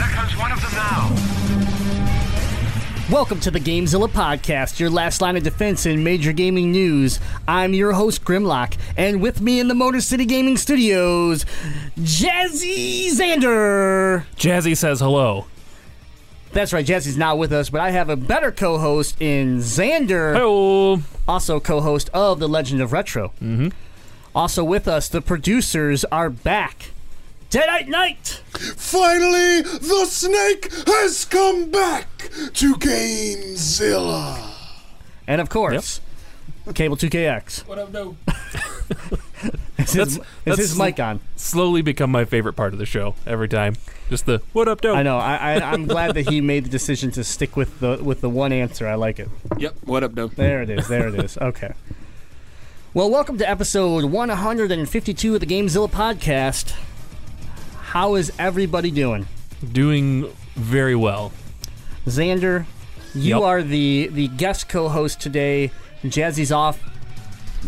Look, there comes one of them now. Welcome to the GameZilla Podcast, your last line of defense in major gaming news. I'm your host, Grimlock, and with me in the Motor City Gaming Studios, Jazzy Xander. Jazzy says hello. That's right, Jazzy's not with us, but I have a better co host in Xander, Hello. also co host of The Legend of Retro. Mm-hmm. Also with us, the producers are back. Deadite Knight! Finally, the snake has come back to GameZilla. And of course, Cable 2KX. What up, no? Is his, That's- is that's his sl- mic on? Slowly become my favorite part of the show every time. Just the what up, dope. I know. I, I, I'm glad that he made the decision to stick with the with the one answer. I like it. Yep. What up, dope? There it is. There it is. Okay. Well, welcome to episode 152 of the GameZilla podcast. How is everybody doing? Doing very well. Xander, you Yep. are the the guest co-host today. Jazzy's off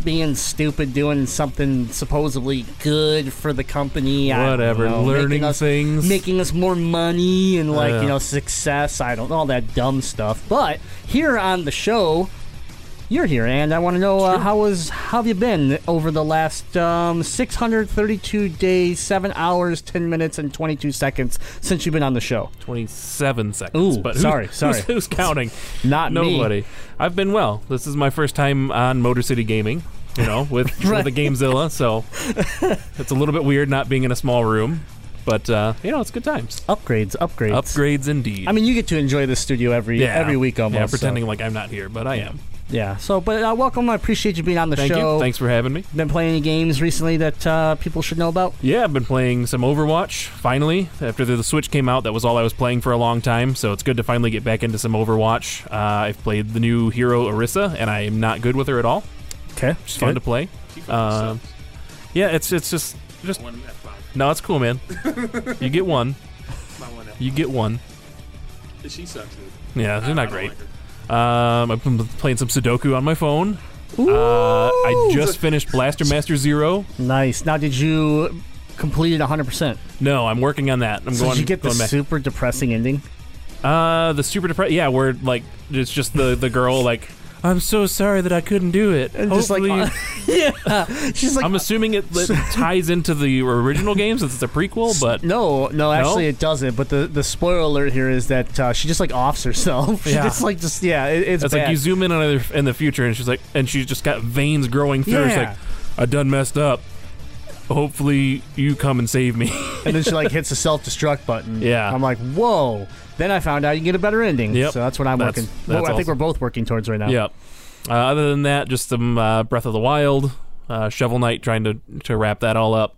being stupid, doing something supposedly good for the company. Whatever, know, learning us, things. making us more money and like Yeah. you know success. I don't know all that dumb stuff. But here on the show, you're here, and I want to know uh, how was how have you been over the last um, 632 days, seven hours, 10 minutes, and 22 seconds since you've been on the show. Twenty-seven seconds. Ooh, but who's- sorry, who's- sorry. Who's, counting? Not me. Nobody. I've been well. This is my first time on Motor City Gaming. You know, with, Right. with the GameZilla, so it's a little bit weird not being in a small room, but uh, you know, it's good times. Upgrades, upgrades, Upgrades indeed. I mean, you get to enjoy the studio every yeah, every week almost. Yeah, so- pretending like I'm not here, but I am. Yeah. So, but uh, welcome. I appreciate you being on the Thank show. you. Thanks for having me. Been playing any games recently that uh, people should know about? Yeah, I've been playing some Overwatch finally. After the Switch came out, that was all I was playing for a long time, so it's good to finally get back into some Overwatch. Uh, I've played the new hero Orisa, and I am not good with her at all. Okay. She's fun to play. Um, yeah, it's it's just just One F5. no, it's cool, man. you get one. My one F. You get one. She sucks. Dude. Yeah, they're I not don't great. like her. Um, I've been playing some Sudoku on my phone. Uh, I just finished Blaster Master Zero. Nice. Now, did you complete it 100%? No, I'm working on that. I'm So going. did you get the back. super depressing ending? Uh, the super depressed. Yeah, where like it's just the the girl like, I'm so sorry that I couldn't do it. And just like, Hopefully- yeah. She's like, I'm assuming it, it ties into the original game since it's a prequel, but no, no, actually it doesn't. But the, the spoiler alert here is that uh, she just like offs herself. she Yeah. just like just yeah, it, it's it's bad. like you zoom in on her in the future, and she's like, and she's just got veins growing through. her. She's Yeah. like, I done messed up. Hopefully you come and save me. and then she like hits the self destruct button. Yeah. I'm like, whoa. Then I found out you can get a better ending. Yep. So that's what I'm That's- working. that's well, I think awesome. we're both working towards right now. Yep. Uh, other than that, just some uh, Breath of the Wild, uh, Shovel Knight, trying to to wrap that all up.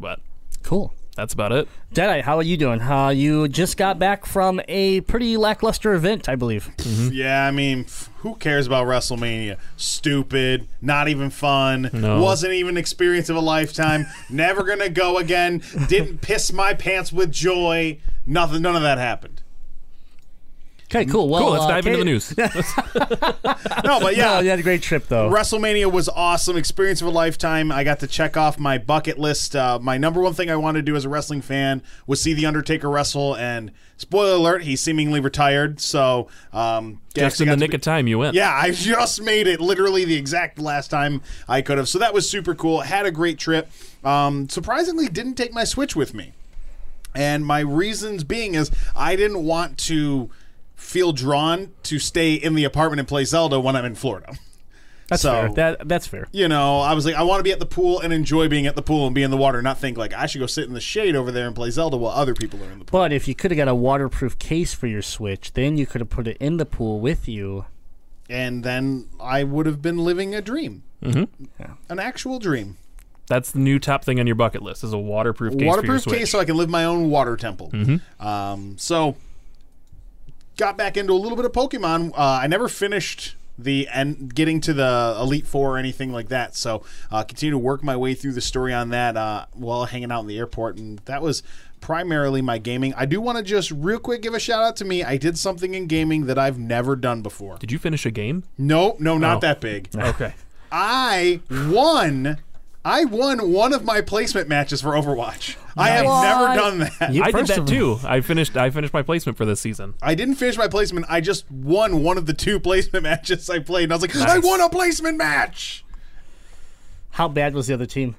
But Cool. that's about it. Deadeye, how are you doing? Uh, you just got back from a pretty lackluster event, I believe. Yeah, I mean, f- who cares about WrestleMania? Stupid, not even fun. No. Wasn't even experience of a lifetime. Never gonna go again. Didn't piss my pants with joy. Nothing. None of that happened. Okay, cool. Well, Cool. Let's uh, dive into the news. No, but Yeah, yeah. you had a great trip though. WrestleMania was awesome, experience of a lifetime. I got to check off my bucket list. Uh, my number one thing I wanted to do as a wrestling fan was see the Undertaker wrestle. And spoiler alert, he's seemingly retired. So um, Just in the nick be- of time, you went. Yeah, I just made it literally the exact last time I could have. So that was super cool. Had a great trip. Um, surprisingly, didn't take my Switch with me. And my reasons being is I didn't want to feel drawn to stay in the apartment and play Zelda when I'm in Florida. That's so, fair. That that's fair. you know, I was like, I want to be at the pool and enjoy being at the pool and be in the water, not think like I should go sit in the shade over there and play Zelda while other people are in the pool. But if you could have got a waterproof case for your Switch, then you could have put it in the pool with you. And then I would have been living a dream, Mm-hmm. an actual dream. That's the new top thing on your bucket list is a waterproof case for your waterproof Switch. case so I can live my own water temple. Mm-hmm. Um, so got back into a little bit of Pokemon. Uh, I never finished the and getting to the Elite Four or anything like that. So uh, continue to work my way through the story on that uh, while hanging out in the airport, and that was primarily my gaming. I do want to just real quick give a shout out to me. I did something in gaming that I've never done before. Did you finish a game? No, no, not Oh. that big. Okay. I won. I won one of my placement matches for Overwatch. I have What? never done that. You- I did first that of- too. I finished. I finished my placement for this season. I didn't finish my placement. I just won one of the two placement matches I played. And I was like, I won a placement match. How bad was the other team?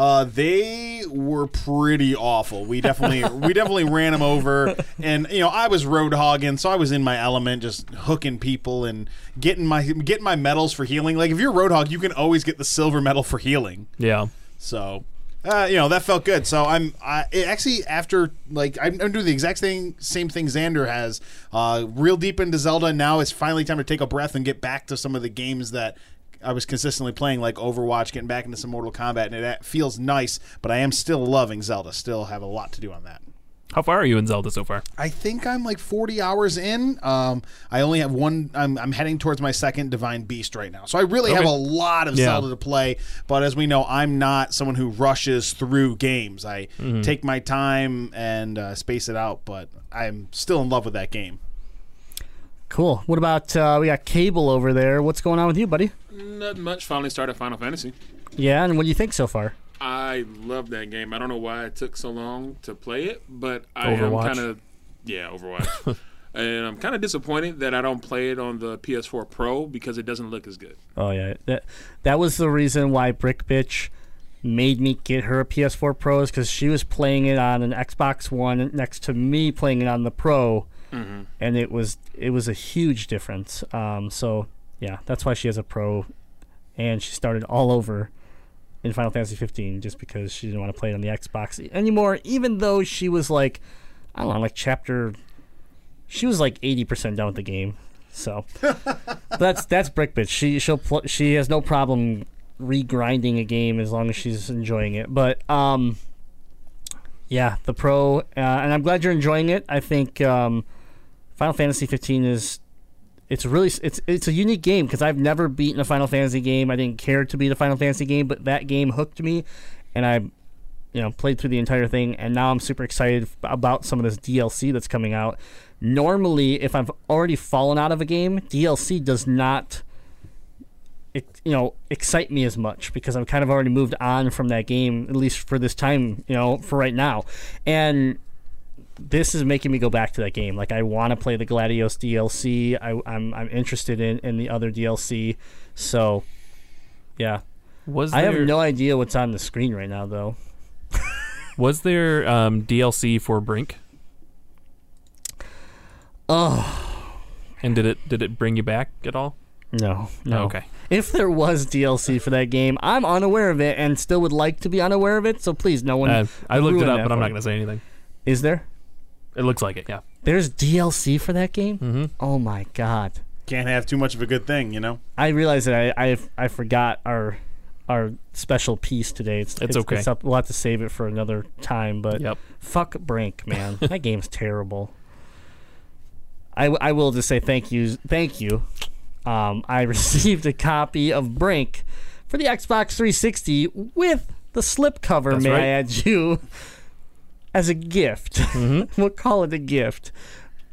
Uh, they were pretty awful. We definitely we definitely ran them over, and you know I was road hogging, so I was in my element, just hooking people and getting my getting my medals for healing. Like if you're Roadhog, you can always get the silver medal for healing. Yeah. So, uh, you know, that felt good. So I'm I actually after like I'm, I'm doing the exact same same thing Xander has. Uh, real deep into Zelda. Now it's finally time to take a breath and get back to some of the games that. I was consistently playing like Overwatch, getting back into some Mortal Kombat, and it feels nice. But I am still loving Zelda. Still have a lot to do on that. How far are you in Zelda so far? I think I'm like 40 hours in. Um, I only have one. I'm, I'm heading towards my second Divine Beast right now, so I really have a lot of Yeah. Zelda to play. But as we know, I'm not someone who rushes through games. I Mm-hmm. take my time and uh, space it out. But I'm still in love with that game. Cool. What about uh, we got Cable over there? What's going on with you, buddy? Nothing much. Finally started Final Fantasy. Yeah, and what do you think so far? I love that game. I don't know why it took so long to play it, but I Overwatch. am kind of yeah, Overwatch. and I'm kind of disappointed that I don't play it on the PS4 Pro because it doesn't look as good. Oh yeah, that that was the reason why Brick Bitch made me get her a PS4 Pro is because she was playing it on an Xbox One next to me playing it on the Pro, and it was it was a huge difference. Um, so yeah, that's why she has a Pro, and she started all over in Final Fantasy 15 just because she didn't want to play it on the Xbox anymore. Even though she was like, I don't know, like chapter, she was like 80% done with the game. So that's that's Brick Bitch. She she'll pl- she has no problem regrinding a game as long as she's enjoying it. But um, yeah, the pro, uh, and I'm glad you're enjoying it. I think um, Final Fantasy 15 is it's really it's it's a unique game because I've never beaten a Final Fantasy game. I didn't care to beat a Final Fantasy game, but that game hooked me, and I you know played through the entire thing and now i'm super excited about some of this dlc that's coming out normally if i've already fallen out of a game dlc does not ex- you know excite me as much because i've kind of already moved on from that game at least for this time you know for right now and this is making me go back to that game like i want to play the gladios dlc I, I'm, I'm interested in, in the other dlc so yeah Was i have no idea what's on the screen right now though Was there um, DLC for Brink? oh And did it did it bring you back at all? No, no. Oh, okay. If there was DLC for that game, I'm unaware of it and still would like to be unaware of it. So please, no one. Uh, I looked it up, but I'm not going to say anything. Is there? It looks like it. Yeah. There's DLC for that game. Mm-hmm. Oh my god! Can't have too much of a good thing, you know. I realized that I I, I forgot our our special piece today. It's It's okay. It's up, we'll have to save it for another time. But Yep. fuck Brink, man. that game's terrible. I, I will just say thank you, thank you. Um, I received a copy of Brink for the Xbox 360 with the slipcover. That's may right. I add you as a gift? Mm-hmm. we'll call it a gift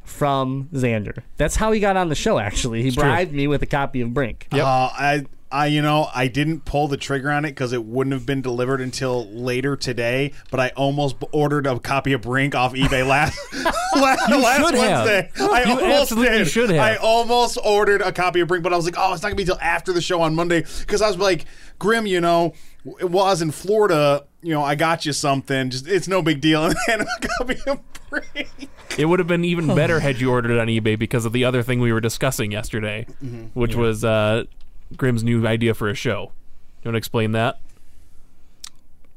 from Xander. That's how he got on the show. Actually, he true. bribed me with a copy of Brink. Yep. Uh, I, I, you know, I didn't pull the trigger on it because it wouldn't have been delivered until later today. But I almost ordered a copy of Brink off eBay last last, last should have. Wednesday. I You almost did. should have. I almost ordered a copy of Brink, but I was like, oh, it's not gonna be until after the show on Monday because I was like, Grim, you know, w- while I was in Florida, you know, I got you something. Just it's no big deal, and then a copy of Brink. It would have been even better had you ordered it on eBay because of the other thing we were discussing yesterday, Mm-hmm. which was uh, Grimm's new idea for a show. You want to explain that?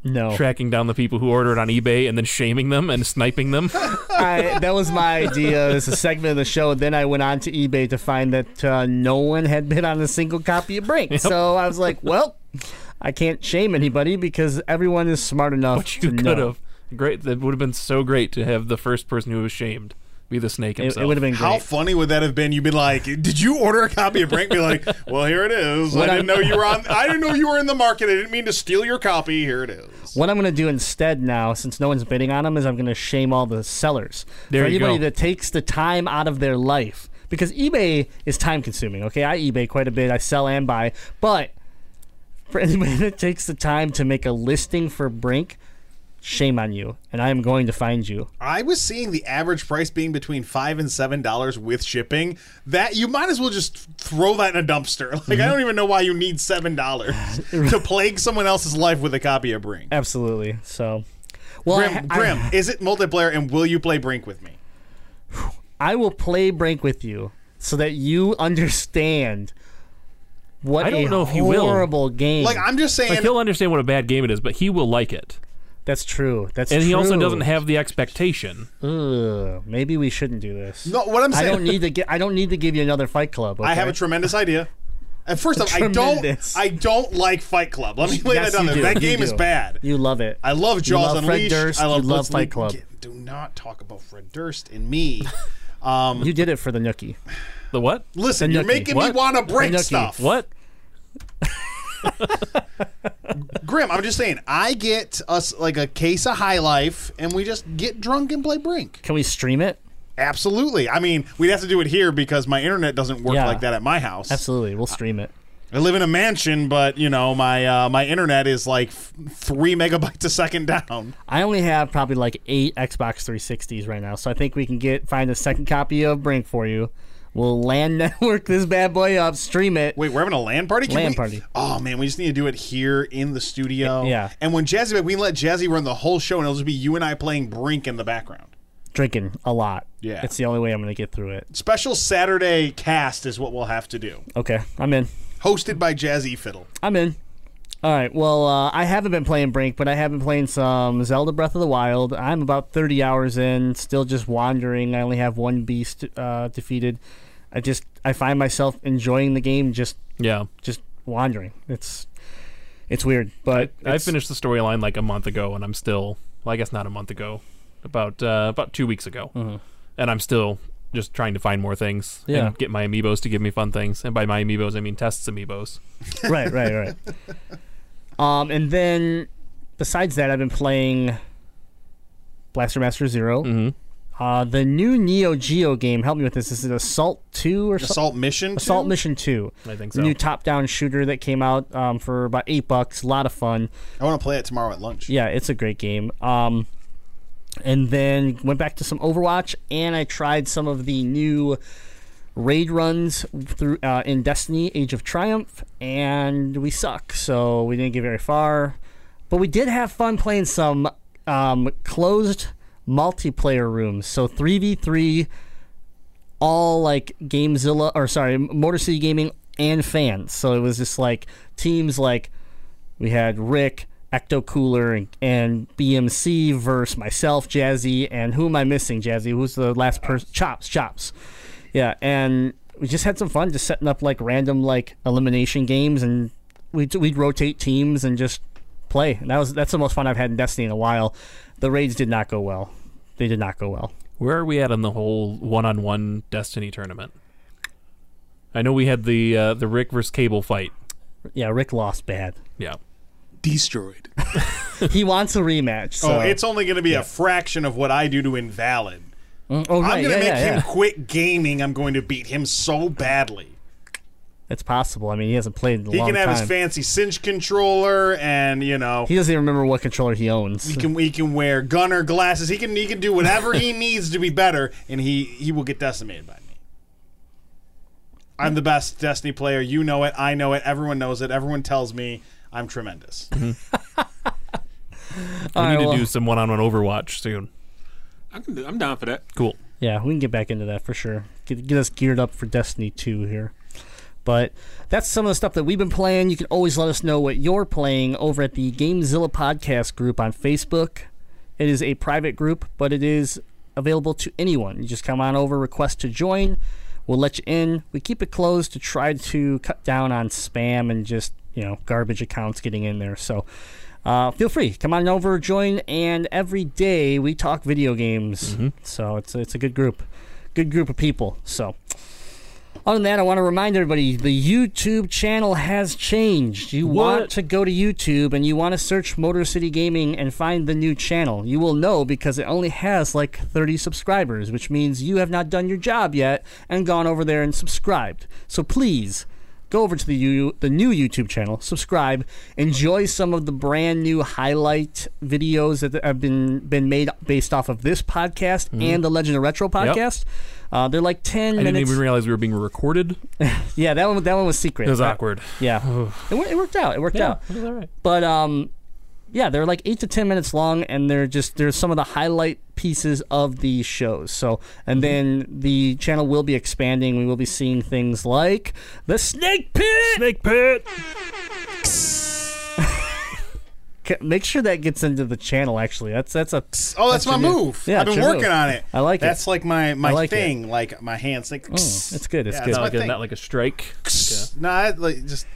No, Tracking down the people who order it on eBay and then shaming them and sniping them. I, that was my idea as a segment of the show. Then I went on to eBay to find that uh, no one had been on a single copy of Brink. So I was like, well, I can't shame anybody because everyone is smart enough But you to could know. have. Great. That would have been so great to have the first person who was shamed Be the snake It, himself. would have been great. How funny would that have been? You'd be like, "Did you order a copy of Brink?" Be like, "Well, here it is. I didn't I- know you were on. I didn't know you were in the market. I didn't mean to steal your copy. Here it is." What I'm going to do instead now, since no one's bidding on them, is I'm going to shame all the sellers. There For you anybody go. that takes the time out of their life, because eBay is time consuming. Okay, I eBay quite a bit. I sell and buy, but for anybody that takes the time to make a listing for Brink, shame on you, and I am going to find you. I was seeing the average price being between five and seven dollars with shipping. That you might as well just throw that in a dumpster. Like Mm-hmm. I don't even know why you need seven dollars to plague someone else's life with a copy of Brink. Absolutely. So, well, I, Grim, I- Grim, is it multiplayer? And will you play Brink with me? I will play Brink with you so that you understand what I don't a know if he will. horrible game. Like I'm just saying. Like he'll understand what a bad game it is, but he will like it. That's true. That's And he also doesn't have the expectation. Ugh, maybe we shouldn't do this. no, what I'm I saying. don't need to get. I don't need to give you another Fight Club. I have a tremendous idea. And first off, I don't. Tremendous. I don't like Fight Club. Let me lay Yes, that down you there. do. That You game is do. bad. You love it. I love Jaws love Fred Unleashed. Durst, I love you love let's Fight Club. get- Do not talk about Fred Durst and me. Um, you did it for the Nookie. The what? listen, you're making What? me want to break The stuff. What? Grim, I'm just saying. I get us like a case of High Life, and we just get drunk and play Brink. Can we stream it? Absolutely. I mean, we'd have to do it here because my internet doesn't work Yeah. like that at my house. Absolutely, we'll stream it. I live in a mansion, but you know my uh, my internet is like f- three megabytes a second down. I only have probably like eight Xbox 360s right now, so I think we can get find a second copy of Brink for you. We'll LAN network this bad boy up, stream it. Wait, we're having a LAN party? Can LAN we- party. Oh man, we just need to do it here in the studio. Yeah. And when Jazzy we can let Jazzy run the whole show, and it'll just be you and I playing Brink in the background. Drinking a lot. Yeah. it's the only way I'm going to get through it. Special Saturday cast is what we'll have to do. Okay, I'm in. Hosted by Jazzy Fiddle. I'm in. All right. Well, uh, I haven't been playing Brink, but I have been playing some Zelda Breath of the Wild. I'm about 30 hours in, still just wandering. I only have one beast uh, defeated. I just I find myself enjoying the game, just Yeah. just wandering. It's it's weird, but I it's- finished the storyline like a month ago, and I'm still. Well, I guess not a month ago. About uh, about two weeks ago, and I'm still just trying to find more things Mm-hmm. Yeah. and get my amiibos to give me fun things. And by my amiibos, I mean tests amiibos. right, right, right. Um, and then besides that, I've been playing Blaster Master 0 Mhm. Uh, the new Neo Geo game. Help me with this. Is it Assault Two or something? Assault Mission. Assault? Mission Two. I think The so. new top-down shooter that came out um, for about eight bucks. A lot of fun. I want to play it tomorrow at lunch. Yeah, it's a great game. Um, and then went back to some Overwatch, and I tried some of the new raid runs through uh, in Destiny: Age of Triumph, and we suck, so we didn't get very far. But we did have fun playing some um, closed multiplayer rooms. So three v three, all like Gamezilla or sorry, Motor City Gaming and fans. So it was just like teams like we had Rick, Ecto Cooler, and, and BMC versus myself, Jazzy, and who am I missing? Jazzy, who's the last person? Chops, Chops. Yeah, and we just had some fun, just setting up like random like elimination games, and we'd, we'd rotate teams and just play. And that was that's the most fun I've had in Destiny in a while. The raids did not go well. They did not go well. Where are we at on the whole one-on-one Destiny tournament? I know we had the uh, the Rick versus Cable fight. Yeah, Rick lost bad. Yeah. Destroyed. he wants a rematch. So. Oh, it's only going to be a fraction of what I do to Invalid. Mm, oh right, I'm going to yeah, make yeah, him quit gaming. I'm going to beat him so badly. It's possible. I mean, he hasn't played in a He long can have time. his fancy cinch controller, and you know he doesn't even remember what controller he owns. he can he can wear gunner glasses. He can he can do whatever he needs to be better, and he he will get decimated by me. I'm the best Destiny player. You know it. I know it. Everyone knows it. Everyone tells me I'm tremendous. We All need right, to well- do some one-on-one Overwatch soon. I can do, I'm down for that. Cool. Yeah, we can get back into that for sure. Get, get us geared up for Destiny 2 here. But that's some of the stuff that we've been playing. You can always let us know what you're playing over at the Gamezilla podcast group on Facebook. It is a private group, but it is available to anyone. You just come on over, request to join. We'll let you in. We keep it closed to try to cut down on spam and just, you know, garbage accounts getting in there. So uh, feel free come on over, join, and every day we talk video games. So it's it's a good group, good group of people. So. Other than that, I want to remind everybody the YouTube channel has changed. You want to go to YouTube and you want to search Motor City Gaming and find the new channel. You will know because it only has like 30 subscribers, which means you have not done your job yet and gone over there and subscribed. So please go over to the U- the new YouTube channel, subscribe, enjoy some of the brand new highlight videos that have been been made based off of this podcast and the Legend of Retro podcast. Uh, they're like 10 I didn't minutes. even realize we were being recorded. Yeah, that one that one was secret. It was awkward. Yeah, it, it worked out. It worked out. it was all right. But um, yeah, they're like eight to ten minutes long, and they're just they're some of the highlight pieces of these shows. So, and mm-hmm. then the channel will be expanding. We will be seeing things like the Snake Pit. Snake pit. Make sure that gets into the channel. Actually, that's that's a Oh, that's, my your new- move. Yeah, I've it's been your working move. on it. I like it. That's like my my I like it. thing. Like my hands. Like mm, it's good. It's Yeah, good. it's Not my like, a, thing. not like a strike. no, I, like just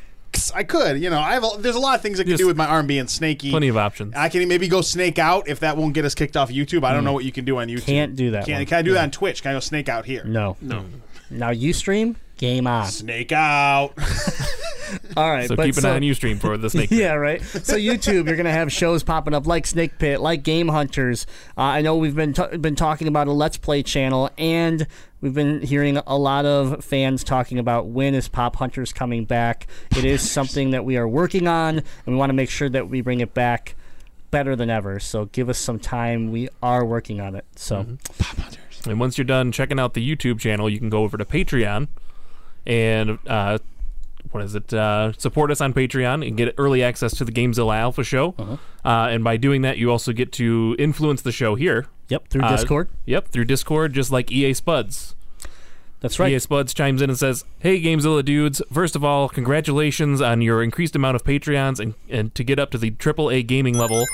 I could. You know, I have. A, there's a lot of things I can Just do with my arm being snaky. Plenty of options. I can maybe go snake out if that won't get us kicked off YouTube. I don't know what you can do on YouTube. Mm. Can't do that Can, one. can I do that on Twitch? Can I go snake out here? No, No. now you stream. Game on. Snake out. All right, so but keep an so- eye on UStream for the snake pit. Yeah, right. So YouTube, you're gonna have shows popping up like Snake Pit, like Game Hunters. Uh, I know we've been t- been talking about a Let's Play channel, and we've been hearing a lot of fans talking about when is Pop Hunters coming back. It is something that we are working on, and we want to make sure that we bring it back better than ever. So give us some time. We are working on it. So Pop Hunters. And once you're done checking out the YouTube channel, you can go over to Patreon and uh, what is it? Uh, support us on Patreon and get early access to the Gamezilla Alpha show. Uh-huh. uh and by doing that, you also get to influence the show here. yep, through Uh, Discord. Yep, through Discord, just like EA Spuds. That's right. EA Spuds chimes in and says, "Hey Gamezilla dudes, first of all, congratulations on your increased amount of Patreons and, and to get up to the AAA gaming level,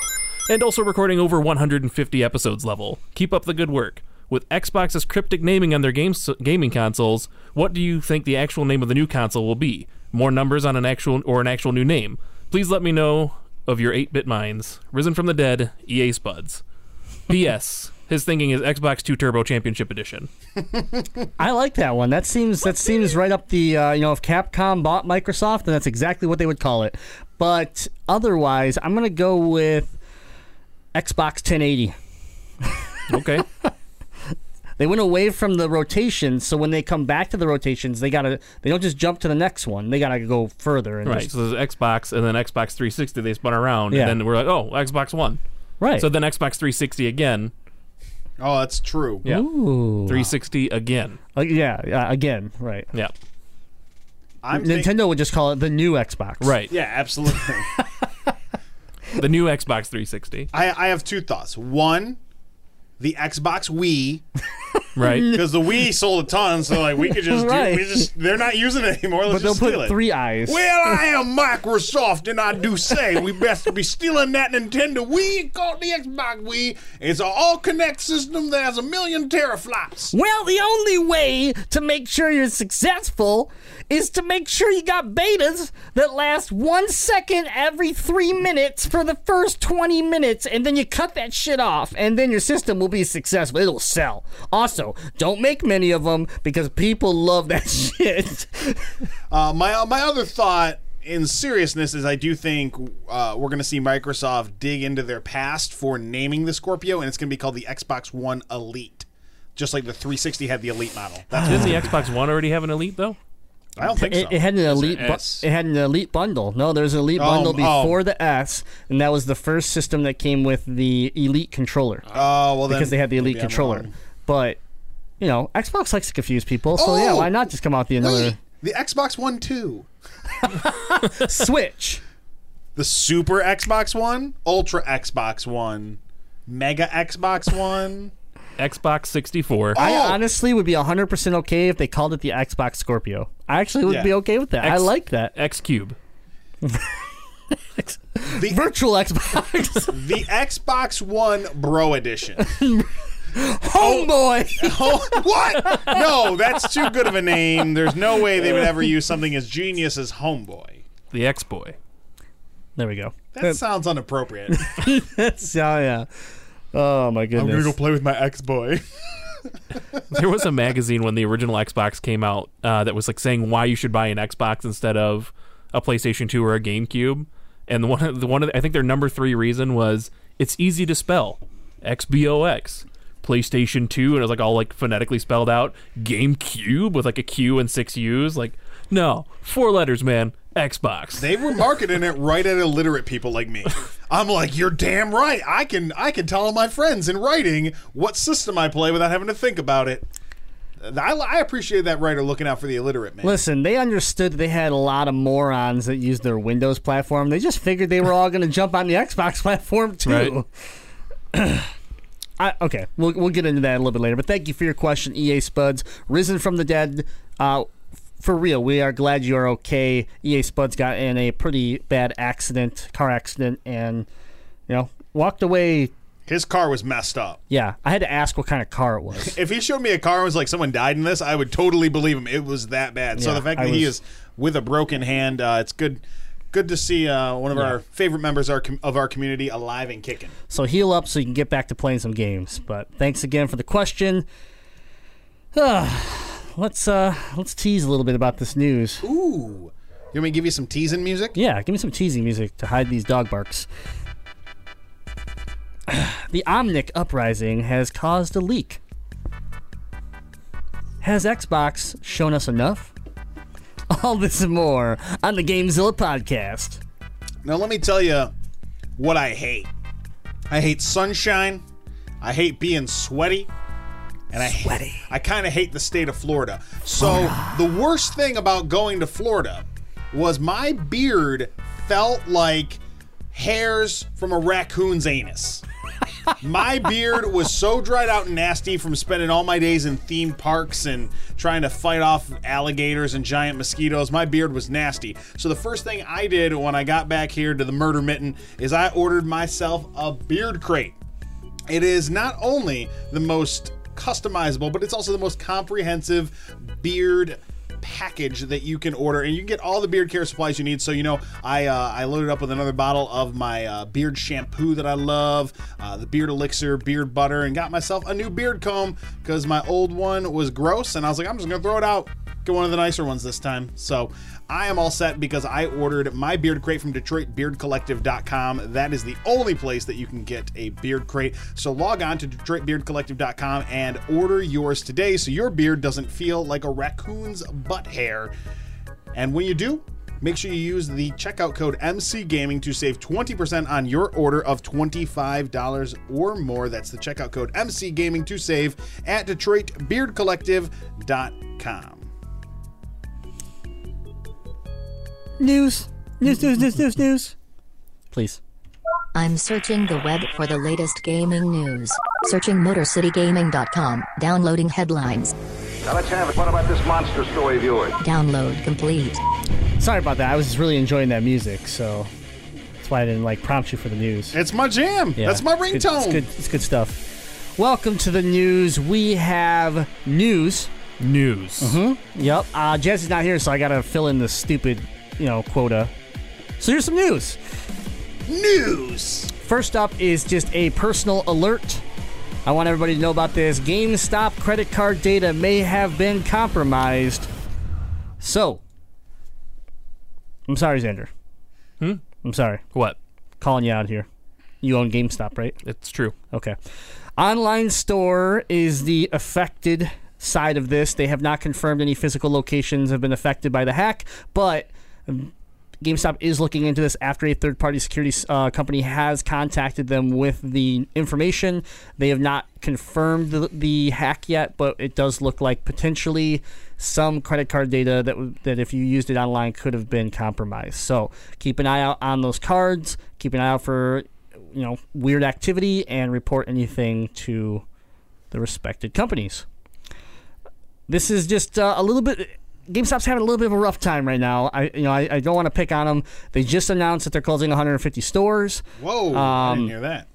and also recording over 150 episodes level. Keep up the good work." With Xbox's cryptic naming on their games, gaming consoles, what do you think the actual name of the new console will be? More numbers on an actual or an actual new name? Please let me know of your 8-bit minds. Risen from the dead, EA Spuds. P.S. His thinking is Xbox 2 Turbo Championship Edition. I like that one. That seems that seems right up the uh, you know if Capcom bought Microsoft, then that's exactly what they would call it. But otherwise, I'm gonna go with Xbox 1080. Okay. They went away from the rotations, so when they come back to the rotations, they gotta they don't just jump to the next one. They gotta go further and Right. just- So there's Xbox and then Xbox 360. They spun around, Yeah. and then we're like, oh, Xbox One. right. So then Xbox 360 again. Oh, that's true. Yeah. Ooh. 360 again. Uh, yeah, yeah, again, right. Yeah. I'm think- Nintendo would just call it the new Xbox. Right. Yeah, absolutely. The new Xbox 360. I, I have two thoughts. One, the Xbox Wii, Right. because the Wii sold a ton, so like we could just, Right. do, we just they're not using it anymore. Let's But they'll just steal put it. three eyes. Well, I am Microsoft, and I do say we best be stealing that Nintendo Wii called the Xbox Wii. It's an all connect system that has a million teraflops. Well, the only way to make sure you're successful is to make sure you got betas that last one second every three minutes for the first 20 minutes, and then you cut that shit off, and then your system will be successful. It'll sell. Also, don't make many of them because people love that shit. Uh, my my other thought, in seriousness, is I do think uh, we're going to see Microsoft dig into their past for naming the Scorpio, and it's going to be called the Xbox One Elite, just like the 360 had the Elite model. That's Didn't the Xbox One already have an Elite, though? I don't think so. It, it had an elite. Bu- it had an elite bundle. No, there's an elite Oh, bundle oh. before the S, and that was the first system that came with the elite controller. Oh well, then because they had the elite controller. But you know, Xbox likes to confuse people, so yeah, Oh! why not just come out with another Wait, the Xbox One Two, Switch? the Super Xbox One, Ultra Xbox One, Mega Xbox One. Xbox 64. I Oh! honestly would be 100% okay if they called it the Xbox Scorpio. I actually would Yeah. be okay with that. I X- like that. X Cube. The Virtual Xbox. the Xbox One Bro Edition. Homeboy! Oh. oh, what? No, that's too good of a name. There's no way they would ever use something as genius as Homeboy. The X Boy. there we go. That sounds inappropriate. That's oh yeah. Oh my goodness. I'm gonna go play with my ex boy. there was a magazine when the original Xbox came out uh, that was like saying why you should buy an Xbox instead of a PlayStation 2 or a GameCube. And the one, of- the one, of the, I think their number three reason was it's easy to spell, XBOX. PlayStation 2, and it was like all like phonetically spelled out. GameCube with like a Q and six U's. Like, no, four letters, man. Xbox. They were marketing it right at illiterate people like me. I'm like, you're damn right. I can I can tell my friends in writing what system I play without having to think about it. I, I appreciate that writer looking out for the illiterate man. Listen, they understood they had a lot of morons that used their Windows platform. They just figured they were all going to jump on the Xbox platform too. I, okay, we'll, we'll get into that a little bit later. But thank you for your question, EA Spuds. Risen from the dead. Uh, for real, we are glad you are okay. EA Spuds got in a pretty bad accident, car accident, and you know walked away. His car was messed up. Yeah, I had to ask what kind of car it was. If he showed me a car and was like someone died in this, I would totally believe him. It was that bad. so the fact I that he was- is with a broken hand, uh, it's good. Good to see uh, one of our favorite members our com- of our community alive and kicking. So heal up so you can get back to playing some games. But thanks again for the question. Let's uh let's tease a little bit about this news. Ooh, you want me to give you some teasing music? Yeah, give me some teasing music to hide these dog barks. the Omnic uprising has caused a leak. Has Xbox shown us enough? All this and more on the Gamezilla podcast. Now let me tell you what I hate. I hate sunshine. I hate being sweaty. And I Sweaty. I kind of hate the state of Florida. So oh, the worst thing about going to Florida was my beard felt like hairs from a raccoon's anus. my beard was so dried out and nasty from spending all my days in theme parks and trying to fight off alligators and giant mosquitoes. My beard was nasty. So the first thing I did when I got back here to the murder mitten is I ordered myself a beard crate. It is not only the most customizable, but it's also the most comprehensive beard package that you can order, and you can get all the beard care supplies you need. So you know, I uh, I loaded up with another bottle of my uh, beard shampoo that I love, uh, the beard elixir, beard butter, and got myself a new beard comb because my old one was gross, and I was like, I'm just gonna throw it out. Get one of the nicer ones this time. So I am all set because I ordered my beard crate from DetroitBeardCollective.com. That is the only place that you can get a beard crate. So log on to DetroitBeardCollective.com and order yours today so your beard doesn't feel like a raccoon's butt hair. And when you do, make sure you use the checkout code MC Gaming to save 20% on your order of $25 or more. That's the checkout code MC Gaming to save at DetroitBeardCollective.com. News. News, news, news, news, news. Please. I'm searching the web for the latest gaming news. Searching MotorCityGaming.com. Downloading headlines. Now let's have it. What about this monster story of yours? Download complete. Sorry about that. I was just really enjoying that music, so that's why I didn't like prompt you for the news. It's my jam. Yeah, That's my it's good- ringtone. It's good, it's good stuff. Welcome to the news. We have news. News. Mm-hmm. Yep. Uh, Jesse's not here, so I gotta fill in the stupid, you know, quota. So here's some news. News. First up is just a personal alert. I want everybody to know about this. GameStop credit card data may have been compromised. So, I'm sorry, Xander. Hmm? I'm sorry. What? Calling you out here. You own GameStop, right? It's true. Okay. Online store is the affected side of this. They have not confirmed any physical locations have been affected by the hack, but GameStop is looking into this after a third party security uh, company has contacted them with the information. They have not confirmed the, the hack yet, but it does look like potentially some credit card data that, that if you used it online could have been compromised. So keep an eye out on those cards. Keep an eye out for you know weird activity and report anything to the respected companies. This is just uh, a little bit. GameStop's having a little bit of a rough time right now. I you know I, I don't want to pick on them. They just announced that they're closing 150 stores. Whoa, I Um, didn't hear that.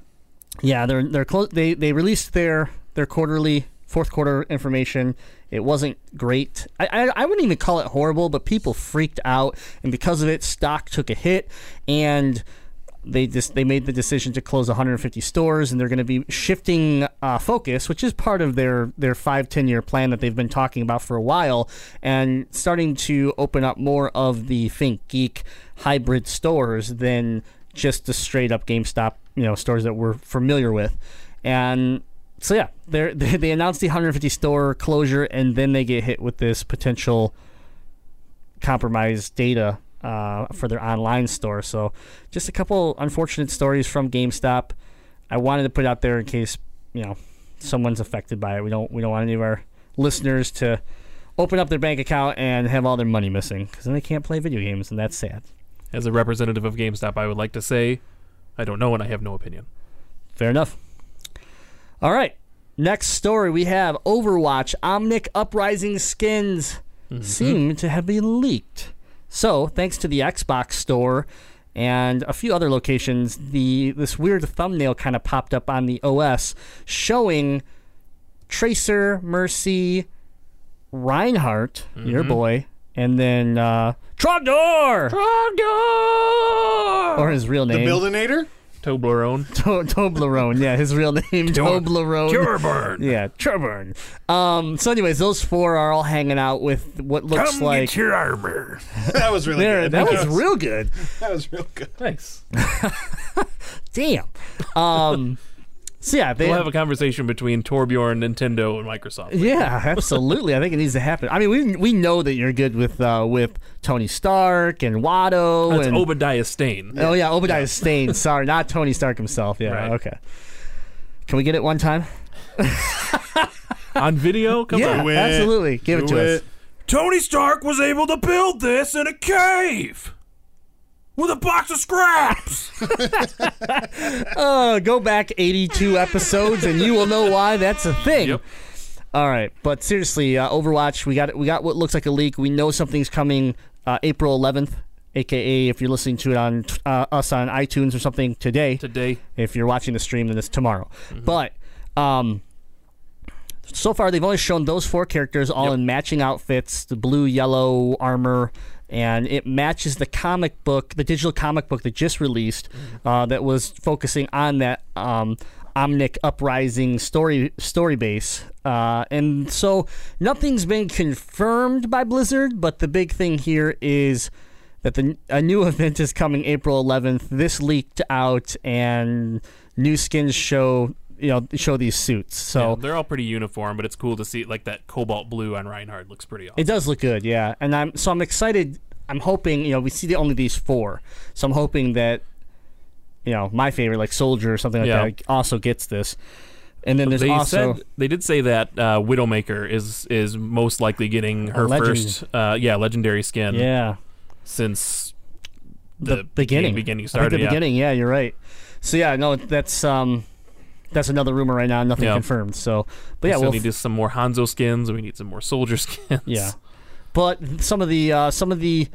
Yeah, they're they're close. They they released their their quarterly fourth quarter information. It wasn't great. I, I I wouldn't even call it horrible, but people freaked out, and because of it, stock took a hit. And they just they made the decision to close 150 stores, and they're going to be shifting uh, focus, which is part of their their five ten year plan that they've been talking about for a while, and starting to open up more of the ThinkGeek hybrid stores than just the straight up GameStop you know stores that we're familiar with, and so yeah, they they announced the 150 store closure, and then they get hit with this potential compromised data uh, for their online store. So just a couple unfortunate stories from GameStop. I wanted to put out there in case you know someone's affected by it. We don't we don't want any of our listeners to open up their bank account and have all their money missing because then they can't play video games, and that's sad. As a representative of GameStop, I would like to say, I don't know and I have no opinion. Fair enough. All right. Next story we have Overwatch Omnic Uprising skins seem to have been leaked. So, thanks to the Xbox store and a few other locations, the this weird thumbnail kind of popped up on the OS showing Tracer, Mercy, Reinhardt, your boy, and then uh, Trogdor, or his real name. The name, Buildinator? Toblerone. To- Toblerone. Yeah, his real name, Toblerone. Turburn. Yeah, Turburn. Um, so, anyways, those four are all hanging out with what looks like. your armor. That was really There, good. that was real good. That was real good. Thanks. Damn. Um, so yeah, they We'll have a conversation between Torbjorn, Nintendo, and Microsoft. yeah, absolutely. I think it needs to happen. I mean, we we know that you're good with uh, with Tony Stark and Watto That's and Obadiah Stane. oh yeah, Obadiah Stane. Sorry, not Tony Stark himself. Yeah, Right. okay. Can we get it one time? On video? Come yeah, on. Do absolutely. Give it to it. us. Tony Stark was able to build this in a cave with a box of scraps. Uh, go back 82 episodes and you will know why that's a thing. Yep. All right, but seriously, uh, Overwatch, we got we got what looks like a leak. We know something's coming uh, April 11th, aka if you're listening to it on uh, us on iTunes or something today. Today, If you're watching the stream, then it's tomorrow. But um, so far, they've only shown those four characters all Yep. in matching outfits, the blue, yellow armor, and it matches the comic book, the digital comic book that just released, uh, that was focusing on that um, Omnic Uprising story story base. Uh, and so nothing's been confirmed by Blizzard, but the big thing here is that the a new event is coming April 11th. This leaked out, and new skins show you know show these suits. So yeah, they're all pretty uniform, but it's cool to see like that cobalt blue on Reinhardt looks pretty awesome. it does look good, yeah. And I'm so I'm excited. I'm hoping you know we see the, only these four, so I'm hoping that you know my favorite like Soldier or something like Yeah. that also gets this. And then there's they also said they did say that uh, Widowmaker is is most likely getting her first uh, yeah legendary skin yeah since the, the, beginning beginning started. the yeah. beginning, yeah, you're right. So yeah, no, that's um that's another rumor right now, nothing Yeah. confirmed. So, but We yeah, we'll need some more Hanzo skins. And we need some more soldier skins. Yeah, but some of the uh, some of the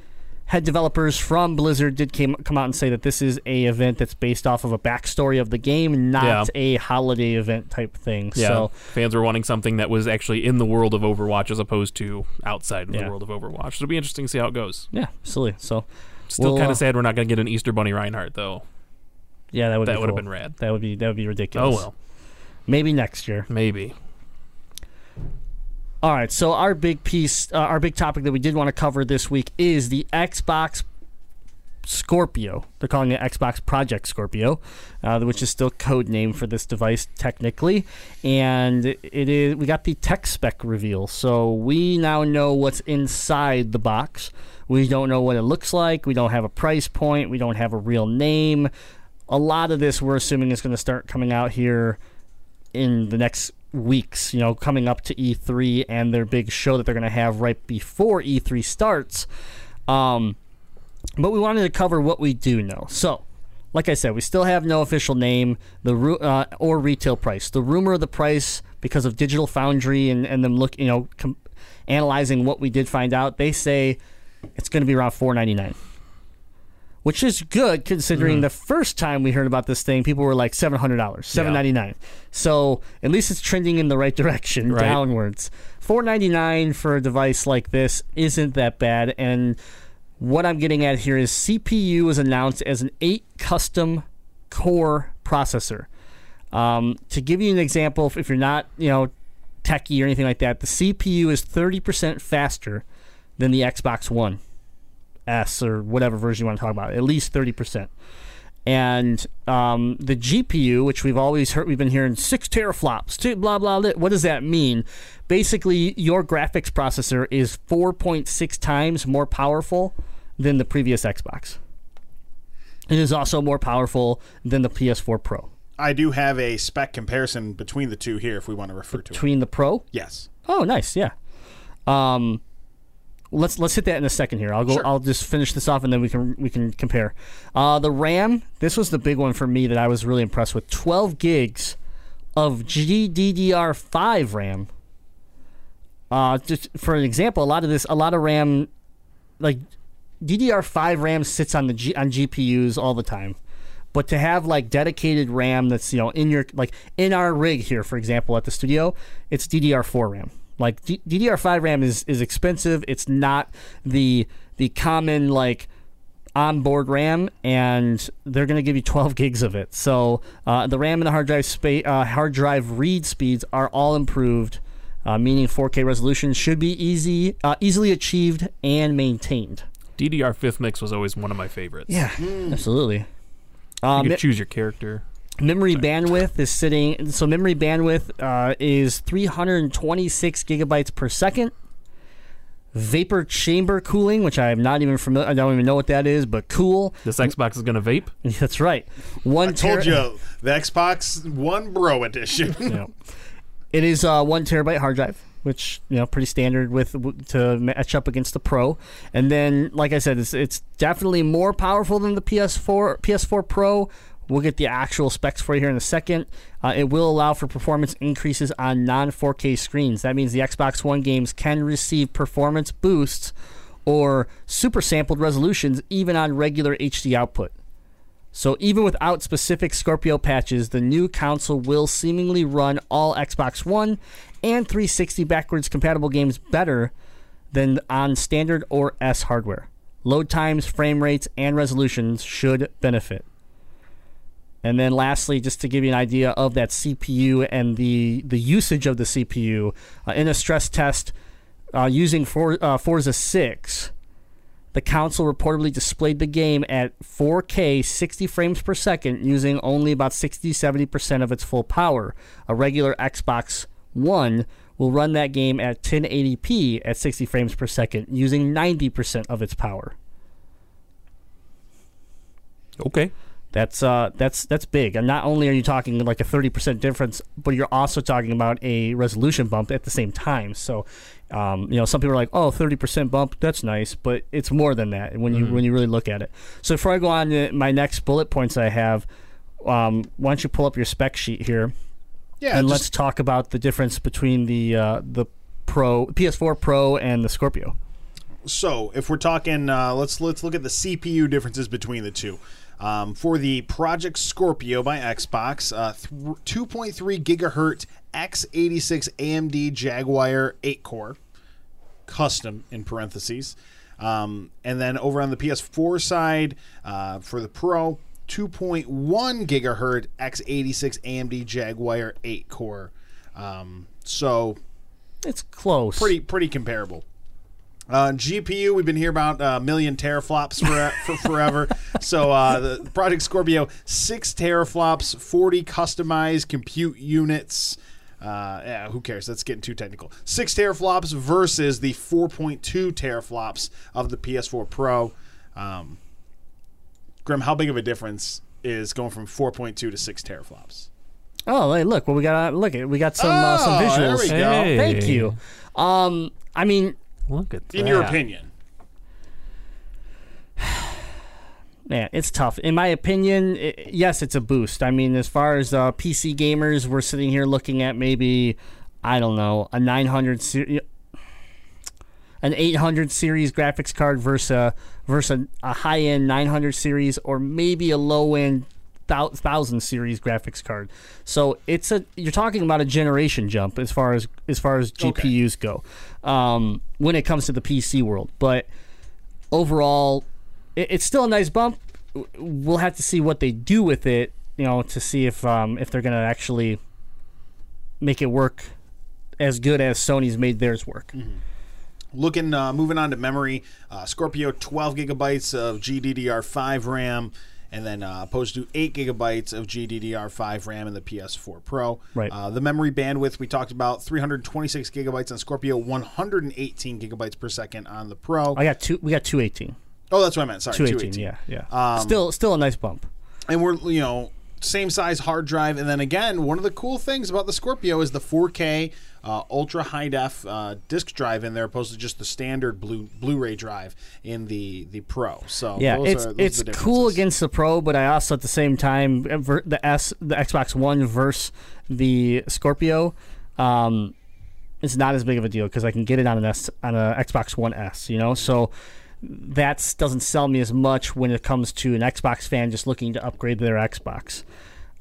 head developers from Blizzard did came come out and say that this is a event that's based off of a backstory of the game, not Yeah. a holiday event type thing. Yeah, So fans were wanting something that was actually in the world of Overwatch as opposed to outside of Yeah. the world of Overwatch. So it'll be interesting to see how it goes. yeah, silly. So Still We'll, kind uh, of sad we're not going to get an Easter Bunny Reinhardt though. Yeah, that would That would have cool. been rad. That would be that would be ridiculous. Oh well, maybe next year. maybe. All right, so our big piece, uh, our big topic that we did want to cover this week is the Xbox Scorpio. They're calling it Xbox Project Scorpio, uh, which is still code name for this device technically. And it is we got the tech spec reveal, so we now know what's inside the box. We don't know what it looks like. We don't have a price point. We don't have a real name. A lot of this we're assuming is going to start coming out here in the next weeks, you know, coming up to E3 and their big show that they're going to have right before E3 starts. Um, but we wanted to cover what we do know. So, like I said, we still have no official name the uh, or retail price. The rumor of the price, because of Digital Foundry and, and them look, you know, com- analyzing what we did find out, they say it's going to be around four ninety nine which is good considering the first time we heard about this thing, people were like seven hundred dollars, seven ninety nine. So at least it's trending in the right direction, Right. downwards. Four ninety nine for a device like this isn't that bad, and what I'm getting at here is CPU is announced as an eight custom core processor. Um, to give you an example, if- if you're not you know techie or anything like that, the CPU is 30% faster than the Xbox One S or whatever version you want to talk about. At least 30% and um, the GPU, which we've always heard, we've been hearing six teraflops, two, blah blah. blah. What does that mean? Basically, your graphics processor is 4.6 times more powerful than the previous Xbox. It is also more powerful than the PS4 Pro. I do have a spec comparison between the two here if we want to refer to it. Between the Pro, Yes. Oh, nice. Yeah. Um, let's let's hit that in a second here. I'll go. Sure. I'll just finish this off and then we can we can compare. Uh, the RAM. This was the big one for me that I was really impressed with. Twelve gigs of GDDR5 RAM. Uh, just for an example, a lot of this, a lot of RAM, like DDR5 RAM sits on the G, on GPUs all the time. But to have like dedicated RAM that's you know in your like in our rig here, for example, at the studio, it's DDR4 RAM. Like D- DDR5 RAM is is expensive. It's not the the common like onboard RAM, and they're going to give you 12 gigs of it. So uh, the RAM and the hard drive spa- uh, hard drive read speeds are all improved, uh, meaning 4K resolution should be easy, uh, easily achieved and maintained. DDR5 mix was always one of my favorites. Yeah, absolutely. you Um, could choose your character. Memory bandwidth is sitting. So memory bandwidth uh, is 326 gigabytes per second. Vapor chamber cooling, which I am not even familiar. I don't even know what that is, but cool. This Xbox is gonna vape. That's right. One I told tera- you the Xbox One Bro edition. Yeah. It is uh, one terabyte hard drive, which you know pretty standard with to match up against the Pro. And then, like I said, it's it's definitely more powerful than the PS4 PS4 Pro. We'll get the actual specs for you here in a second. Uh, it will allow for performance increases on non 4K screens. That means the Xbox One games can receive performance boosts or super sampled resolutions even on regular HD output. So even without specific Scorpio patches, the new console will seemingly run all Xbox One and 360 backwards compatible games better than on standard or S hardware. Load times, frame rates, and resolutions should benefit. And then lastly, just to give you an idea of that CPU and the, the usage of the CPU, uh, in a stress test uh, using For, uh, Forza 6, the console reportedly displayed the game at 4K 60 frames per second using only about 60 70% of its full power. A regular Xbox One will run that game at 1080p at 60 frames per second using 90% of its power. Okay. That's uh, that's that's big. And not only are you talking like a thirty percent difference, but you're also talking about a resolution bump at the same time. So, um, you know, some people are like, "Oh, 30 percent bump, that's nice," but it's more than that when you when you really look at it. So, before I go on to my next bullet points, I have, um, why don't you pull up your spec sheet here Yeah, and just- let's talk about the difference between the uh, the Pro PS4 Pro and the Scorpio. So, if we're talking, uh, let's let's look at the CPU differences between the two. Um, for the Project Scorpio by Xbox, uh, th- 2.3 gigahertz x86 AMD Jaguar 8 core, custom in parentheses. Um, and then over on the PS4 side, uh, for the Pro, 2.1 gigahertz x86 AMD Jaguar 8 core. Um, so It's close. pretty pretty comparable. Uh, GPU, we've been here about a million teraflops for, for forever. so uh, the Project Scorpio, six teraflops, 40 customized compute units. Uh, yeah, who cares? That's getting too technical. Six teraflops versus the 4.2 teraflops of the PS4 Pro. Um, Grim, how big of a difference is going from 4.2 to six teraflops? Oh, hey, look! Well, we got look we got some uh, some Oh, visuals. there we go. Hey. Thank you. Um, I mean, Look at In your opinion, man, it's tough. In my opinion, i yes, it's a boost. I mean, as far as uh, PC gamers, we're sitting here looking at maybe, I don't know, a 900 series, an 800 series graphics card versus a, versus a, a high end 900 series, or maybe a low end thousand series graphics card. So it's a you're talking about a generation jump as far as as far as Okay. GPUs go um, when it comes to the PC world. But overall, it, it's still a nice bump. We'll have to see what they do with it, you know, to see if um, if they're gonna actually make it work as good as Sony's made theirs work. Looking, uh, moving on to memory, uh, Scorpio 12 gigabytes of GDDR5 RAM, and then uh, opposed to 8 gigabytes of GDDR5 RAM in the PS4 Pro. Right. Uh, the memory bandwidth we talked about 326 gigabytes on Scorpio, 118 gigabytes per second on the Pro. I got two. We got two eighteen. oh, that's what I meant. Sorry, Two eighteen. 218. Yeah, yeah. still, still a nice bump. and we're you know same size hard drive and then again one of the cool things about the scorpio is the 4k uh, ultra high def uh, disk drive in there opposed to just the standard blue blu-ray drive in the the pro so Yeah, those it's are, it's cool against the Pro, but I also at the same time the S the Xbox One versus the Scorpio. Um, it's not as big of a deal because I can get it on an S on a Xbox One S. You know, so that doesn't sell me as much when it comes to an Xbox fan just looking to upgrade their Xbox.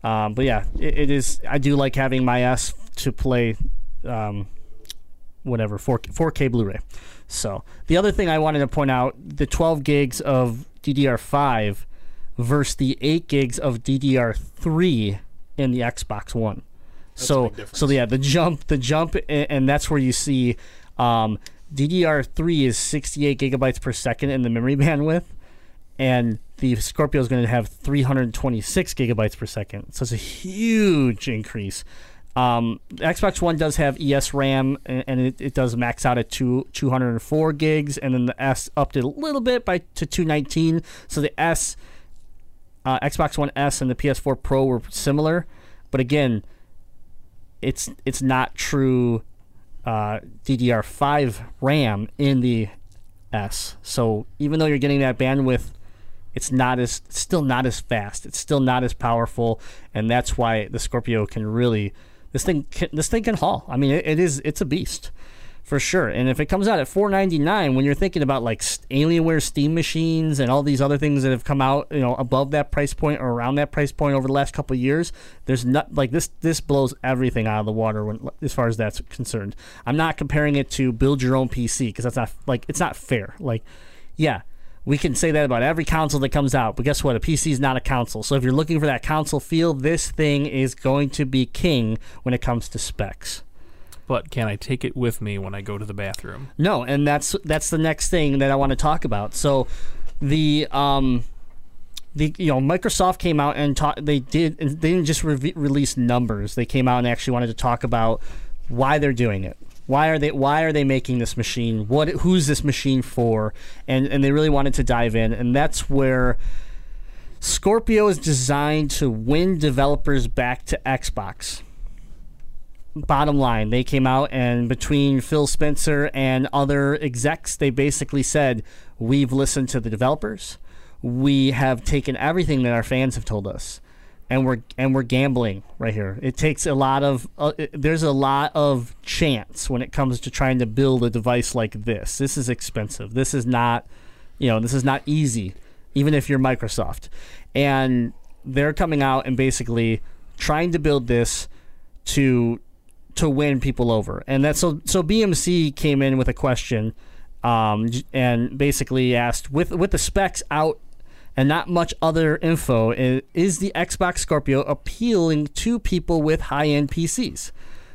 Um, but yeah, it, it is. I do like having my S to play, um, whatever 4 4K Blu-ray. So the other thing I wanted to point out: the 12 gigs of DDR5 versus the 8 gigs of DDR3 in the Xbox One. a so so yeah, the jump, the jump, a- and that's where you see um, DDR3 is 68 gigabytes per second in the memory bandwidth, and the Scorpio is going to have 326 gigabytes per second. So it's a huge increase. Um, Xbox One does have ES RAM, and, it, it does max out at two, 204 gigs, and then the S upped it a little bit by to 219. So the S, uh, Xbox One S, and the PS4 Pro were similar, but again, it's it's not true uh, DDR5 RAM in the S. So even though you're getting that bandwidth, it's not as it's still not as fast. It's still not as powerful, and that's why the Scorpio can really this thing can, this thing can haul. I mean, it, it is it's a beast for sure. And if it comes out at 4.99, when you're thinking about like Alienware Steam machines and all these other things that have come out, you know, above that price point or around that price point over the last couple years, there's not like this. This blows everything out of the water when as far as that's concerned. I'm not comparing it to build your own PC because that's not like it's not fair. Like, yeah. We can say that about every console that comes out, but guess what? A PC is not a console. So if you're looking for that console feel, this thing is going to be king when it comes to specs. But can I take it with me when I go to the bathroom? No, and that's that's the next thing that I want to talk about. So, the um, the you know Microsoft came out and ta- they did they didn't just re- release numbers. They came out and actually wanted to talk about why they're doing it. Why are they Why are they making this machine? What Who's this machine for? And and they really wanted to dive in, and that's where. Scorpio is designed to win developers back to Xbox bottom line, they came out and between Phil Spencer and other execs, they basically said, We've listened to the developers. We have taken everything that our fans have told us. And we're and we're gambling right here. It takes a lot of uh, there's a lot of chance when it comes to trying to build a device like this. This is expensive. This is not, you know, this is not easy, even if you're Microsoft. And they're coming out and basically trying to build this to to win people over. And that's so so BMC came in with a question um, and basically asked with with the specs out and not much other info is, the Xbox Scorpio appealing to people with high-end PCs?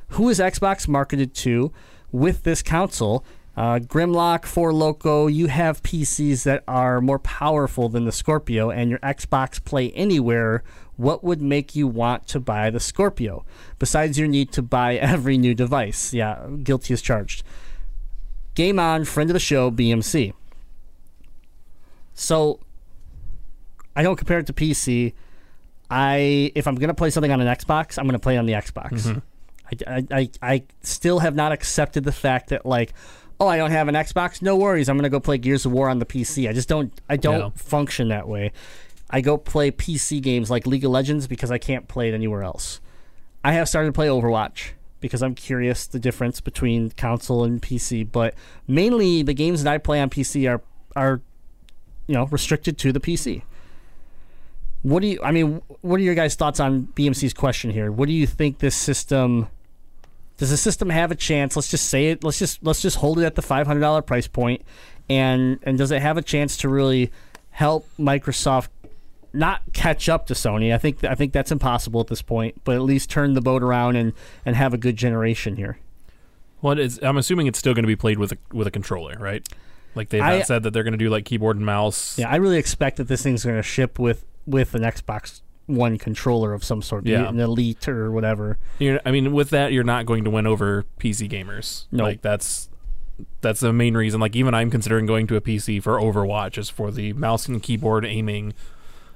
Who is Xbox marketed to with this console? Uh, Grimlock, For Loco, you have PCs that are more powerful than the Scorpio, and your Xbox Play Anywhere. What would make you want to buy the Scorpio? Besides your need to buy every new device. Yeah, guilty as charged. Game on, friend of the show, BMC. So, I don't compare it to PC. I if I'm gonna play something on an Xbox, I'm gonna play it on the Xbox. I, I, I, I still have not accepted the fact that like, oh, I don't have an Xbox. No worries, I'm gonna go play Gears of War on the PC. I just don't I don't Yeah. function that way. I go play PC games like League of Legends because I can't play it anywhere else. I have started to play Overwatch because I'm curious the difference between console and PC, but mainly the games that I play on PC are are you know restricted to the PC. What do you? I mean, what are your guys' thoughts on BMC's question here? What do you think this system? Does the system have a chance? Let's just say it. Let's just let's just hold it at the five hundred dollar price point, and and does it have a chance to really help Microsoft not catch up to Sony? I think I think that's impossible at this point, but at least turn the boat around and and have a good generation here. Well, it's, I'm assuming it's still going to be played with a with a controller, right? Like they've I- said that they're going to do like keyboard and mouse. Yeah, I really expect that this thing's going to ship with with an Xbox One controller of some sort, Yeah. an Elite or whatever. You're, I mean, with that, you're not going to win over PC gamers. No. like that's that's the main reason. Like even I'm considering going to a PC for Overwatch is for the mouse and keyboard aiming.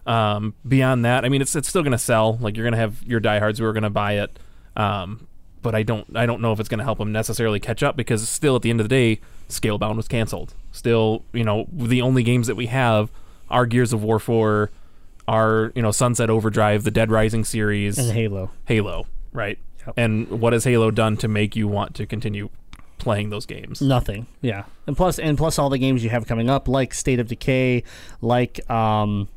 Um, beyond that, I mean, it's it's still going to sell. Like you're going to have your diehards who are going to buy it. Um, but I don't I don't know if it's going to help them necessarily catch up because still at the end of the day, Scalebound was canceled. Still, you know, the only games that we have are Gears of War 4, are you know Sunset Overdrive, the Dead Rising series, And Halo. Halo, right? Yep. And what has Halo done to make you want to continue playing those games? Nothing. Yeah, and plus and plus all the games you have coming up, like State of Decay, like um,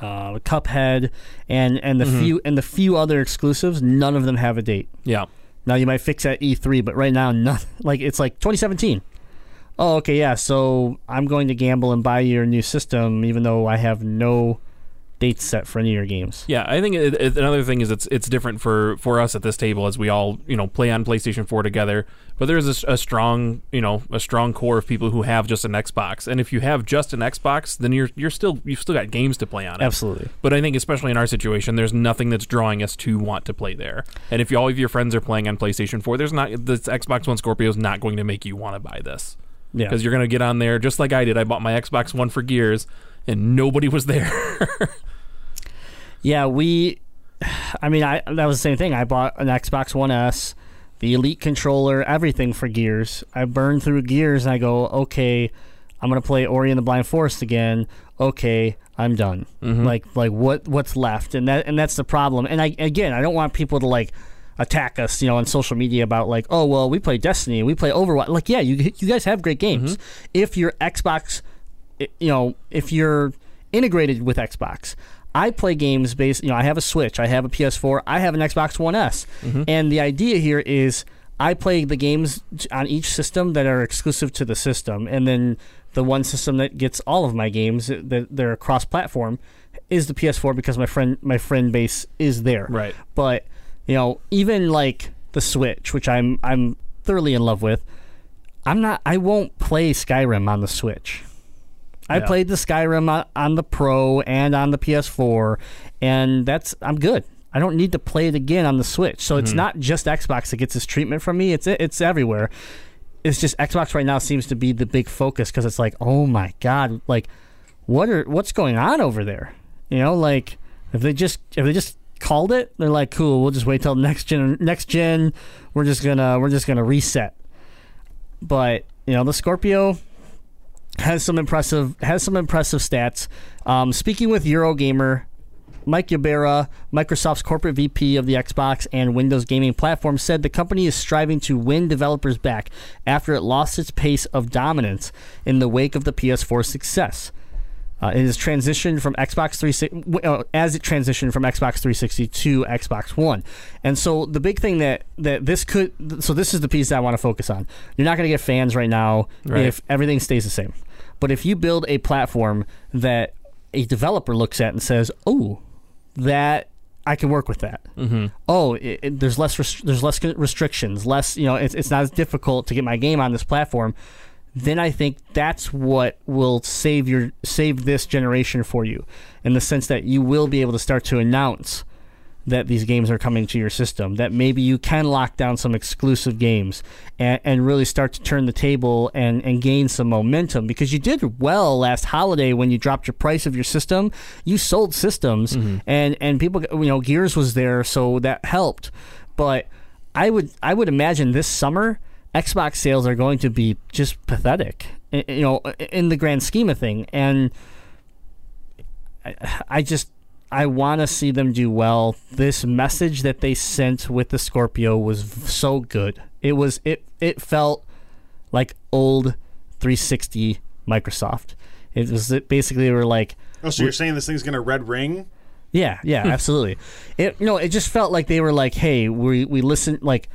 uh, Cuphead, and and the few and the few other exclusives. None of them have a date. Yeah. Now you might fix at E3, but right now, none. Like it's like 2017. Oh, okay, yeah. So I'm going to gamble and buy your new system, even though I have no dates set for any of your games. Yeah, I think it, it, another thing is it's it's different for for us at this table as we all you know play on PlayStation 4 together. But there's a, s- a strong you know a strong core of people who have just an Xbox, and if you have just an Xbox, then you're you're still you've still got games to play on it. Absolutely. But I think especially in our situation, there's nothing that's drawing us to want to play there. And if you, all of your friends are playing on PlayStation 4, there's not this Xbox One Scorpio is not going to make you want to buy this Yeah. because you're going to get on there just like I did. I bought my Xbox One for Gears, and nobody was there. Yeah, we. I mean, I that was the same thing. I bought an Xbox One S, the Elite controller, everything for Gears. I burned through Gears, and I go, okay, I'm gonna play Ori and the Blind Forest again. Okay, I'm done. Mm-hmm. Like, like what what's left? And that and that's the problem. And I again, I don't want people to like attack us, you know, on social media about like, oh well, we play Destiny, we play Overwatch. Like, yeah, you you guys have great games. Mm-hmm. If your Xbox, you know, if you're integrated with Xbox. I play games based, you know, I have a Switch, I have a PS4, I have an Xbox One S. Mm-hmm. And the idea here is I play the games on each system that are exclusive to the system. And then the one system that gets all of my games that they're cross platform is the PS4 because my friend my friend base is there. Right. But, you know, even like the Switch, which I'm I'm thoroughly in love with, I'm not I won't play Skyrim on the Switch. I Yeah. played the Skyrim on, on the Pro and on the PS4, and that's I'm good. I don't need to play it again on the Switch. So it's mm-hmm. not just Xbox that gets this treatment from me. It's it's everywhere. It's just Xbox right now seems to be the big focus because it's like, oh my god, like what are what's going on over there? You know, like if they just if they just called it, they're like, cool, we'll just wait till next gen next gen. We're just gonna we're just gonna reset. But you know, the Scorpio has some impressive has some impressive stats. Um, speaking with Eurogamer, Mike Ybarra, Microsoft's corporate VP of the Xbox and Windows gaming platform, said the company is striving to win developers back after it lost its pace of dominance in the wake of the PS4 success. Uh, it has transitioned from Xbox 360 w- uh, as it transitioned from Xbox 360 to Xbox One, and so the big thing that that this could so this is the piece that I want to focus on. You're not going to get fans right now Right. if everything stays the same, but if you build a platform that a developer looks at and says, "Oh, that I can work with that." Mm-hmm. Oh, it, it- there's less rest- there's less restrictions, less you know, it's it's not as difficult to get my game on this platform then I think that's what will save your save this generation for you, in the sense that you will be able to start to announce that these games are coming to your system. That maybe you can lock down some exclusive games and, and really start to turn the table and, and gain some momentum because you did well last holiday when you dropped your price of your system. You sold systems mm-hmm. and and people you know Gears was there, so that helped. But I would I would imagine this summer Xbox sales are going to be just pathetic, you know, in the grand scheme of thing. And I, I just I want to see them do well. This message that they sent with the Scorpio was so good. It was it it felt like old 360 Microsoft. It was it basically they were like Oh, so you're saying this thing's gonna red ring? yeah, yeah, hmm. absolutely. It no, it just felt like they were like, "Hey, we we listened like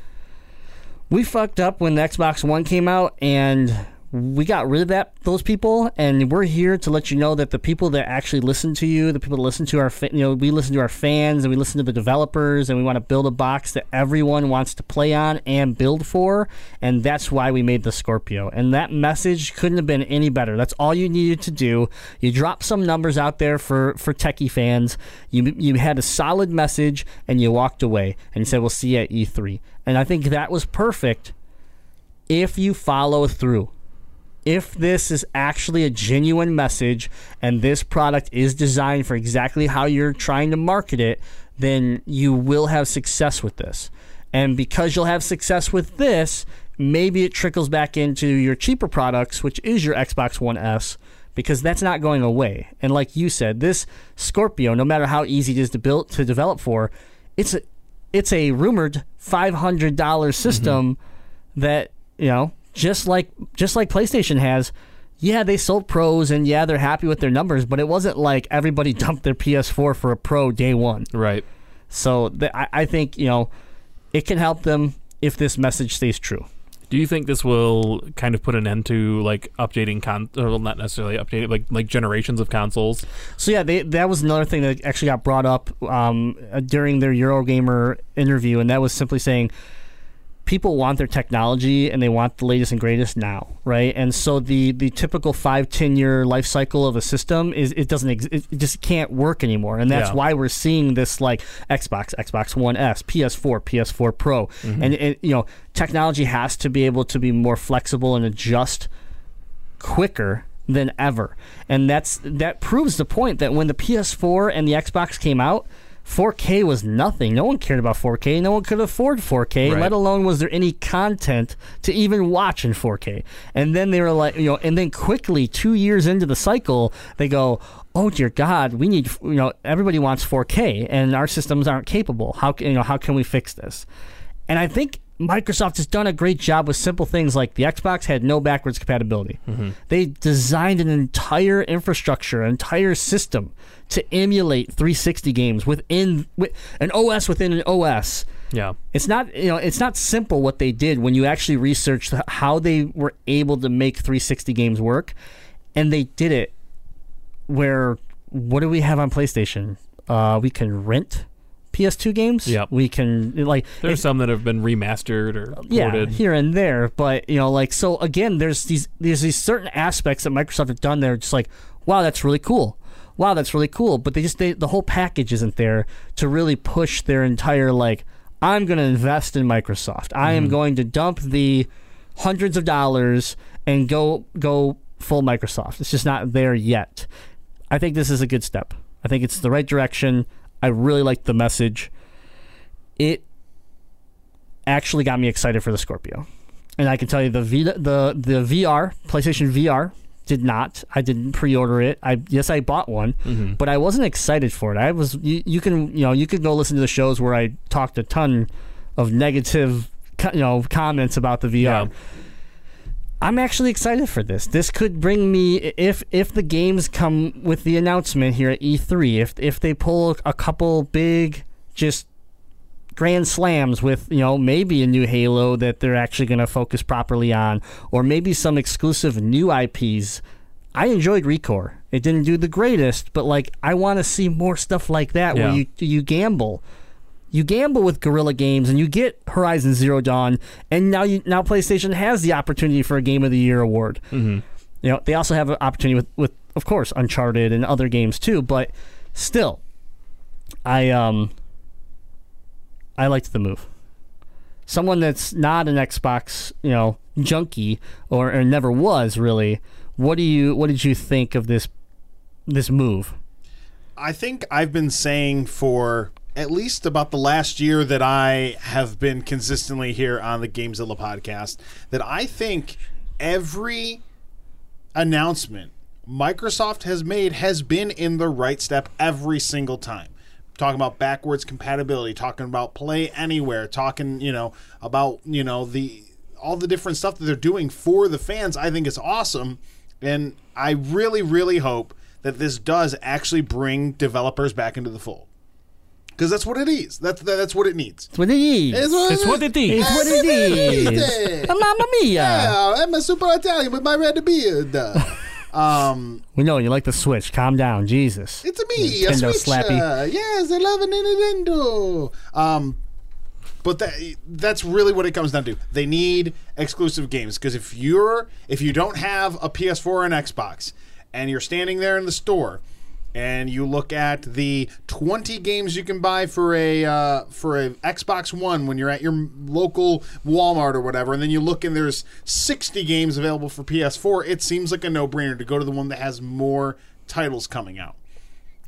we fucked up when the Xbox One came out and we got rid of that those people, and we're here to let you know that the people that actually listen to you, the people that listen to our, fa- you know, we listen to our fans and we listen to the developers, and we want to build a box that everyone wants to play on and build for, and that's why we made the Scorpio. And that message couldn't have been any better. That's all you needed to do. You dropped some numbers out there for for techie fans. You you had a solid message, and you walked away, and you said, "We'll see you at E3." And I think that was perfect if you follow through if this is actually a genuine message and this product is designed for exactly how you're trying to market it, then you will have success with this. And because you'll have success with this, maybe it trickles back into your cheaper products, which is your Xbox One S, because that's not going away. And like you said, this Scorpio, no matter how easy it is to build to develop for, it's a it's a rumored five hundred dollars mm-hmm. system that you know just like just like PlayStation has. Yeah, they sold pros and yeah, they're happy with their numbers, but it wasn't like everybody dumped their PS4 for a pro day one. Right. So th- I, I think you know it can help them if this message stays true. Do you think this will kind of put an end to like updating con or well, not necessarily updating like like generations of consoles? So yeah, they, that was another thing that actually got brought up um, during their Eurogamer interview, and that was simply saying people want their technology and they want the latest and greatest now, right? And so the the typical five ten year life cycle of a system is it doesn't ex- it just can't work anymore, and that's Yeah. why we're seeing this like Xbox, Xbox One S, PS4, PS4 Pro, mm-hmm. and it, you know technology has to be able to be more flexible and adjust quicker than ever. And that's that proves the point that when the PS4 and the Xbox came out, 4K was nothing. No one cared about 4K. No one could afford 4K, Right. let alone was there any content to even watch in 4K. And then they were like, you know, and then quickly 2 years into the cycle, they go, "Oh dear god, we need, you know, everybody wants 4K and our systems aren't capable. How can, you know, how can we fix this?" And I think Microsoft has done a great job with simple things like the Xbox had no backwards compatibility. They designed an entire infrastructure, an entire system to emulate 360 games within with an OS within an OS. Yeah. It's not you know it's not simple what they did when you actually researched how they were able to make 360 games work, and they did it. Where what do we have on PlayStation? Uh, we can rent PS2 games. Yep. We can like There's some that have been remastered or yeah, ported. here and there. But you know, like so again, there's these there's these certain aspects that Microsoft have done there. Just like, wow, that's really cool. Wow, that's really cool. But they just they, the whole package isn't there to really push their entire like. I'm going to invest in Microsoft. I am mm-hmm. going to dump the hundreds of dollars and go go full Microsoft. It's just not there yet. I think this is a good step. I think it's the right direction. I really like the message. It actually got me excited for the Scorpio. And I can tell you the v, the the VR PlayStation VR did not. I didn't pre-order it. I yes, I bought one, mm-hmm. but I wasn't excited for it. I was you, you can you know you could go listen to the shows where I talked a ton of negative you know comments about the VR. Yeah. I'm actually excited for this. This could bring me if if the games come with the announcement here at E3. If if they pull a couple big just grand slams with you know maybe a new Halo that they're actually going to focus properly on, or maybe some exclusive new IPs. I enjoyed Recore. It didn't do the greatest, but like I want to see more stuff like that where you you gamble. You gamble with Guerrilla Games and you get Horizon Zero Dawn, and now you now PlayStation has the opportunity for a Game of the Year award. Mm-hmm. You know they also have an opportunity with, with of course Uncharted and other games too, but still, I um I liked the move. Someone that's not an Xbox, you know, junkie or, or never was really. What do you what did you think of this this move? I think I've been saying for at least about the last year that I have been consistently here on the Gamezilla podcast that I think every announcement Microsoft has made has been in the right step every single time. Talking about backwards compatibility, talking about play anywhere, talking, you know, about, you know, the all the different stuff that they're doing for the fans, I think is awesome. And I really, really hope that this does actually bring developers back into the fold. Because that's what it is. That's that's what it needs. It's what it needs. it is. What it needs. It's what it is. It's what it is. Mamma mia. Yeah, I'm a super Italian with my red beard. um, We know you like the Switch. Calm down, Jesus. it's a me, a Nintendo Switch. slappy. uh, yes, I love a Nintendo. Um, but that that's really what it comes down to. They need exclusive games because if you're if you don't have a PS4 or an Xbox and you're standing there in the store and you look at the 20 games you can buy for a uh, for a Xbox One when you're at your local Walmart or whatever, and then you look and there's 60 games available for PS4, it seems like a no-brainer to go to the one that has more titles coming out.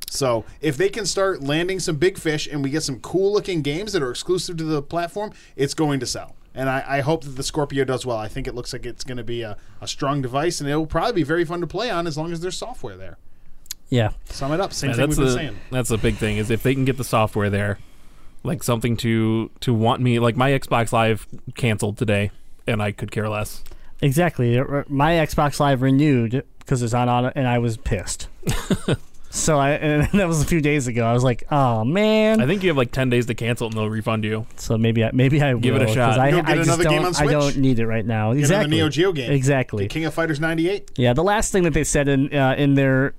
So if they can start landing some big fish and we get some cool looking games that are exclusive to the platform, it's going to sell. And I, I hope that the Scorpio does well. I think it looks like it's going to be a, a strong device and it will probably be very fun to play on as long as there's software there. Yeah. Sum it up. Same Yeah, thing that's we've been the saying. that's the big thing is if they can get the software there, like something to to want me like my Xbox Live canceled today, and I could care less. Exactly. Uh, My Xbox Live renewed because it's on auto, and I was pissed. so I and that was a few days ago. I was like, oh man. I think you have like ten days to cancel, and they'll refund you. so maybe I maybe I Give it a shot. I, get I just another don't, game on I don't need it right now. Get exactly. another Neo Geo game. Exactly. Get King of Fighters 98. Yeah, the last thing that they said in uh, in their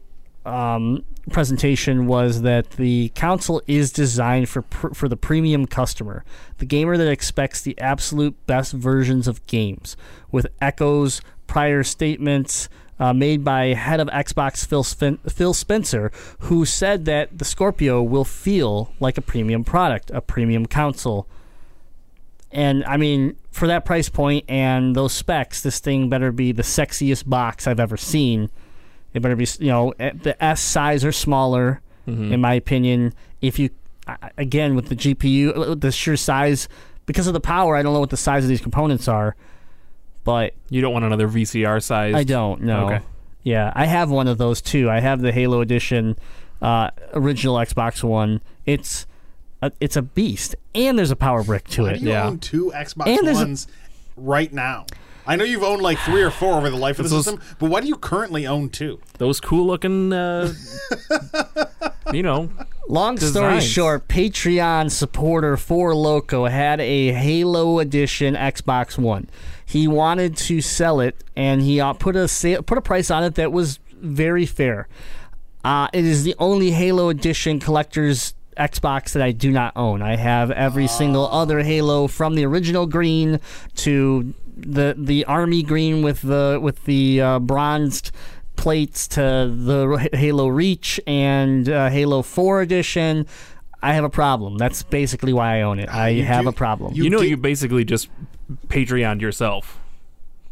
um, presentation was that the console is designed for pr- for the premium customer, the gamer that expects the absolute best versions of games, with echoes, prior statements. Uh, made by head of Xbox Phil, Spen- Phil Spencer, who said that the Scorpio will feel like a premium product, a premium console. And I mean, for that price point and those specs, this thing better be the sexiest box I've ever seen. It better be, you know, the S size or smaller, in my opinion. If you, again, with the GPU, uh, the sheer size, because of the power, I don't know what the size of these components are, but You don't want another VCR size. I don't know. Okay. Yeah, I have one of those too. I have the Halo Edition, uh, original Xbox One. It's a, it's a beast, and there's a power brick to Why it. do you yeah. own two Xbox And there's a- Ones right now? I know you've owned like three or four over the life of the Those- system, but why do you currently own two? Those cool looking, uh, you know, Long story Designs. short, Patreon supporter for Loco had a Halo Edition Xbox One. He wanted to sell it, and he uh, put a sa- put a price on it that was very fair. Uh, it is the only Halo Edition collector's Xbox that I do not own. I have every single other Halo from the original green to the the army green with the with the uh, bronzed plates to the Halo Reach and uh, Halo 4 edition. I have a problem. That's basically why I own it. I you have do- a problem. you, know, did- you basically just Patreon yourself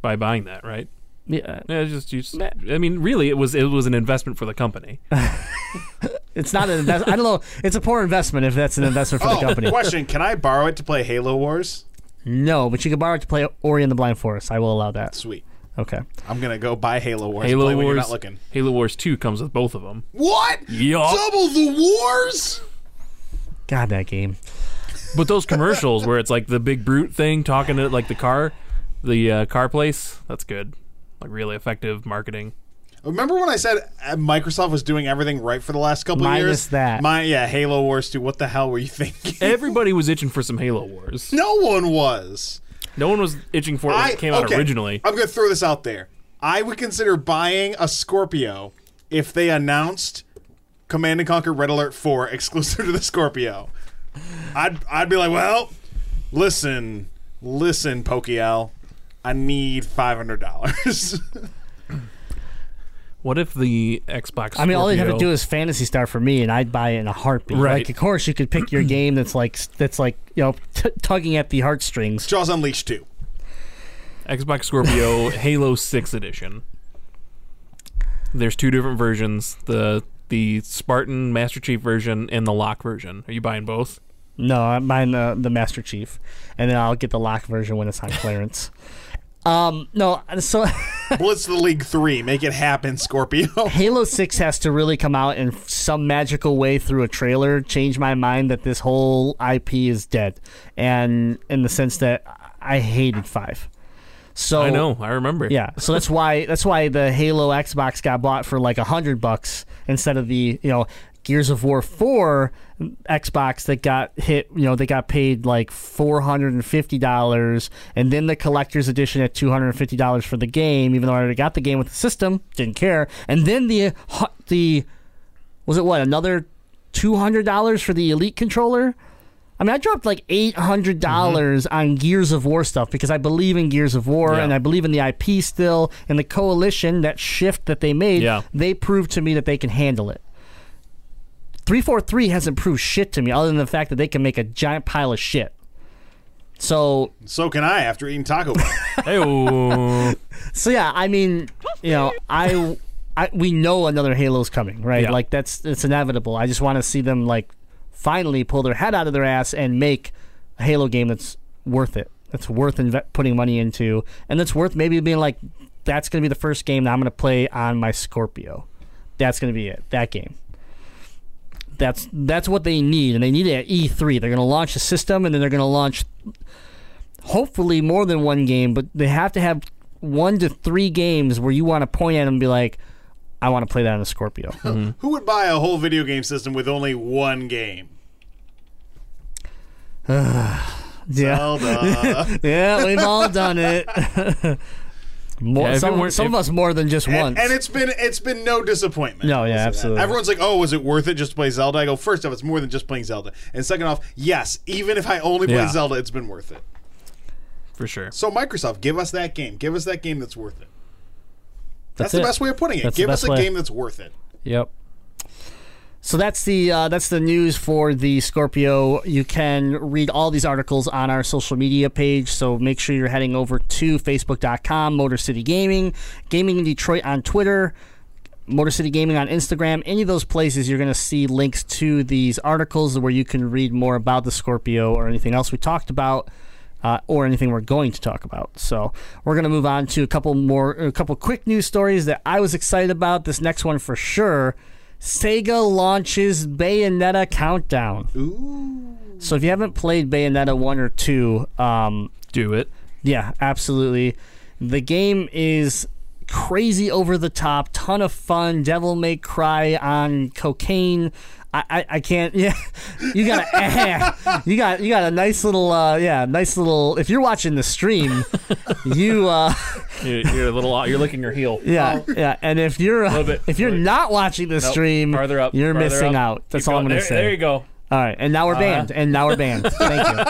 by buying that, right? yeah, Yeah, just, you just I mean, really, it was it was an investment for the company. it's not an investment. I don't know. It's a poor investment if that's an investment for the Oh, company. question: Can I borrow it to play Halo Wars? No, but you can borrow it to play Ori and the Blind Forest. I will allow that. Sweet. Okay. I'm gonna go buy Halo Wars. Halo play when you're Wars, not looking. Halo Wars Two comes with both of them. What? Yup. Double the wars? God, that game. But those commercials where it's like the big brute thing talking to like the car, the uh, car place, that's good. Like really effective marketing. Remember when I said uh, Microsoft was doing everything right for the last couple of years? that. My yeah, Halo Wars 2. What the hell were you thinking? Everybody was itching for some Halo Wars. no one was. No one was itching for it when it came out okay, originally. I'm gonna throw this out there. I would consider buying a Scorpio if they announced Command and Conquer Red Alert 4 exclusive to the Scorpio. I'd I'd be like, well, listen, listen, Pokiel, I need five hundred dollars. What if the Xbox? I mean, all you have to do is Phantasy Star for me, and I'd buy it in a heartbeat. Right. Like, of course, you could pick your game that's like that's like you know t- tugging at the heartstrings. Jaws Unleashed 2. Xbox Scorpio Halo Six Edition. There's two different versions: the the Spartan Master Chief version and the Locke version. Are you buying both? No, I'm buying the the Master Chief, and then I'll get the Locke version when it's on clearance. Um, no, so Blitz the League 3. Make it happen, Scorpio. Halo Six has to really come out in some magical way through a trailer, change my mind that this whole IP is dead, and in the sense that I hated Five. So I know. I remember. Yeah, so that's why that's why the Halo Xbox got bought for like a hundred bucks instead of the you know Gears of War 4 Xbox that got hit, you know, they got paid like $450 and then the collector's edition at $250 for the game even though I already got the game with the system, didn't care. And then the the was it what, another $200 for the Elite controller? I mean, I dropped like eight hundred dollars mm-hmm. on Gears of War stuff because I believe in Gears of War Yeah. and I believe in the IP still and the coalition. That shift that they made, Yeah. they proved to me that they can handle it. Three four three hasn't proved shit to me other than the fact that they can make a giant pile of shit. So So can I after eating Taco Bell. Hey, oh. so yeah, I mean, you know, I, I we know another Halo's coming, right? Yeah. Like that's it's inevitable. I just want to see them like finally pull their head out of their ass and make a Halo game that's worth it. That's worth inve- putting money into, and that's worth maybe being like, that's going to be the first game that I'm going to play on my Scorpio. That's going to be it. That game. That's that's what they need, and they need it at E3. They're going to launch a system, and then they're going to launch hopefully more than one game, but they have to have one to three games where you want to point at them and be like, I want to play that on a Scorpio. Mm-hmm. Who would buy a whole video game system with only one game? yeah, Zelda. yeah, we've all done it. more, Yeah, some some if- of us more than just and, once. and it's been it's been no disappointment. No, yeah, I'll that. absolutely. Everyone's like, "Oh, was it worth it just to play Zelda?" I go, first off, it's more than just playing Zelda, and second off, yes, even if I only play Yeah. Zelda, it's been worth it. for sure. So Microsoft, give us that game. Give us that game that's worth it. That's, That's the it. best way of putting it. That's give us a way. game that's worth it. Yep. So that's the uh, that's the news for the Scorpio. You can read all these articles on our social media page. So make sure you're heading over to facebook.com, Motor City Gaming, Gaming in Detroit on Twitter, Motor City Gaming on Instagram. Any of those places, you're going to see links to these articles where you can read more about the Scorpio or anything else we talked about. Uh, or anything we're going to talk about. So we're going to move on to a couple more, a couple quick news stories that I was excited about. This next one for sure. Sega launches Bayonetta Countdown. Ooh. So if you haven't played Bayonetta 1 or 2, um, Do it. yeah, absolutely. The game is crazy over the top, ton of fun, devil may cry on cocaine. I, I, I can't yeah you got a you got you got a nice little uh yeah nice little if you're watching the stream you uh You're, you're a little. You're licking your heel. yeah yeah and if you're bit. if you're not watching the Nope. stream Farther up. you're farther missing up. out that's Keep all I'm going. gonna there, say There you go. all right, and now we're Uh-huh. banned. And now we're banned. Thank you.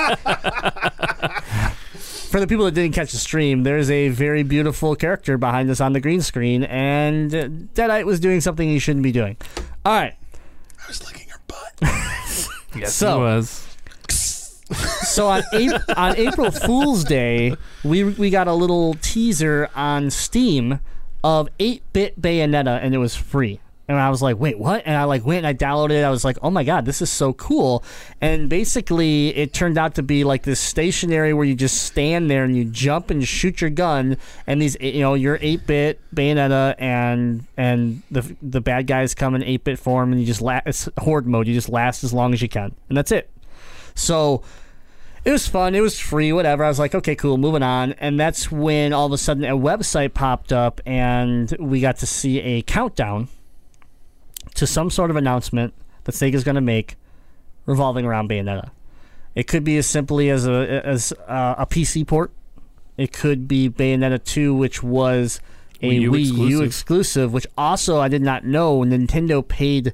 For the people that didn't catch the stream, there's a very beautiful character behind us on the green screen, and Deadite was doing something he shouldn't be doing. All right, I was licking her butt. Yes, So- he was. so on April, on April Fool's Day, we we got a little teaser on Steam of 8-bit Bayonetta, and it was free. And I was like, wait, what? And I like went and I downloaded it. I was like, oh my god, this is so cool. And basically, it turned out to be like this stationary where you just stand there and you jump and shoot your gun. And these, you know, your 8-bit Bayonetta and and the the bad guys come in 8-bit form, and you just la- it's horde mode. You just last as long as you can, and that's it. So it was fun. It was free, whatever. I was like, okay, cool, moving on. And that's when all of a sudden a website popped up and we got to see a countdown to some sort of announcement that Sega's going to make revolving around Bayonetta. It could be as simply as a as uh, a PC port. It could be Bayonetta 2, which was a Wii U Wii U exclusive. exclusive, which also I did not know Nintendo paid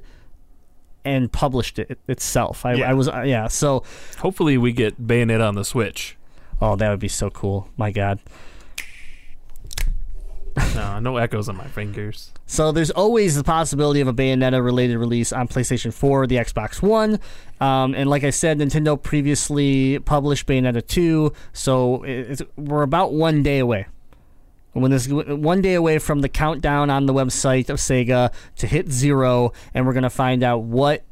and published it itself. I, Yeah. I was uh, yeah. So Hopefully, we get Bayonetta on the Switch. oh, that would be so cool. My God. No, no echoes on my fingers. So there's always the possibility of a Bayonetta related release on PlayStation 4 or the Xbox One. Um, and like I said, Nintendo previously published Bayonetta 2, so we're about one day away. When this one day away from the countdown on the website of Sega to hit zero, and we're gonna find out what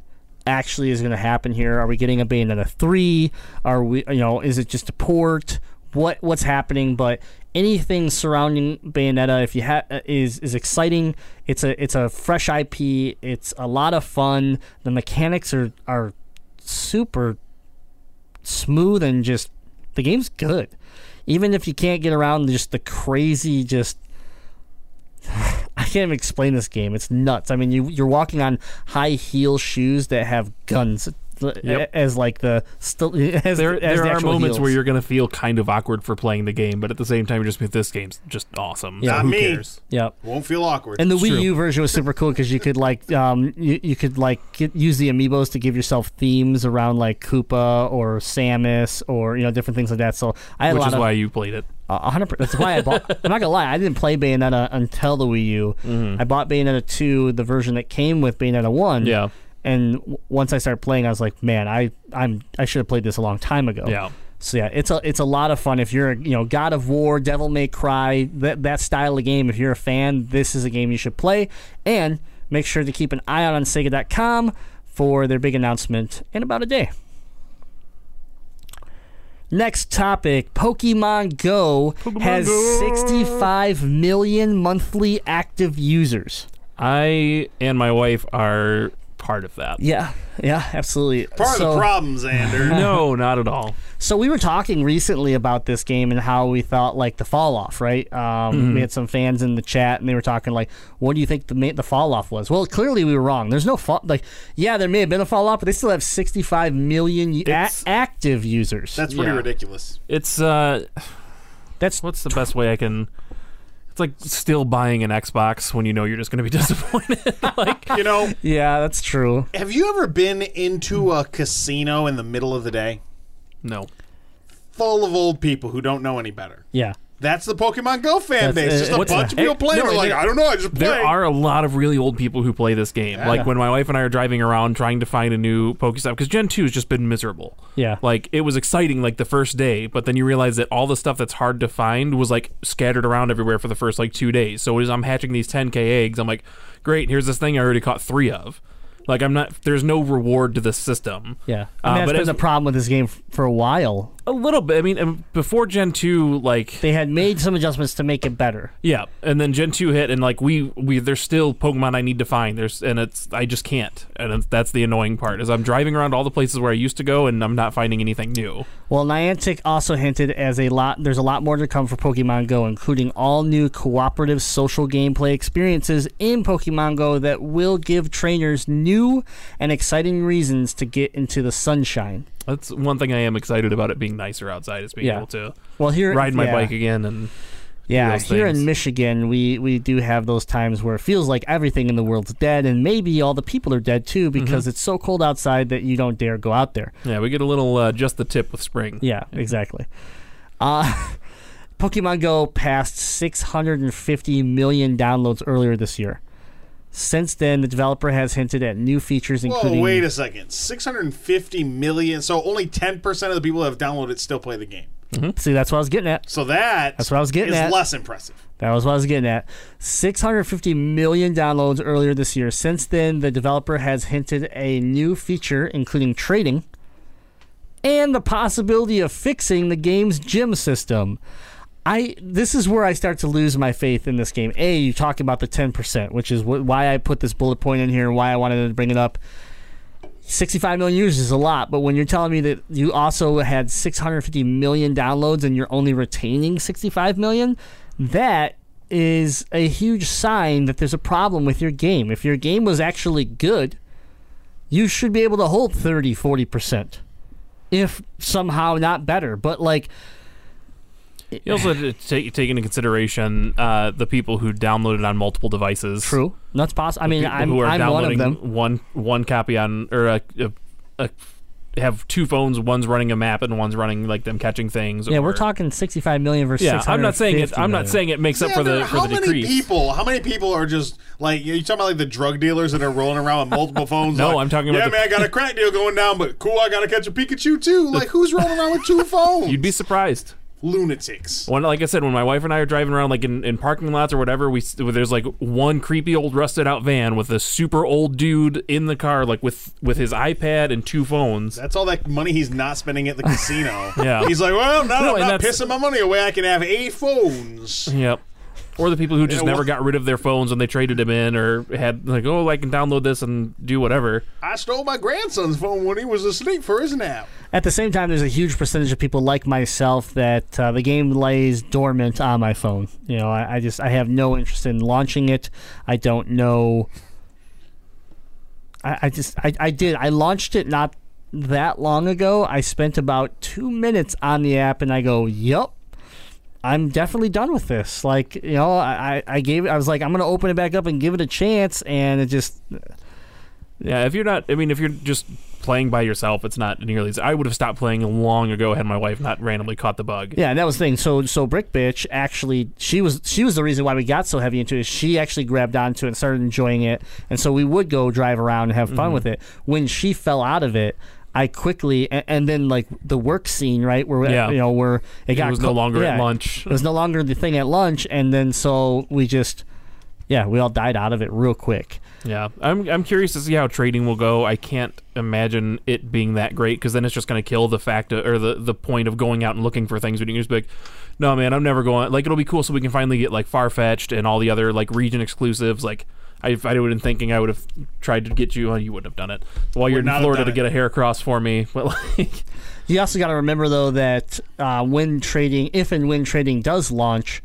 actually is gonna happen here. Are we getting a Bayonetta 3? Are we, you know, is it just a port? What what's happening? But anything surrounding Bayonetta, if you ha- is is exciting. It's a it's a fresh IP. It's a lot of fun. The mechanics are are super smooth and just the game's good. Even if you can't get around just the crazy just I can't even explain this game. It's nuts. I mean, you you're walking on high heel shoes that have guns uh, Yep. as like the still as, There, as there the are actual moments where you're going to feel kind of awkward for playing the game, but at the same time, you're just this game's just awesome. Yeah. So Not who me. cares? Yep. Won't feel awkward. And the Wii true. U version was super cool because you could like um you, you could like get, use the amiibos to give yourself themes around like Koopa or Samus or you know different things like that. So I had Which a lot is of why you played it. Hundred. per- That's why I bought. I'm not gonna lie. I didn't play Bayonetta until the Wii U. Mm-hmm. I bought Bayonetta two, the version that came with Bayonetta one. Yeah. And w- once I started playing, I was like, man, I I'm I should have played this a long time ago. Yeah. So yeah, it's a it's a lot of fun. If you're a, you know God of War, Devil May Cry, that that style of game. If you're a fan, this is a game you should play. And make sure to keep an eye out on Sega.com for their big announcement in about a day. Next topic Pokemon Go has 65 million monthly active users. I and my wife are part of that. Yeah, yeah, absolutely. Part of the problem, Xander. No, not at all. So we were talking recently about this game and how we thought like the fall off, right? Um, We had some fans in the chat and they were talking like, "What do you think the the fall off was?" Well, clearly we were wrong. There's no fall. Like, yeah, there may have been a fall off, but they still have 65 million u- a- It's- active users. That's pretty Yeah. ridiculous. It's uh, That's what's the best way I can? It's like still buying an Xbox when you know you're just going to be disappointed. like, You know, yeah, that's true. have you ever been into a casino in the middle of the day? no. Full of old people who don't know any better. Yeah. That's the Pokemon Go fan That's- base. uh, Just a what's bunch the- of people playing. no, They're like, there- I don't know, I just play. There are a lot of really old people who play this game. Like when my wife and I are driving around trying to find a new Pokestop because Gen 2 has just been miserable. Yeah. Like it was exciting like the first day, but then you realize that all the stuff that's hard to find was like scattered around everywhere for the first like 2 days. So as I'm hatching these 10k eggs, I'm like, "Great, here's this thing I already caught 3 of." Like I'm not there's no reward to this system. Yeah. Uh, I mean, that's but been as- the problem with this game f- for a while. A little bit. I mean, before Gen 2 like They had made some adjustments to make it better. Yeah, and then Gen two hit, and like we we there's still Pokemon I need to find. There's and it's I just can't, and it's, that's the annoying part. Is I'm driving around all the places where I used to go, and I'm not finding anything new. Well, Niantic also hinted as a lot. There's a lot more to come for Pokemon Go, including all new cooperative social gameplay experiences in Pokemon Go that will give trainers new and exciting reasons to get into the sunshine. That's one thing I am excited about it being nicer outside is being Yeah. able to Well, here ride my yeah. bike again and Yeah, here things. in Michigan, we we do have those times where it feels like everything in the world's dead, and maybe all the people are dead too Mm-hmm. because it's so cold outside that you don't dare go out there. yeah, we get a little uh, just the tip with spring. Yeah, exactly. Uh, Pokemon Go passed 650 million downloads earlier this year. Since then, the developer has hinted at new features, Whoa, including. wait a second. 650 million. So only 10% of the people that have downloaded it still play the game. Mm-hmm. See, that's what I was getting at. So that That's what I was getting is at. less impressive. That was what I was getting at. 650 million downloads earlier this year. Since then, the developer has hinted a new feature, including trading and the possibility of fixing the game's gym system. I this is where I start to lose my faith in this game. A, you talk about the 10%, which is wh- why I put this bullet point in here and why I wanted to bring it up. 65 million users is a lot, but when you're telling me that you also had 650 million downloads and you're only retaining 65 million, that is a huge sign that there's a problem with your game. If your game was actually good, you should be able to hold 30, 40%. If somehow not better. But like You also have to take, take into consideration uh, the people who downloaded on multiple devices. true. That's possible. I mean, I'm, who are I'm one of them. one one copy on or a, a, a have two phones. One's running a map and one's running like them catching things. Yeah, or- we're talking 65 million versus Yeah, I'm not saying it. I'm not saying it makes up for the Xander, for how the many decrease. people? How many people are just like you talking about like the drug dealers that are rolling around with multiple phones? No, like, I'm talking about Yeah, the- man, I got a crack deal going down, but cool, I got to catch a Pikachu too. Like, who's rolling around with two phones? You'd be surprised. Lunatics. When, like I said, when my wife and I are driving around, like in, in parking lots or whatever, we there's like one creepy old rusted out van with a super old dude in the car, like with with his iPad and two phones. That's all that money he's not spending at the casino. Yeah. He's like, well, now No, I'm not pissing my money away. I can have eight phones. Yep. Or the people who just Yeah, never got rid of their phones when they traded them in, or had like, oh, I can download this and do whatever. I stole my grandson's phone when he was asleep for his nap. At the same time, there's a huge percentage of people like myself that uh, the game lays dormant on my phone. You know, I, I just I have no interest in launching it. I don't know. I, I just I, I did I launched it not that long ago. I spent about two minutes on the app, and I go, "Yup, I'm definitely done with this." Like you know, I I gave it. I was like, I'm gonna open it back up and give it a chance, and it just Yeah, if you're not, I mean, if you're just playing by yourself, it's not nearly. as I would have stopped playing long ago had my wife not randomly caught the bug. Yeah, and that was the thing. So so Brick Bitch actually she was she was the reason why we got so heavy into it. She actually grabbed onto it and started enjoying it. And so we would go drive around and have Mm-hmm. fun with it. When she fell out of it, I quickly and, and then like the work scene, right? Where Yeah. you know where it got was no co- longer at lunch. It was no longer the thing at lunch and then so we just yeah, we all died out of it real quick. Yeah, I'm I'm curious to see how trading will go. I can't imagine it being that great because then it's just going to kill the fact of, or the the point of going out and looking for things. When you can just be like, no man, I'm never going. Like it'll be cool so we can finally get like Farfetch'd and all the other like region exclusives. Like I, if I would have been thinking I would have tried to get you. Well, you wouldn't have done it while you're in not have Florida done to it. get a Heracross for me. But like, You also got to remember though that uh, when trading, if and when trading does launch,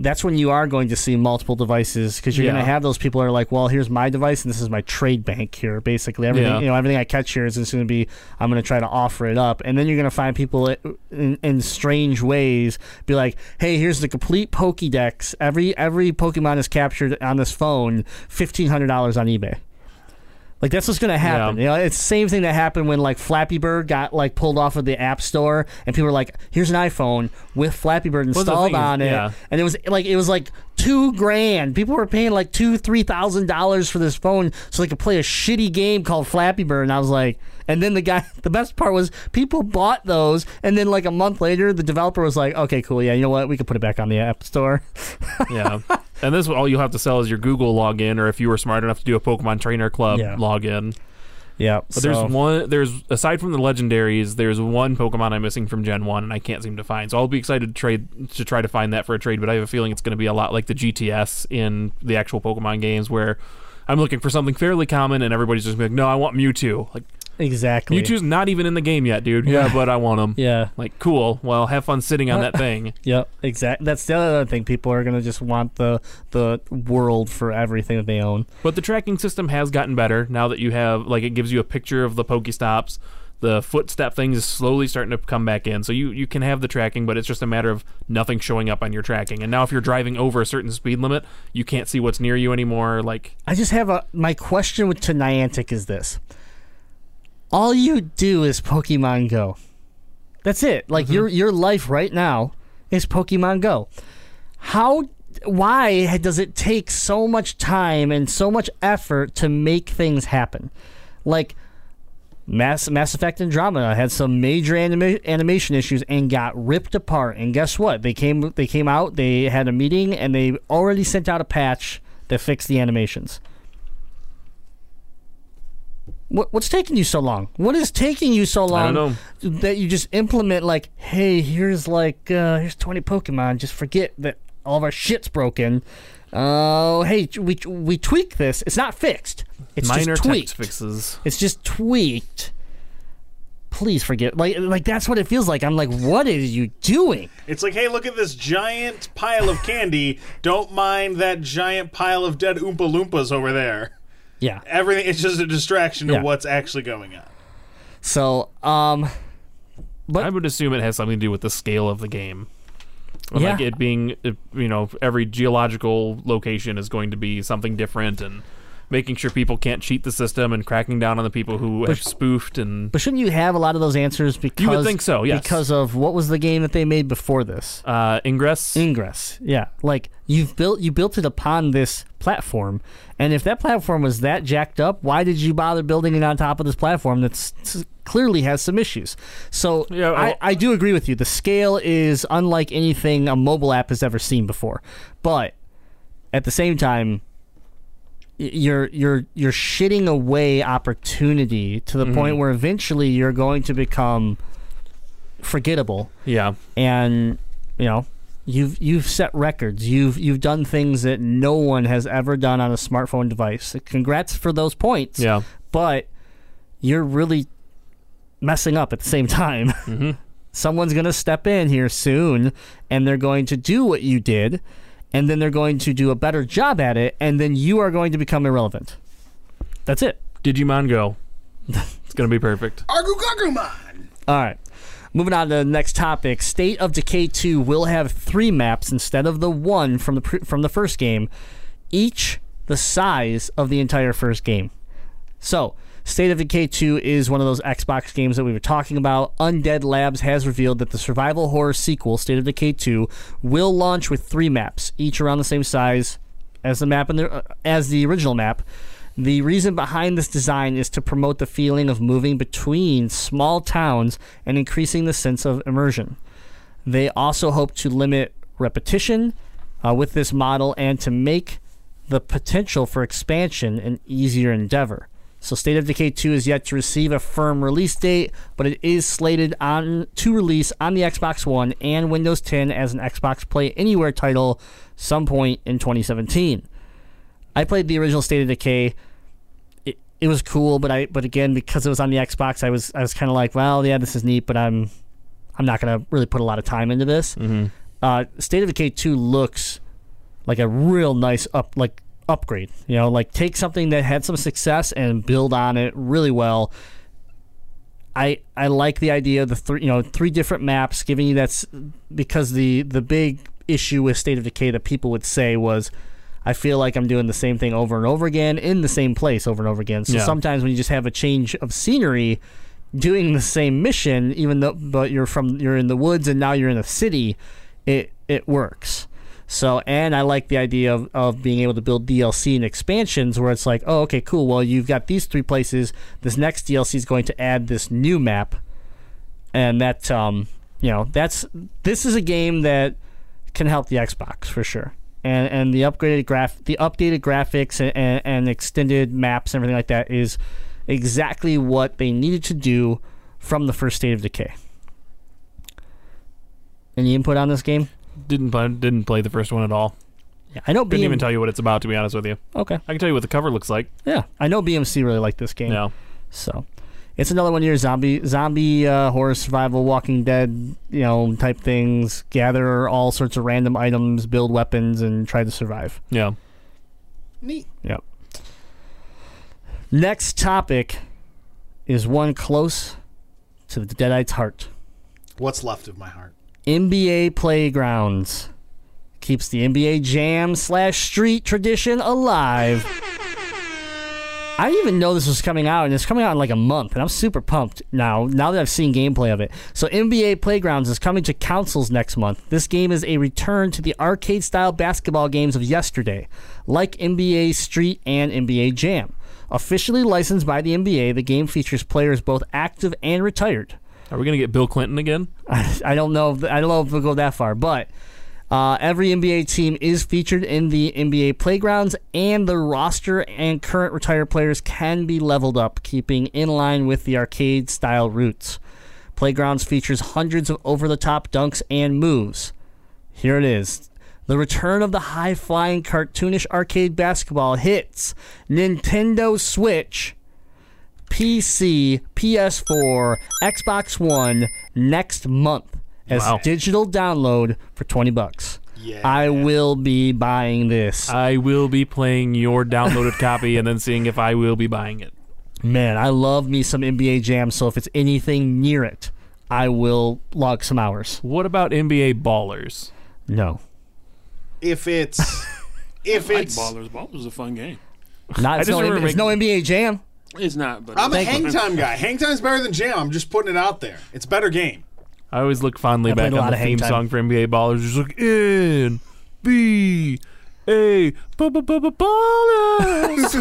that's when you are going to see multiple devices because you're going to have those people who are like, well, here's my device and this is my trade bank here. Basically, everything Yeah. you know, everything I catch here is just going to be I'm going to try to offer it up, and then you're going to find people in, in strange ways be like, hey, here's the complete Pokédex. Every every Pokemon is captured on this phone, fifteen hundred dollars on eBay. Like that's what's gonna happen. Yeah. You know, it's the same thing that happened when like Flappy Bird got like pulled off of the App Store, and people were like, "Here's an iPhone with Flappy Bird installed is- on it," yeah. and it was like it was like two grand. People were paying like two, three thousand dollars for this phone so they could play a shitty game called Flappy Bird. And I was like, and then the guy, the best part was people bought those, and then like a month later, the developer was like, "Okay, cool, yeah, you know what, we could put it back on the App Store." yeah, and this all you'll have to sell is your Google login, or if you were smart enough to do a Pokemon Trainer Club Yeah. login. yeah, But there's one. There's aside from the legendaries, there's one Pokemon I'm missing from Gen One, and I can't seem to find. So I'll be excited to trade to try to find that for a trade. But I have a feeling it's going to be a lot like the GTS in the actual Pokemon games, where I'm looking for something fairly common, and everybody's just like, "No, I want Mewtwo." Like exactly. Mewtwo's not even in the game yet, dude. Yeah, but I want him. Yeah. Like cool. Well, have fun sitting on that thing. Yep, exactly. That's the other thing. People are gonna just want the the world for everything that they own. But the tracking system has gotten better now that you have like it gives you a picture of the Pokestops. The footstep thing is slowly starting to come back in, so you you can have the tracking, but it's just a matter of nothing showing up on your tracking. And now, if you're driving over a certain speed limit, you can't see what's near you anymore. Like, I just have a my question with to Niantic is this: all you do is Pokemon Go. That's it. Like mm-hmm. your your life right now is Pokemon Go. How? Why does it take so much time and so much effort to make things happen? Like Mass Mass Effect Andromeda had some major anima- animation issues and got ripped apart. And guess what? They came they came out. They had a meeting and they already sent out a patch that fixed the animations. What, what's taking you so long? What is taking you so long don't that you just implement like, hey, here's like uh, here's 20 Pokemon. Just forget that all of our shit's broken. Oh, hey, we we tweak this. It's not fixed. It's minor just tweaked. fixes. It's just tweaked. Please forget. Like like that's what it feels like. I'm like, what are you doing? It's like, hey, look at this giant pile of candy. Don't mind that giant pile of dead Oompa Loompas over there. Yeah. Everything, it's just a distraction to what's actually going on. So, um, but I would assume it has something to do with the scale of the game. Yeah. Like it being, you know, every geological location is going to be something different, and making sure people can't cheat the system and cracking down on the people who have spoofed and but shouldn't you have a lot of those answers because you would think so, yes. Because of what was the game that they made before this? uh, ingress. Ingress. Yeah. Like you've built you built it upon this platform. And if that platform was that jacked up, why did you bother building it on top of this platform that's clearly has some issues? So Yeah, I, well- I do agree with you. The scale is unlike anything a mobile app has ever seen before. But at the same time, you're you're you're shitting away opportunity to the Mm-hmm. point where eventually you're going to become forgettable yeah. and you know You've you've set records. You've you've done things that no one has ever done on a smartphone device. Congrats for those points. Yeah. But you're really messing up at the same time. Mm-hmm. Someone's going to step in here soon and they're going to do what you did and then they're going to do a better job at it and then you are going to become irrelevant. That's it. Digimon Go. it's gonna be perfect. Argu Gagumon. All right. Moving on to the next topic. State of Decay 2 will have three maps instead of the one from the from the first game, each the size of the entire first game. So, State of Decay 2 is one of those Xbox games that we were talking about. Undead Labs has revealed that the survival horror sequel, State of Decay 2, will launch with three maps, each around the same size as the map in the, uh, as the original map. The reason behind this design is to promote the feeling of moving between small towns and increasing the sense of immersion. They also hope to limit repetition uh, with this model and to make the potential for expansion an easier endeavor. So State of Decay 2 is yet to receive a firm release date, but it is slated on to release on the Xbox One and Windows 10 as an Xbox Play Anywhere title some point in 2017. I played the original State of Decay. It, was cool, but I but again because it was on the Xbox, I was I was kind of like, well, yeah, this is neat, but I'm I'm not gonna really put a lot of time into this. Uh, State of Decay 2 looks like a real nice up like upgrade. You know, like take something that had some success and build on it really well. I I like the idea of the three you know three different maps giving you that's because the the big issue with State of Decay that people would say was I feel like I'm doing the same thing over and over again in the same place over and over again. So Yeah. sometimes when you just have a change of scenery, doing the same mission, even though but you're from you're in the woods and now you're in a city, it it works. So and I like the idea of, of being able to build DLC and expansions where it's like, oh okay, cool. Well you've got these three places. This next DLC is going to add this new map, and that um you know that's this is a game that can help the Xbox for sure. And and the upgraded graph the updated graphics and, and, and extended maps and everything like that is exactly what they needed to do from the first State of Decay. Any input on this game? Didn't play, didn't play the first one at all. Yeah, I know Couldn't BM- even tell you what it's about, to be honest with you. Okay, I can tell you what the cover looks like. yeah, I know BMC really liked this game. No. So it's another one of your zombie zombie uh, horror survival Walking Dead you know type things. Gather all sorts of random items, build weapons, and try to survive. Yeah. Neat. Yep. Next topic is one close to the Deadites' heart. What's left of my heart? NBA Playgrounds keeps the NBA Jam slash Street tradition alive. I didn't even know this was coming out, and it's coming out in like a month, and I'm super pumped now. Now that I've seen gameplay of it, so NBA Playgrounds is coming to consoles next month. This game is a return to the arcade-style basketball games of yesterday, like NBA Street and NBA Jam. Officially licensed by the NBA, the game features players both active and retired. Are we gonna get Bill Clinton again? I don't know. If, I don't know if we'll go that far, but uh, every NBA team is featured in the NBA playgrounds, and the roster and current retired players can be leveled up, keeping in line with the arcade style roots. Playgrounds features hundreds of over-the-top dunks and moves. Here it is. The return of the high flying cartoonish arcade basketball hits Nintendo Switch, PC, PS4, Xbox One next month as Wow. digital download for 20 bucks. Yeah. I will be buying this. I will be playing your downloaded copy and then seeing if I will be buying it. Man, I love me some NBA Jam, so if it's anything near it, I will log some hours. What about NBA Ballers? No. If it's if Like it's Ballers. Ballers is a fun game. Not, it's, no, remember it's no NBA Jam. It's not, but I'm a it's hang time guy. Hang time's better than jam. I'm just putting it out there. It's a better game. I always look fondly I back on the theme Time. song for NBA Ballers. Just like N B A B B B B Ballers.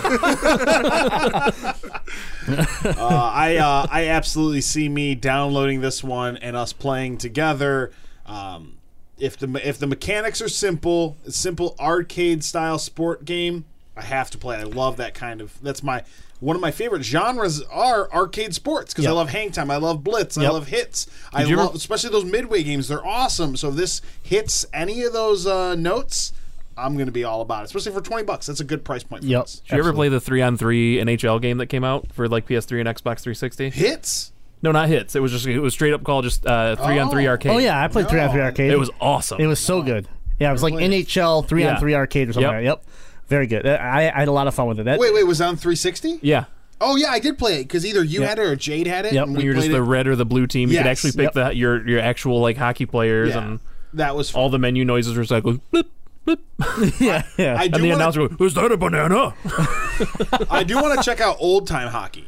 Uh, I uh, I absolutely see me downloading this one and us playing together. Um, if the if the mechanics are simple, simple arcade style sport game, I have to play. I love that kind of. That's my one of my favorite genres are arcade sports because I love Hang Time, I love Blitz, I love Hitz. I you ever- love especially those midway games. They're awesome. So if this hits any of those uh, notes, I'm going to be all about it. Especially for twenty bucks, that's a good price point. For Yep. this. Did you ever play the three on three NHL game that came out for like PS3 and Xbox 360? Hitz. No, not Hitz. It was just it was straight up called just uh, three on three arcade. Oh yeah, I played three on three arcade. it was awesome. It was so good. Yeah, it was like. NHL three on three arcade or something. Yep. Like. Yep, very good. Uh, I, I had a lot of fun with it. That, Wait, wait, was that on 360? yeah. Oh yeah, I did play it because either you Yep. had it or Jade had it. Yep. and When we you're just played the it. red or the blue team, you Yes. could actually pick Yep. the your your actual like hockey players Yeah. and That was fun. all the menu noises were just like blip, blip. yeah, yeah. I do and the wanna- announcer goes, "Is that a banana?" I do want to check out old time hockey.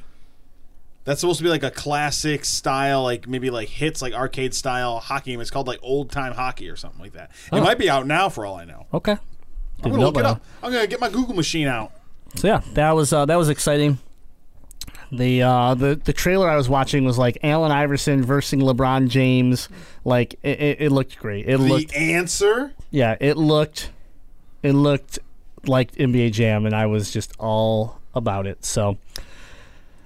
That's supposed to be like a classic style, like maybe like Hitz, like arcade style hockey. game. It's called like old time hockey or something like that. It might be out now for all I know. okay. I'm gonna look it about up. I'm gonna get my Google machine out. So yeah, that was uh, that was exciting. The uh, the the trailer I was watching was like Allen Iverson versus LeBron James. Like it, it, it looked great. It The looked answer. yeah, it looked it looked like NBA Jam, and I was just all about it. So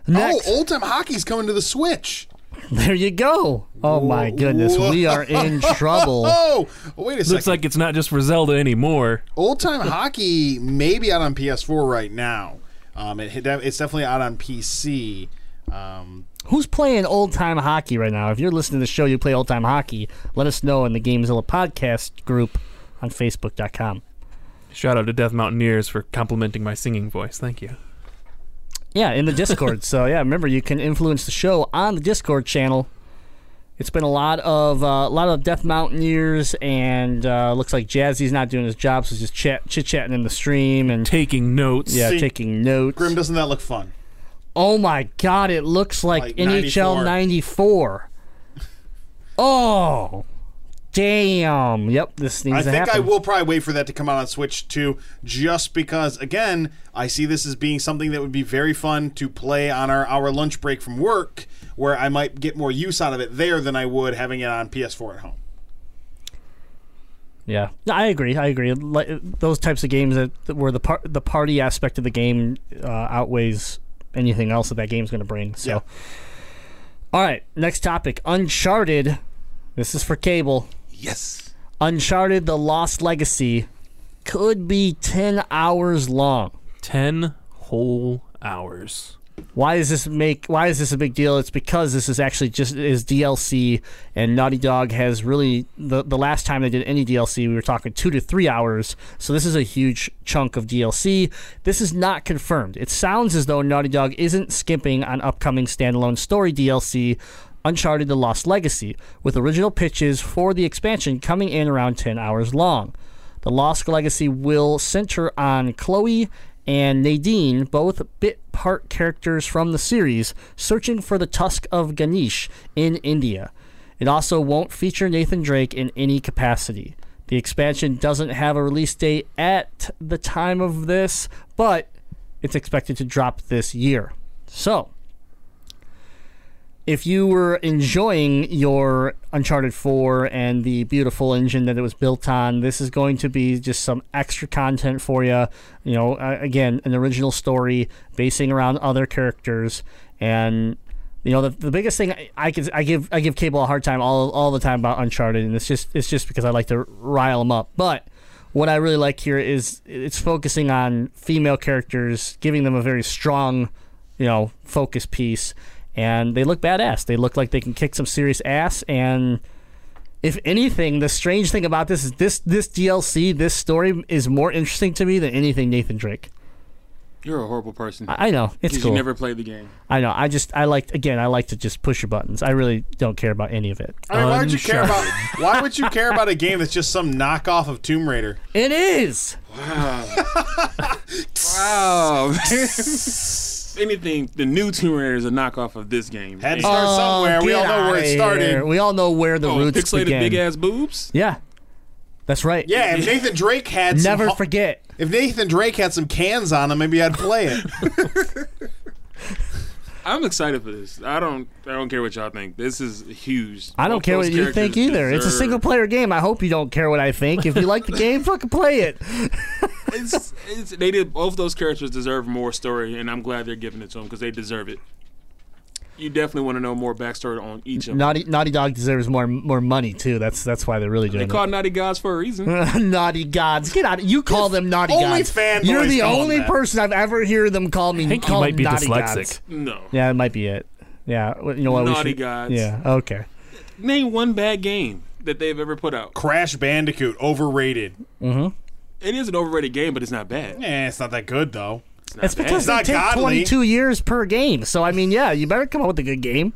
next, Oh, old time hockey's coming to the Switch. There you go. Oh my goodness, we are in trouble. Oh, wait a second. Looks like it's not just for Zelda anymore. old time hockey may be out on PS4 right now. Um, it, it's definitely out on PC. Um, Who's playing old time hockey right now? If you're listening to the show, you play old time hockey. Let us know in the Gamezilla podcast group on Facebook.com. Shout out to Death Mountaineers for complimenting my singing voice. Thank you. Yeah, in the Discord. so yeah, remember you can influence the show on the Discord channel. It's been a lot of uh, a lot of Death Mountaineers, and uh, looks like Jazzy's not doing his job, so he's just chat chit chatting in the stream and Taking notes. yeah, See, taking notes. Grim, doesn't that look fun? Oh my God, it looks like, Like NHL 94. '94. oh, damn! Yep, this needs I to think I will probably wait for that to come out on Switch too, just because again, I see this as being something that would be very fun to play on our, our lunch break from work, where I might get more use out of it there than I would having it on PS4 at home. Yeah, I agree. I agree. Like, those types of games that, that where the par- the party aspect of the game uh, outweighs anything else that that game's going to bring. So, Yeah. all right, next topic: Uncharted. This is for cable. Yes. Uncharted: The Lost Legacy could be ten hours long. Ten whole hours. Why does this make? Why is this a big deal? It's because this is actually just is DLC, and Naughty Dog has really the the last time they did any DLC, we were talking two to three hours. So this is a huge chunk of DLC. This is not confirmed. It sounds as though Naughty Dog isn't skimping on upcoming standalone story DLC. Uncharted: The Lost Legacy, with original pitches for the expansion coming in around 10 hours long. The Lost Legacy will center on Chloe and Nadine, both bit part characters from the series, searching for the Tusk of Ganesh in India. It also won't feature Nathan Drake in any capacity. The expansion doesn't have a release date at the time of this, but it's expected to drop this year. So, if you were enjoying your Uncharted 4 and the beautiful engine that it was built on, this is going to be just some extra content for you. You know, again, an original story basing around other characters, and you know the, the biggest thing I, I I give I give Cable a hard time all all the time about Uncharted, and it's just it's just because I like to rile them up, but. What I really like here is it's focusing on female characters, giving them a very strong, you know, focus piece, and they look badass. They look like they can kick some serious ass. And if anything, the strange thing about this is this this DLC, this story is more interesting to me than anything Nathan Drake. You're a horrible person. I, I know it's cool. you never played the game. I know. I just I like again. I like to just push your buttons. I really don't care about any of it. I mean, why would you care about? Why would you care about a game that's just some knockoff of Tomb Raider? It is. Wow. Anything, the new Tomb Raider is a knockoff of this game. Had to start somewhere. We all know where it started. here. We all know where the oh, roots pixelated began. big ass boobs. Yeah, that's right. Yeah, if Nathan Drake had some Never ho- forget. If Nathan Drake had some cans on him, maybe I'd play it. I'm excited for this. I don't. I don't care what y'all think. This is huge. I don't Both care what you think either. It's a single player game. I hope you don't care what I think. If you like the game, fucking play it. it's, it's, they did both those characters deserve more story, and I'm glad they're giving it to them because they deserve it. You definitely want to know more backstory on each of them. Naughty Naughty Dog deserves more more money too. That's that's why they're really doing. They call it. Naughty Gods for a reason. naughty gods, get out! You call them naughty only gods. fanboys You're the only that. person I've ever hear them call me. I think call you might be naughty dyslexic. Gods. no. Yeah, it might be it. Yeah, you know what? we Naughty should- Gods. Yeah. Okay. Name one bad game that they've ever put out. Crash Bandicoot overrated. It is an overrated game, but it's not bad. Eh, it's not that good though. It's not It's bad. because they not take godly. 22 years per game. So I mean, yeah, you better come up with a good game.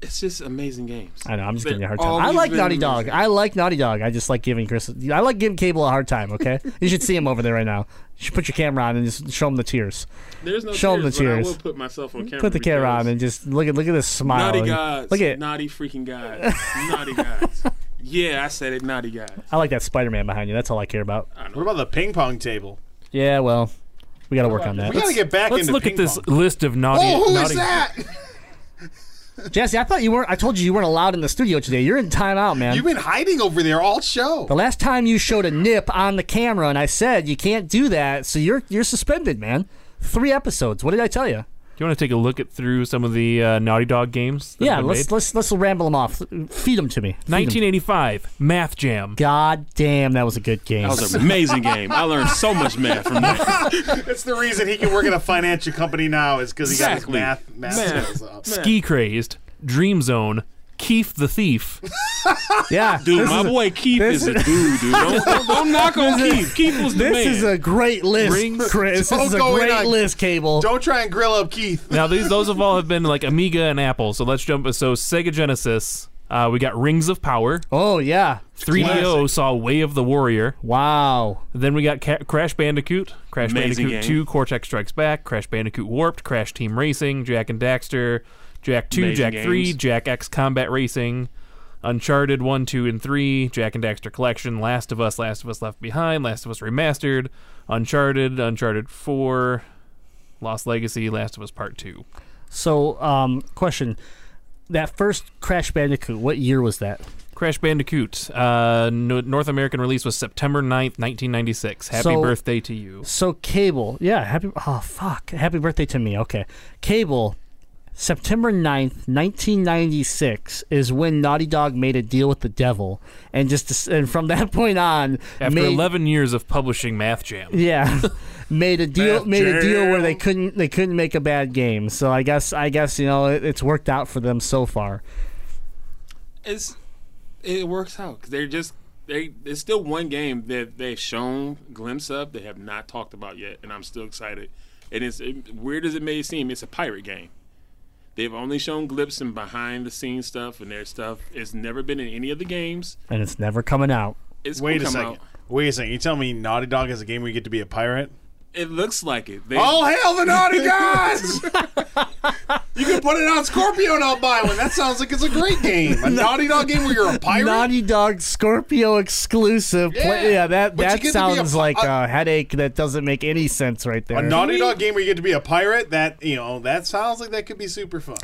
it's just amazing games. I know. I'm just They're giving you a hard time. I always like been Naughty amazing. Dog. I like Naughty Dog. I just like giving Chris. I like giving Cable a hard time. Okay, you should see him over there right now. You should put your camera on and just show him the tears. There's no Show 'em tears, the but I tears. will put myself on camera. Put the camera because on and just look at look at this smile. Naughty And gods. Look at. naughty freaking guys. naughty guys. Yeah, I said it. Naughty guys. I like that Spider-Man behind you. That's all I care about. What about the ping pong table? Yeah, well, we got to work on that. We gotta get back Let's into look ping at this pong. list of naughty. Oh, who naughty is that? Jesse, I thought you weren't. I told you you weren't allowed in the studio today. You're in timeout, man. You've been hiding over there all show. the last time you showed a nip on the camera, and I said you can't do that, so you're you're suspended, man. Three episodes. What did I tell you? Do you want to take a look at through some of the uh, Naughty Dog games? that Yeah, let's made? let's let's ramble them off. Feed them to me. Feed 'em. 1985 Math Jam. God damn, that was a good game. That was an amazing game. I learned so much math from that. That's the reason he can work at a financial company now is because he Exactly. got his math math Math. skills up. Ski Crazed. Dream Zone. Keith the Thief. yeah, Dude, my is boy Keith this is a is- dude, dude. Don't, don't, don't knock on Keith. Keith was the This man. is a great list, Rings- Chris. This Don't is a great on- list, Cable. Don't try and grill up Keith. Now these those have all have been like Amiga and Apple. So let's jump. So Sega Genesis. Uh, we got Rings of Power. Oh yeah. 3DO saw Way of the Warrior. Wow. Then we got Ca- Crash Bandicoot, Crash Amazing Bandicoot game. 2, Cortex Strikes Back, Crash Bandicoot Warped, Crash Team Racing, Jak and Daxter, Jak 2, Amazing Jak 3. Jak X Combat Racing, Uncharted 1, 2, and 3, Jak and Daxter Collection, Last of Us, Last of Us Left Behind, Last of Us Remastered, Uncharted, Uncharted 4, Lost Legacy, Last of Us Part 2. So, um, question: That first Crash Bandicoot, what year was that? Crash Bandicoot, uh, no- North American release was September 9th, 1996. Happy So- birthday to you. So Cable, yeah, happy. Oh fuck, happy birthday to me. Okay, Cable. September 9th, 1996 is when Naughty Dog made a deal with the devil and just and from that point on After made, 11 years of publishing Math Jam. yeah made a deal Math made a deal where they couldn't they couldn't make a bad game. So I guess I guess you know it, it's worked out for them so far. it's it works out 'cause they're just they it's still one game that they've shown glimpse of they have not talked about yet and i'm still excited and it's it, weird as it may seem it's a pirate game they've only shown glimpses and behind the scenes stuff and their stuff it's never been in any of the games And it's never coming out. it's Wait a second. out. Wait a second. You tell me Naughty Dog is a game where you get to be a pirate? It looks like it they, Oh hail the naughty gods! you can put it on Scorpio and I'll buy one. That sounds like it's a great game. A Naughty Dog game where you're a pirate. Naughty Dog Scorpio exclusive. Play, Yeah, yeah, that but you that get to be a sounds pi- like a- a headache that doesn't make any sense right there. a Naughty Dog game where you get to be a pirate. That you know, that sounds like that could be super fun.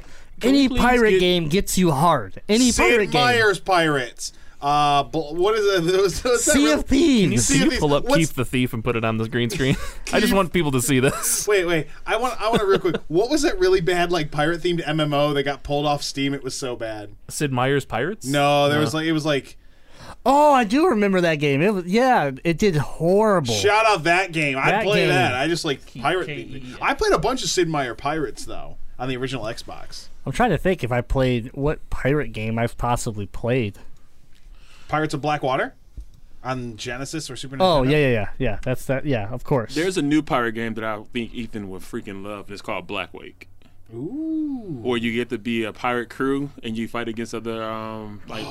Any please pirate get- game gets you hard. Any pirate Sid game. Meier's Pirates. Uh, bl- what is it? Was, was Sea of Thieves. Sea Can you pull up What's- Keith the Thief and put it on the green screen? I just want people to see this. Wait, wait. I want. I want to real quick. What was that really bad, like pirate themed MMO that got pulled off Steam? It was so bad. Sid Meier's Pirates? No, there was like it was like Oh, I do remember that game. It was yeah, it did horrible. shout out that game. I That play game. that. I just like pirate. themed. I played a bunch of Sid Meier Pirates though on the original Xbox. I'm trying to think if I played what pirate game I've possibly played. Pirates of Blackwater on Genesis or Super Nintendo. Oh yeah, yeah, yeah, yeah. That's that. Yeah, of course. there's a new pirate game that i think ethan would freaking love and it's called Blackwake Ooh. or you get to be a pirate crew and you fight against other um like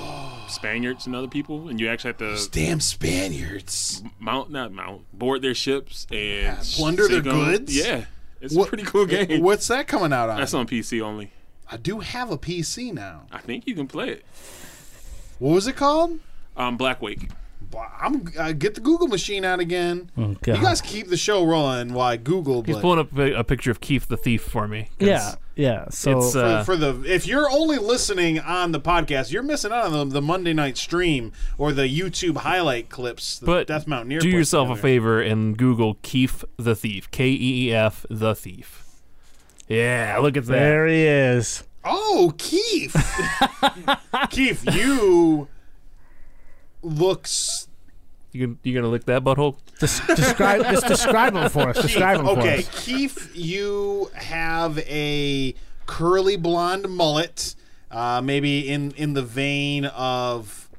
Spaniards and other people and you actually have to Damn Spaniards. mount not mount board their ships and plunder their sink 'em. goods? Yeah, it's What- a pretty cool game. What's that coming out on? That's on PC only. I do have a PC now. I think you can play it. What was it called? Um, Blackwake. I'm uh, get the Google machine out again. Oh, God. you guys keep the show rolling while I Google. He's but pulling up a, a picture of Keith the Thief for me. Yeah, yeah. So It's, uh, for, for the if you're only listening on the podcast, you're missing out on the, the Monday night stream or the YouTube highlight clips. The but Death Mountaineer. do put yourself a favor and Google Keith the Thief. K E E F the Thief. Yeah, look at that. there he is. Oh, Keith. Keith, you looks You can, you gonna lick that butthole? Des- describe just describe him for us. Describe him for us. okay, us. Keith, you have a curly blonde mullet, uh, maybe in in the vein of,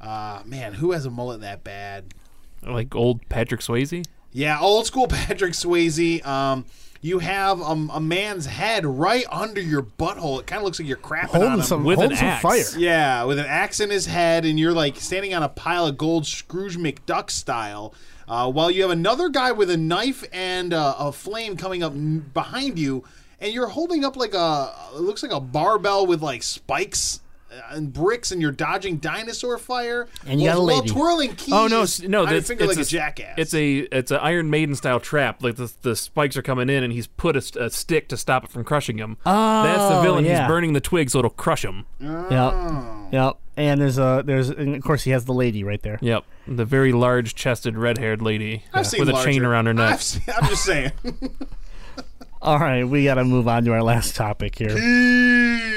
uh, man, who has a mullet that bad? Like old Patrick Swayze? Yeah, old school Patrick Swayze. Um, you have a, a man's head right under your butthole. It kind of looks like you're crapping on Holding him. some With holding an some axe. fire. Yeah, with an axe in his head, and you're like standing on a pile of gold, Scrooge McDuck style, uh, while you have another guy with a knife and uh, a flame coming up n- behind you, and you're holding up like a it looks like a barbell with like spikes Uh, and bricks, and you're dodging dinosaur fire. And you got a while twirling keys. Oh no, no! on your That's finger it's like a, jackass. It's a it's an Iron Maiden style trap. Like the the spikes are coming in, and he's put a, st- a stick to stop it from crushing him. Oh, That's the Oh, villain. yeah. He's burning the twig so it'll crush him. Yep. Oh. Yep. And there's a there's and of course he has the lady right there. Yep, the very large chested red haired lady I've seen with a larger. chain around her neck. I've seen, I'm just saying. All right, we got to move on to our last topic here.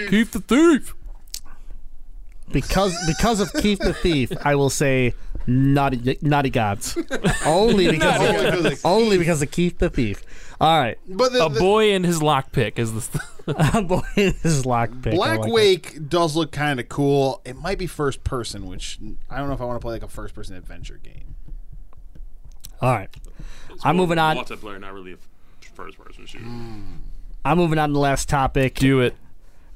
Keep the Thief. Because because of Keith the Thief, I will say naughty naughty gods. only because Only of, because of only because of Keith the Thief. All right, but the, A the- boy and his lockpick is the. boy, this is lockpick. I Black like it. Wake does look kind of cool. It might be first person, which I don't know if I want to play like a first person adventure game. All right, It's I'm more moving on. Multiplayer, not really a first person shooter. Hmm. I'm moving on to the last topic. Do it.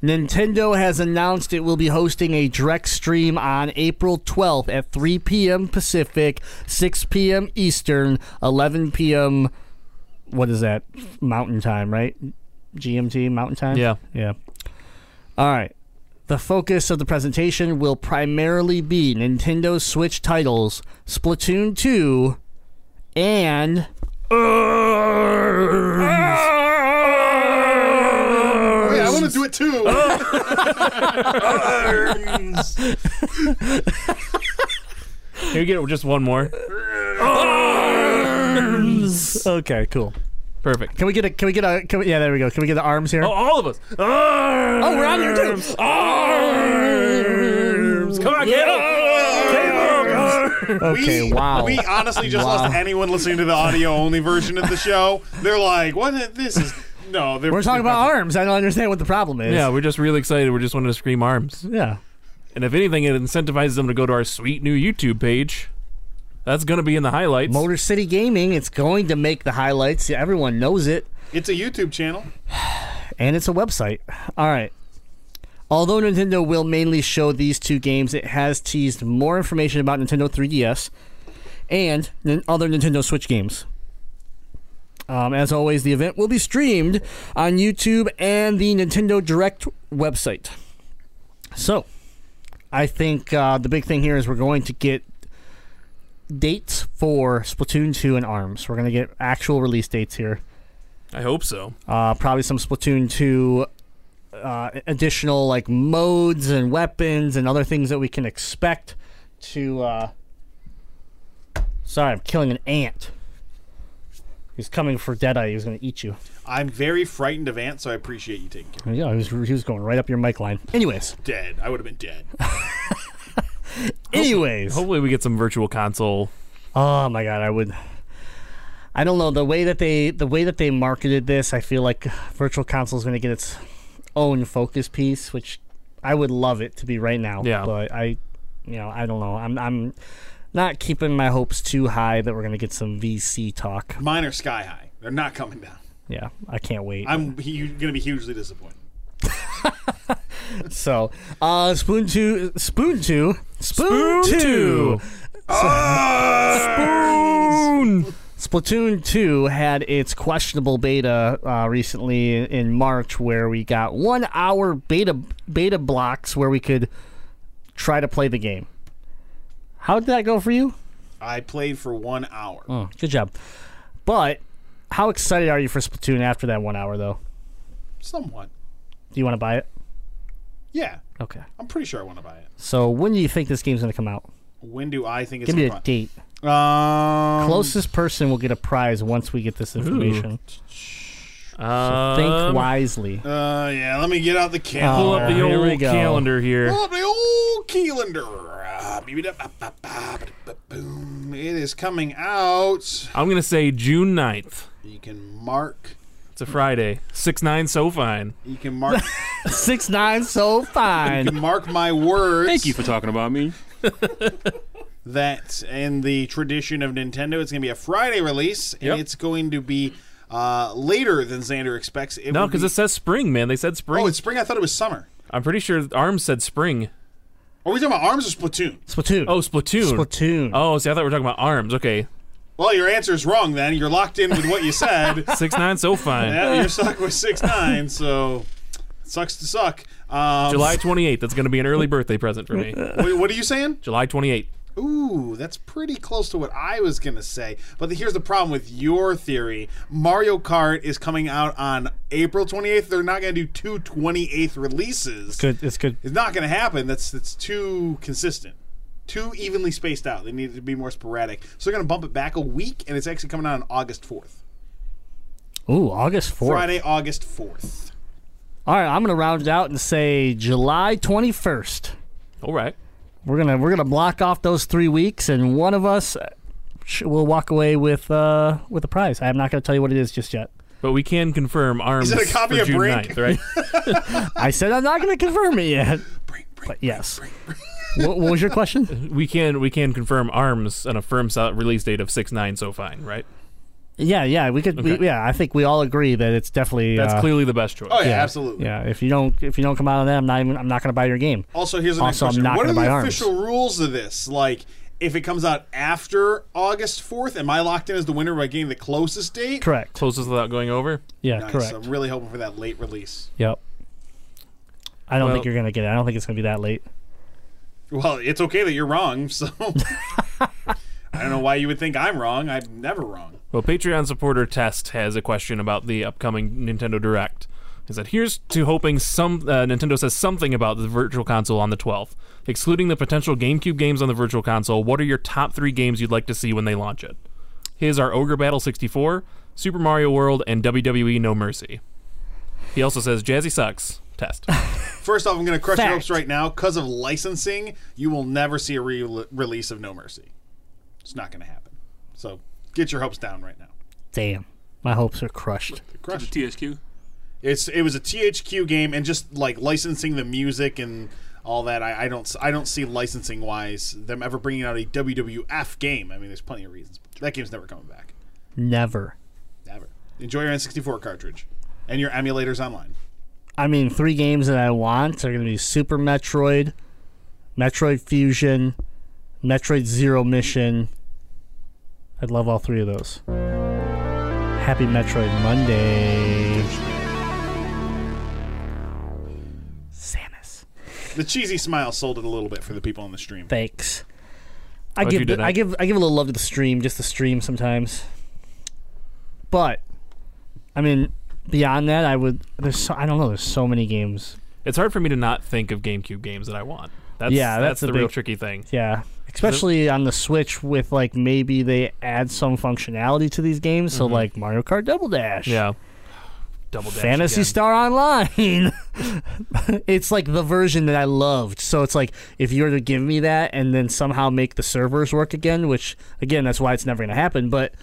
Nintendo has announced it will be hosting a direct stream on April 12th at 3 p.m. Pacific, 6 p.m. Eastern, 11 p.m. What is that? Mountain time, right? GMT, Mountain time? Yeah. Yeah. All right. The focus of the presentation will primarily be Nintendo Switch titles Splatoon 2 and. Yeah, I want to do it too. Oh. Arms. Can we get just one more? Arms. Okay, cool. Perfect. Can we get a? Can we get a? Can we, yeah, there we go. Can we get the arms here? Oh, all of us. Arms. Oh, we're on here too. Arms. Come on, Cable. Okay, we, wow. We honestly just Wow. lost anyone listening to the audio only version of the show. They're like, "What? This is no." They're, We're talking they're- about arms. I don't understand what the problem is. Yeah, we're just really excited. We're just wanting to scream arms. Yeah. And if anything, it incentivizes them to go to our sweet new YouTube page. That's going to be in the highlights. Motor City Gaming. It's going to make the highlights. Everyone knows it, It's a YouTube channel. and it's a website. All right. Although Nintendo will mainly show these two games, it has teased more information about Nintendo 3DS and other Nintendo Switch games. Um, as always, the event will be streamed on YouTube and the Nintendo Direct website. So, I think uh, the big thing here is we're going to get dates for Splatoon 2 and ARMS. We're going to get actual release dates here. I hope so. Uh, probably some Splatoon 2 uh, additional like modes and weapons and other things that we can expect to. Uh... Sorry, I'm killing an ant. He's coming for Deadeye. He's going to eat you. I'm very frightened of ants, so I appreciate you taking care. Yeah, he was, he was going right up your mic line. Anyways, Dead. I would have been dead. anyways. Hopefully, we get some virtual console. Oh my god, I would. I don't know the way that they the way that they marketed this. I feel like Virtual Console is going to get its own focus piece, which I would love it to be right now. Yeah. but I, you know, I don't know. I'm I'm not keeping my hopes too high that we're going to get some VC talk. Mine are sky high. They're not coming down. Yeah, I can't wait. I'm hu- going to be hugely disappointed. so, uh, Spoon Two, Spoon Two, Spoon, Spoon Two. Two. Spoon. Splatoon 2 had its questionable beta uh, recently in- in March where we got one hour beta beta blocks where we could try to play the game. How did that go for you? I played for one hour. Oh, good job. But how excited are you for Splatoon after that one hour, though? Somewhat. Do you want to buy it? Yeah, Okay. I'm pretty sure I want to buy it. So when do you think this game's going to come out? When do I think it's Give me a gonna date. come out? Um, Closest person will get a prize once we get this information. Um, Think wisely. Uh, yeah. Let me get out the Pull calendar. up the Here we old go. calendar here. Pull up the old calendar. Uh, beep-a-da-ba-ba-ba-ba-boom. It is coming out. I'm gonna say June 9th. You can mark. It's a Friday. Six nine, so fine. You can mark. Six nine, so fine. mark my words. Thank you for talking about me. that in the tradition of Nintendo, it's going to be a Friday release, and Yep. it's going to be uh, later than Xander expects. It No, because be- it says spring, man. They said spring. oh, it's spring. I thought it was summer. I'm pretty sure Arms said spring. Are we talking about Arms or Splatoon? Splatoon. Oh, Splatoon. Splatoon. Oh, see, I thought we were talking about Arms. Okay, Well, your answer is wrong. Then you're locked in with what you said. six nine, so fine. yeah, you're stuck with six nine. So sucks to suck. Um, July 28th. That's going to be an early birthday present for me. What, what are you saying? July 28th. Ooh, that's pretty close to what I was gonna say. But the, here's the problem with your theory: Mario Kart is coming out on April 28th. They're not gonna do two 28th releases. Good. It's good. It's not gonna happen. That's that's too consistent, too evenly spaced out. They need it to be more sporadic. So they're gonna bump it back a week, and it's actually coming out on August 4th, Ooh, August 4th. Friday, August 4th. All right, I'm going to round it out and say July 21st. All right. We're gonna we're gonna block off those three weeks, and one of us uh, will walk away with uh with a prize. I'm not gonna tell you what it is just yet. But we can confirm Arms Is it a copy of June Brink? 9th, right? I said I'm not gonna confirm it yet. Bring, bring, But yes. what, what was your question? we can we can confirm Arms and a firm release date of six nine, so fine, right? Yeah, yeah, we could. We, yeah, I think we all agree that it's definitely. That's uh, clearly the best choice. Oh yeah, yeah, absolutely. Yeah, if you don't if you don't come out of that, I'm not even. I'm not gonna buy your game. Also, here's the next Also, I'm question: not What are gonna the buy Arms. official rules of this? Like, if it comes out after August 4th, am I locked in as the winner by getting the closest date? Correct. Closest without going over. Yeah, Nice. correct. I'm really hoping for that late release. Yep. I don't Well- think you're gonna get it. I don't think it's gonna be that late. Well, it's okay that you're wrong, so I don't know why you would think I'm wrong. I'm never wrong. Well, Patreon supporter Test has a question about the upcoming Nintendo Direct. He said, "Here's to hoping some uh, Nintendo says something about the Virtual Console on the 12th. Excluding the potential GameCube games on the Virtual Console, what are your top three games you'd like to see when they launch it? His are Ogre Battle 64, Super Mario World, and WWE No Mercy." He also says, "Jazzy sucks." Test. First off, I'm going to crush your hopes right now. Because of licensing, you will never see a re- release of No Mercy. It's not going to happen. So get your hopes down right now. Damn, my hopes are crushed. Crush. THQ. It's it was a THQ game, and just like licensing the music and all that, I, I don't I don't see licensing wise them ever bringing out a WWF game. I mean, there's plenty of reasons. But that game's never coming back. Never. Never. Enjoy your N64 cartridge and your emulators online. I mean, three games that I want are going to be Super Metroid, Metroid Fusion, Metroid Zero Mission. I'd love all three of those. Happy Metroid Monday. Samus. The cheesy smile sold it a little bit for the people on the stream. Thanks. Oh, I How'd give the- I give I give a little love to the stream, just the stream sometimes. But I mean, beyond that, I would. There's so, I don't know. There's so many games. it's hard for me to not think of GameCube games that I want. That's, Yeah, that's, that's the the real tricky thing. Yeah, especially on the Switch with like maybe they add some functionality to these games. So like Mario Kart Double Dash. Mm-hmm. Yeah. Double dash Phantasy again. Star Online. it's like the version that I loved. So it's like if you were to give me that and then somehow make the servers work again, which again that's why it's never going to happen. But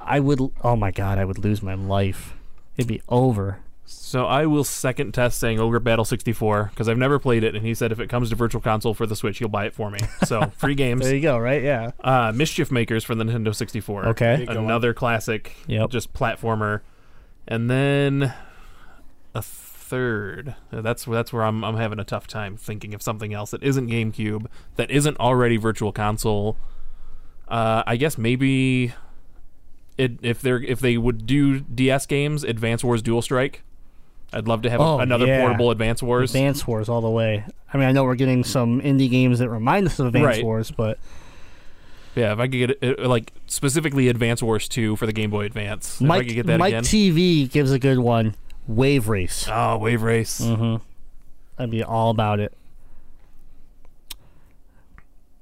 I would. Oh my god, I would lose my life. It'd be over. So I will second test saying Ogre Battle 64 because I've never played it, and he said if it comes to Virtual Console for the Switch, he'll buy it for me. So free games. There you go. Right? Yeah. Uh, Mischief Makers for the Nintendo 64. Okay. go. Another classic, Yep. just platformer, and then a third. Uh, That's that's where I'm I'm having a tough time thinking of something else that isn't GameCube, that isn't already Virtual Console. Uh, I guess maybe it if they're if they would do DS games, Advance Wars Dual Strike. I'd love to have Oh, another yeah. portable Advance Wars. Advance Wars all the way. I mean, I know we're getting some indie games that remind us of Advance Right. Wars, but Yeah, if I could get uh, like specifically Advance Wars 2 for the Game Boy Advance. if I Mike could get that Mike again. TV gives a good one. Wave Race. oh, Wave Race. Mm-hmm. I'd be all about it.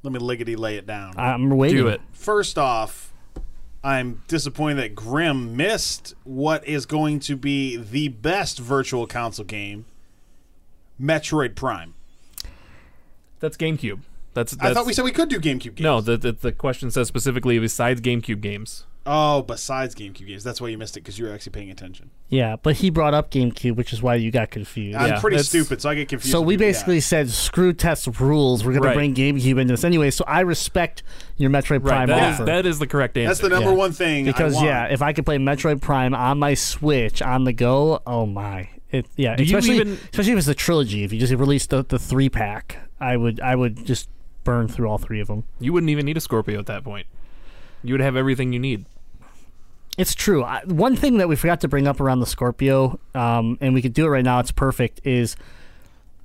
Let me liggity lay it down. I'm waiting. Do it. First off, I'm disappointed that Grim missed what is going to be the best virtual console game, Metroid Prime. That's GameCube. That's, that's I thought we said we could do GameCube games. No, the, the the question says specifically besides GameCube games. Oh, besides GameCube games. That's why you missed it because you were actually paying attention. Yeah, but he brought up GameCube, which is why you got confused. I'm Yeah, pretty stupid, so I get confused. So we people. Yeah. basically said, screw test rules. We're going Right. to bring GameCube into this anyway. So I respect your Metroid Right. Prime That is offer. that is the correct answer. That's the number Yeah. one thing. I because want. yeah, if I could play Metroid Prime on my Switch on the go, oh my, it yeah. Do especially even- especially if it's a trilogy. If you just released the, the three pack, I would I would just burn through all three of them. You wouldn't even need a Scorpio at that point. You would have everything you need. It's true. I, one thing that we forgot to bring up around the Scorpio, um, and we could do it right now. It's perfect. Is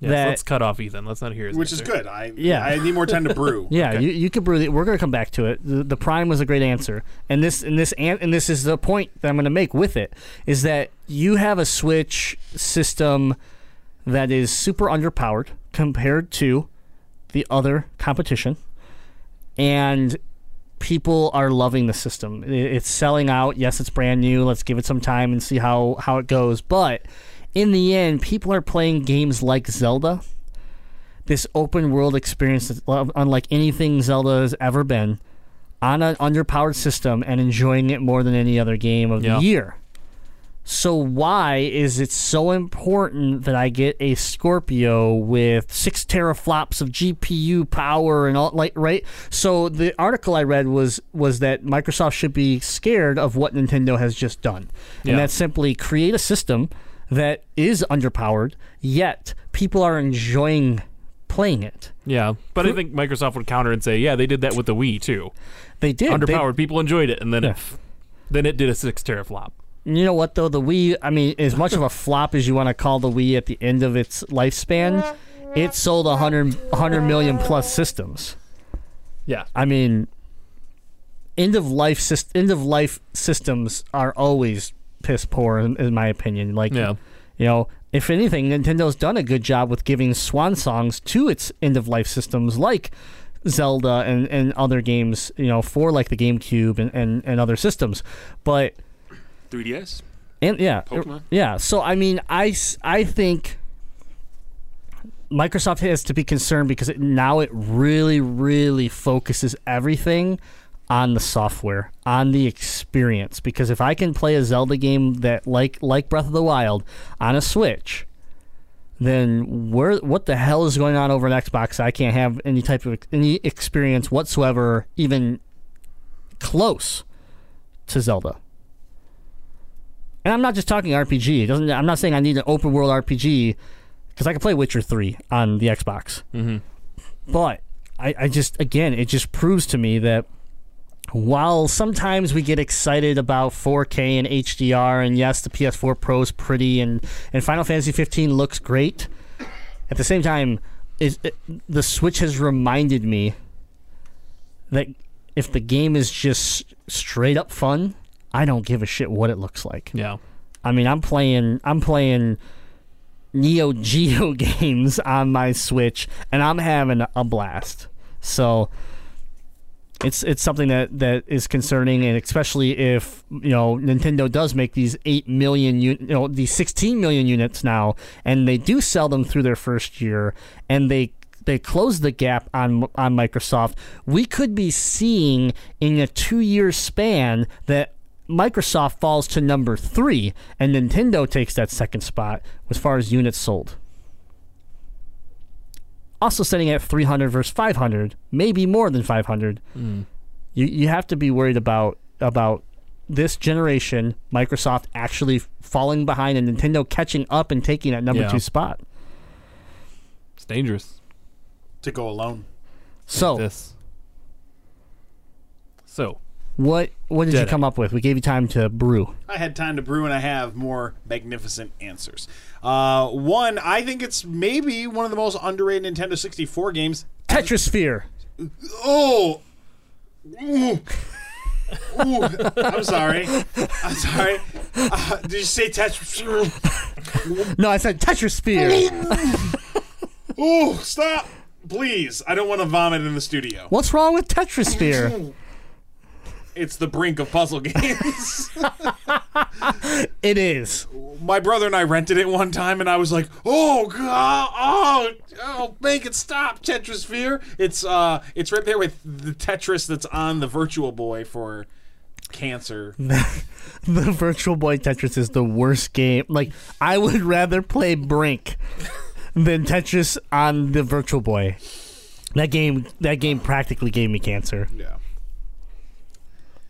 Yes, that let's cut off Ethan. Let's not hear his which is good. I Yeah. I need more time to brew. Yeah, you, you could brew. The, we're going to come back to it. The, the prime was a great answer, and this and this and, and this is the point that I'm going to make with it is that you have a Switch system that is super underpowered compared to the other competition, and people are loving the system. It's selling out. Yes, it's brand new. Let's give it some time and see how how it goes. But in the end, people are playing games like Zelda this open world experience that's unlike anything Zelda has ever been on an underpowered system and enjoying it more than any other game of Yeah. the year. So why is it so important that I get a Scorpio with six teraflops of GPU power and all like right? So the article I read was was that Microsoft should be scared of what Nintendo has just done, Yeah. and that's simply create a system that is underpowered, yet people are enjoying playing it. Yeah, but I think Microsoft would counter and say, yeah, they did that with the Wii too. They did. They- Underpowered, people enjoyed it, and then Yeah. it, then it did a six teraflop. You know what though? The Wii, I mean, as much of a flop as you want to call the Wii at the end of its lifespan, it sold 100, 100 million plus systems. Yeah, I mean, end of life syst- end of life systems are always piss poor, in, in my opinion. Like, Yeah. you know, if anything, Nintendo's done a good job with giving swan songs to its end of life systems, like Zelda and, and other games, you know, for like the GameCube and, and, and other systems. But 3DS. and yeah, er, Pokemon? yeah. So I mean, I I think Microsoft has to be concerned because it, now it really, really focuses everything on the software, on the experience. Because if I can play a Zelda game that like like Breath of the Wild on a Switch, then where what the hell is going on over an Xbox? I can't have any type of any experience whatsoever, even close to Zelda. And I'm not just talking RPG. It doesn't. I'm not saying I need an open world RPG because I can play Witcher three on the Xbox. Mm-hmm. But I, I just again, it just proves to me that while sometimes we get excited about 4K and HDR, and yes, the PS4 Pro is pretty, and and Final Fantasy 15 looks great. At the same time, is it, the Switch has reminded me that if the game is just straight up fun, I don't give a shit what it looks like. yeah. I mean, I'm playing I'm playing Neo Geo games on my Switch and I'm having a blast. So it's it's something that, that is concerning and especially if, you know, Nintendo does make these 8 million you know, these 16 million units now and they do sell them through their first year and they they close the gap on on Microsoft. We could be seeing in a 2-year span that Microsoft falls to number three, and Nintendo takes that second spot as far as units sold. Also, sitting at 300 versus 500, maybe more than 500. Mm. You you have to be worried about about this generation, Microsoft actually falling behind and Nintendo catching up and taking that number Yeah. two spot. It's dangerous. to go alone. So, This. So, what what did you Jedi. come up with? We gave you time to brew. I had time to brew, and I have more magnificent answers. Uh, one, I think it's maybe one of the most underrated Nintendo 64 games. Tetrisphere. Oh, Ooh. Ooh, I'm sorry. I'm sorry. Uh, did you say Tetris? No, I said Tetrisphere. Ooh, stop. Please. I don't want to vomit in the studio. What's wrong with Tetrisphere? It's the brink of puzzle games. it is. My brother and I rented it one time, and I was like, "Oh god, oh, oh, make it stop, Tetrisphere!" It's uh, it's right there with the Tetris that's on the Virtual Boy for cancer. The Virtual Boy Tetris is the worst game. Like, I would rather play Brink than Tetris on the Virtual Boy. That game, that game practically gave me cancer. Yeah.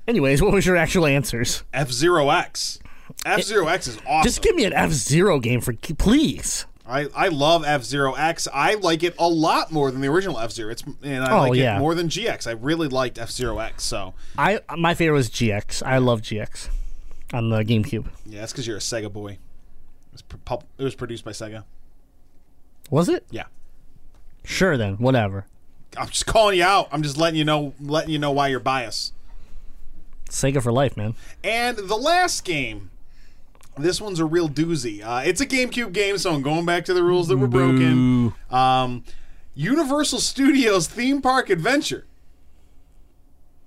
Anyways, what was your actual answers? F Zero X. F Zero X is awesome. Just give me an F Zero game for please. I, I love F Zero X. I like it a lot more than the original F Zero. It's and I Oh, like yeah. it more than GX. I really liked F Zero X. So I my favorite was GX. I love GX on the GameCube. yeah, that's because you're a Sega boy. It was, it was produced by Sega. Was it? Yeah. Sure then, whatever. I'm just calling you out. I'm just letting you know, letting you know why you're biased. Sega for life, man. And the last game, this one's a real doozy. Uh, it's a GameCube game, so I'm going back to the rules that were broken. Um, Universal Studios Theme Park Adventure.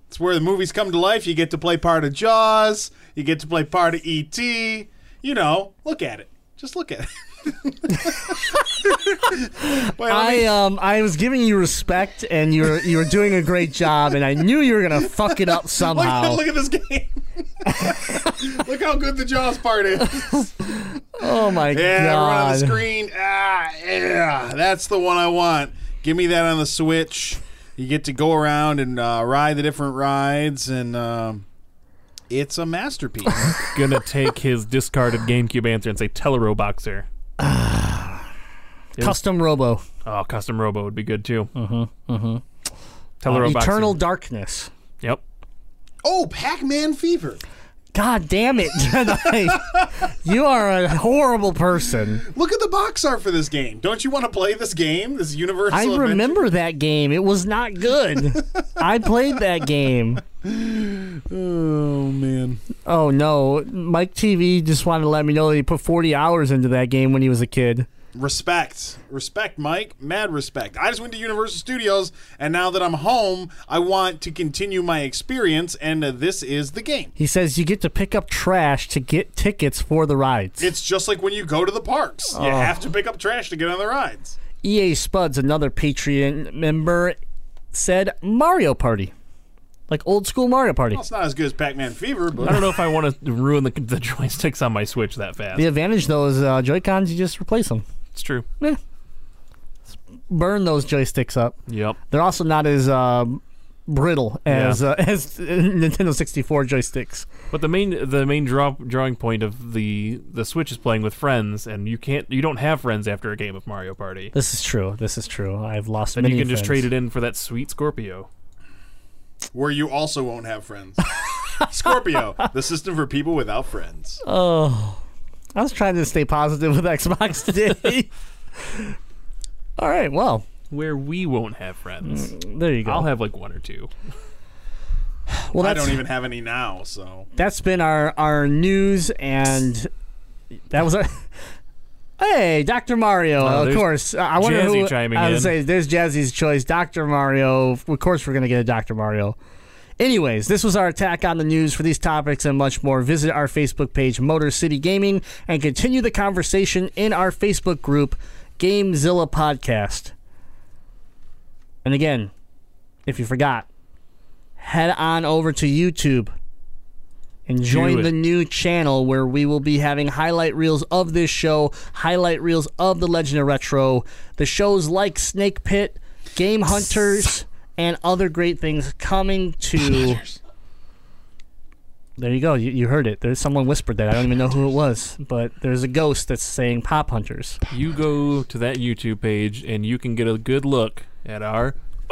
It's where the movies come to life. You get to play part of Jaws. You get to play part of E.T. You know, look at it. Just look at it. Wait, I me- um I was giving you respect and you were you were doing a great job and I knew you were gonna fuck it up somehow. look at this game. look how good the Jaws part is. Oh my Yeah, everyone on god. the screen. Ah, yeah, that's the one I want. Give me that on the Switch. You get to go around and uh, ride the different rides, and um, it's a masterpiece. Gonna take his discarded GameCube answer and say Teleroboxer. Custom Robo. Oh, Custom Robo would be good too. Mm-hmm. Mm-hmm. Teleroboxer. Eternal Darkness. Yep. oh, Pac-Man Fever. God damn it, Jedi. you are a horrible person. Look at the box art for this game. Don't you want to play this game? This Universal. I Adventure? remember that game. It was not good. I played that game. Oh man. Oh no, Mike TV just wanted to let me know that he put 40 hours into that game when he was a kid. Respect. Respect, Mike. Mad respect. I just went to Universal Studios, and now that I'm home, I want to continue my experience, and uh, this is the game. He says you get to pick up trash to get tickets for the rides. It's just like when you go to the parks. You have to pick up trash to get on the rides. EA Spuds, another Patreon member, said Mario Party. Like old school Mario Party. Well, it's not as good as Pac-Man Fever, but I don't know if I want to ruin the, the joysticks on my Switch that fast. The advantage though is uh, Joy-Cons, you just replace them. It's true. Burn those joysticks up. Yep. They're also not as um, brittle as uh, as Nintendo 64 joysticks. But the main the main draw drawing point of the the Switch is playing with friends, and you can't you don't have friends after a game of Mario Party. This is true. This is true. I've lost Then many you can just trade it in for that sweet Scorpio. where you also won't have friends. Scorpio, the system for people without friends. Oh, I was trying to stay positive with Xbox today. All right, well, Where we won't have friends. Mm, there you go. I'll have like one or two. well, I don't even have any now, so that's been our our news, and that was our. Hey, Dr. Mario, Oh, of course. I wonder Jazzy who. chiming I would in. say there's Jazzy's choice, Dr. Mario. Of course, we're gonna get a Dr. Mario. Anyways, this was our attack on the news. For these topics and much more, visit our Facebook page, Motor City Gaming, and continue the conversation in our Facebook group, Gamezilla Podcast. And again, if you forgot, head on over to YouTube and join the new channel where we will be having highlight reels of this show, highlight reels of the Legend of Retro, the shows like Snake Pit, Game Hunters, and other great things coming to. There you go. You, you heard it. There's someone whispered that. I don't even know who it was, but there's a ghost that's saying Pop Hunters. You go to that YouTube page and you can get a good look at our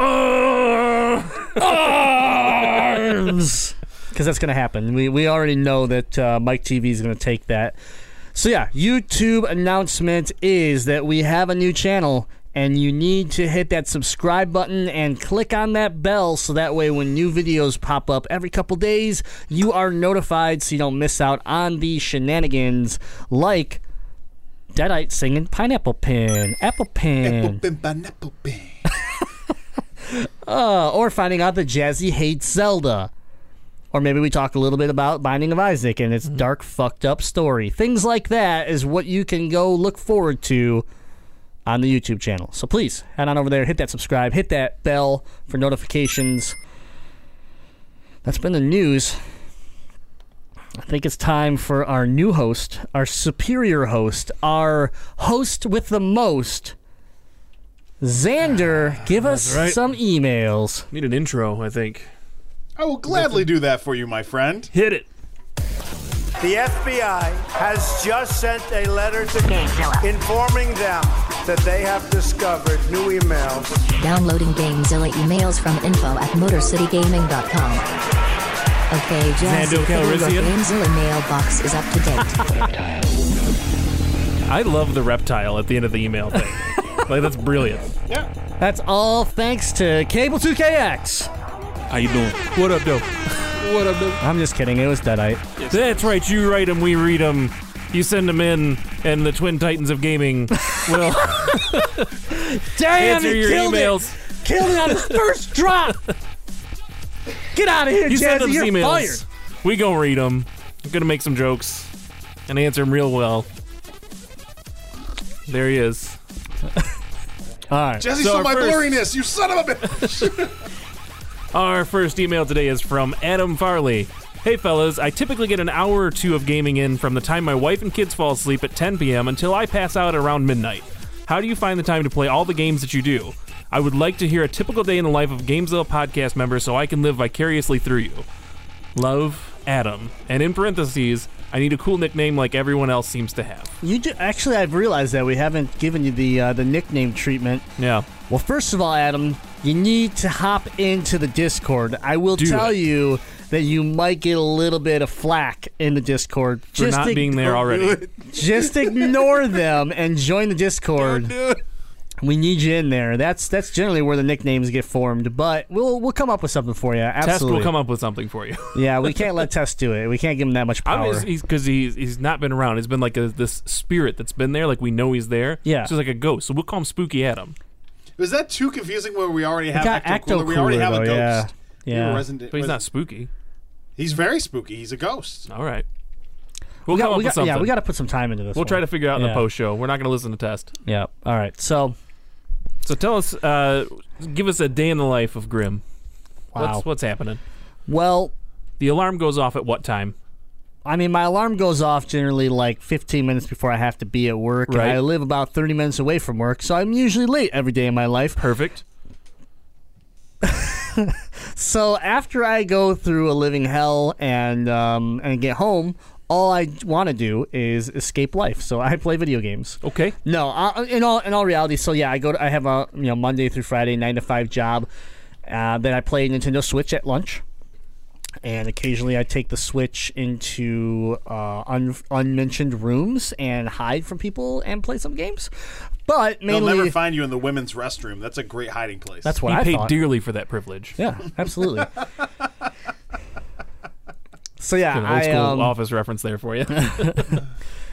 arms because that's going to happen. We we already know that uh, Mike TV is going to take that. So yeah, YouTube announcement is that we have a new channel, And you need to hit that subscribe button and click on that bell so that way when new videos pop up every couple days, you are notified so you don't miss out on the shenanigans like Deadite singing Pineapple Pin, Apple Pin, "Apple Pin," "Pineapple uh, or finding out that Jazzy hates Zelda. Or maybe we talk a little bit about Binding of Isaac and its dark, fucked up story. Things like that is what you can go look forward to on the YouTube channel. So please head on over there, hit that subscribe, hit that bell for notifications. That's been the news. I think it's time for our new host, our superior host, our host with the most. Xander, give us right. some emails. Need an intro, I think. I will gladly do that for you, my friend. Hit it. The FBI has just sent a letter to Gamezilla. informing them that they have discovered new emails Downloading Gamezilla emails from info at MotorCityGaming.com. Okay, Jazzy, Xando Fiddle, your Calrissian? Gamezilla mailbox is up to date. I love the reptile at the end of the email thing. like that's brilliant. Yeah. That's all thanks to Cable 2KX. How you doing? What up, dope? What up, dude? I'm just kidding. It was Deadite. That's right. You write them, we read them. You send them in, and the Twin Titans of Gaming will Damn, answer your killed emails. it! Killed it on his first drop. Get out of here, You send Jazzy. us You're emails. fired. We go read them. I'm gonna make some jokes and answer them real well. There he is. All right. Jesse So stole our my first- blurriness, you son of a bitch. Our first email today is from Adam Farley. Hey fellas, I typically get an hour or two of gaming in from the time my wife and kids fall asleep at 10 p.m. until I pass out around midnight. How do you find the time to play all the games that you do? I would like to hear a typical day in the life of Gamezilla podcast member so I can live vicariously through you. Love, Adam. And in parentheses, I need a cool nickname like everyone else seems to have. You do, actually, I've realized that we haven't given you the uh, the nickname treatment. Yeah. Well, first of all, Adam, you need to hop into the Discord. I will Do tell it. you that you might get a little bit of flack in the Discord For not ig- being there already. Just ignore them and join the Discord. We need you in there. That's that's generally where the nicknames get formed. But we'll we'll come up with something for you. Test Absolutely. will come up with something for you. Yeah, we can't let Test do it. We can't give him that much power. because he's he's not been around. He's been like a, this spirit that's been there. Like we know he's there. Yeah. so he's like a ghost. So we'll call him Spooky Adam. Is that too confusing where we already have got Ecto Ecto Cooler? We already Cooler, have a ghost. yeah. Yeah. resident- But he's not spooky. He's very spooky. He's a ghost. All right. We'll we come got, up we with something. yeah, we got to put some time into this. We'll one. try to figure it out in the post show. We're not going to listen to test. Yeah. All right. So, So tell us, uh, give us a day in the life of Grim. wow. What's what's happening? well, The alarm goes off at what time? I mean, my alarm goes off generally like 15 minutes before I have to be at work. and Right. I live about 30 minutes away from work, so I'm usually late every day in my life. Perfect. So after I go through a living hell and um, and get home, all I want to do is escape life. So I play video games. Okay. No, uh, in all in all reality, so yeah, I go. To, I have a you know Monday through Friday nine to five job. Uh, then I play Nintendo Switch at lunch, and occasionally I take the Switch into uh, un- unmentioned rooms and hide from people and play some games. But They'll never find you in the women's restroom. That's a great hiding place. that's what he I paid thought. dearly for that privilege. Yeah, absolutely. so yeah, An old I, school um, office reference there for you.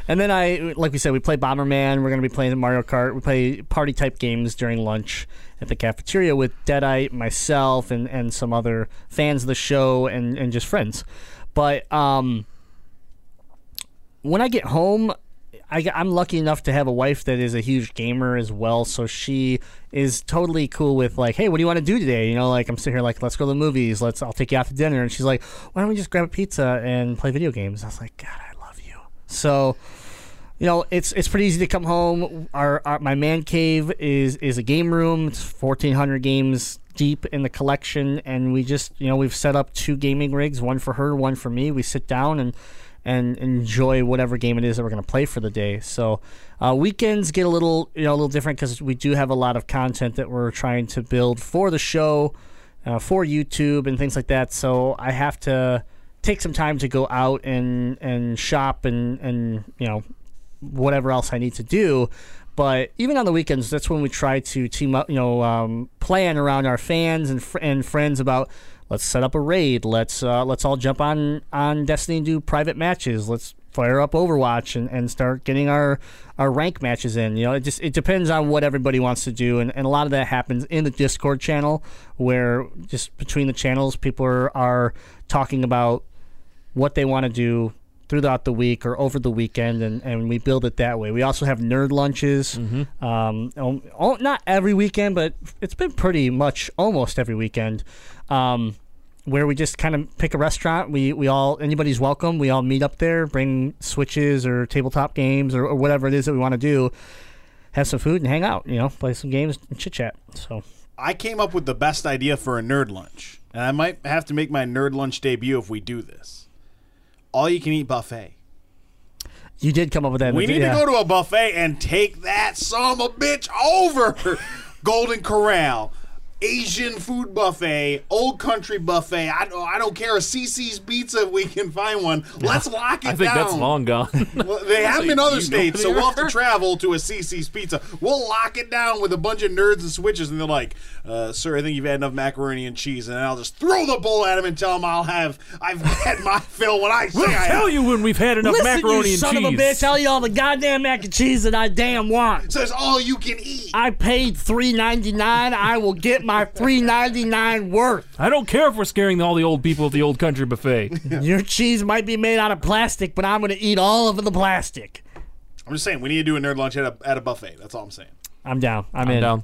And then I, like we said, we play Bomberman. We're going to be playing Mario Kart. We play party type games during lunch at the cafeteria with Deadite, myself, and, and some other fans of the show and, and just friends. But um, when I get home, I, am lucky enough to have a wife that is a huge gamer as well. So she is totally cool with like, hey, what do you want to do today? You know, like I'm sitting here like, let's go to the movies. Let's I'll take you out to dinner. And she's like, why don't we just grab a pizza and play video games? I was like, God, I love you. So you know, it's it's pretty easy to come home. Our, our my man cave is is a game room. It's fourteen hundred games deep in the collection, and we just you know we've set up two gaming rigs, one for her, one for me. We sit down and and enjoy whatever game it is that we're going to play for the day. So uh, weekends get a little you know a little different because we do have a lot of content that we're trying to build for the show, uh, for YouTube and things like that. So I have to take some time to go out and and shop and and you know whatever else I need to do. But even on the weekends, that's when we try to team up, you know, um, plan around our fans and fr- and friends about let's set up a raid. Let's uh, let's all jump on on Destiny and do private matches. Let's fire up Overwatch and, and start getting our our rank matches in. You know, it just it depends on what everybody wants to do, and, and a lot of that happens in the Discord channel where just between the channels, people are, are talking about what they want to do throughout the week or over the weekend, and, and we build it that way. We also have nerd lunches. Um, oh, oh, not every weekend, but it's been pretty much almost every weekend. Um, where we just kind of pick a restaurant. We we all anybody's welcome. We all meet up there, bring switches or tabletop games or, or whatever it is that we want to do. Have some food and hang out. You know, play some games and chit chat. So I came up with the best idea for a nerd lunch, and I might have to make my nerd lunch debut if we do this. All you can eat buffet. you did come up with that. We need yeah. to go to a buffet and take that son of a bitch over. Golden Corral, Asian food buffet, Old Country buffet. I don't, I don't care. A CC's Pizza if we can find one. Let's lock it down. I think down. that's long gone. Well, they have them in other states, so we'll have to travel to a CC's Pizza. We'll lock it down with a bunch of nerds and switches, and they're like, uh, "Sir, I think you've had enough macaroni and cheese." And I'll just throw the bowl at him and tell him I'll have I've had my fill when I say we'll I tell have. you when we've had enough Listen, macaroni you and son cheese. Son of a bitch! I'll eat all the goddamn mac and cheese that I damn want. Says all you can eat. I paid three ninety nine. I will get my three ninety nine worth. I don't care if we're scaring all the old people at the old country buffet. Your cheese might be made out of plastic, but I'm going to eat all of the plastic. I'm just saying we need to do a nerd lunch at a, at a buffet. That's all I'm saying. I'm down. I'm, I'm in. down.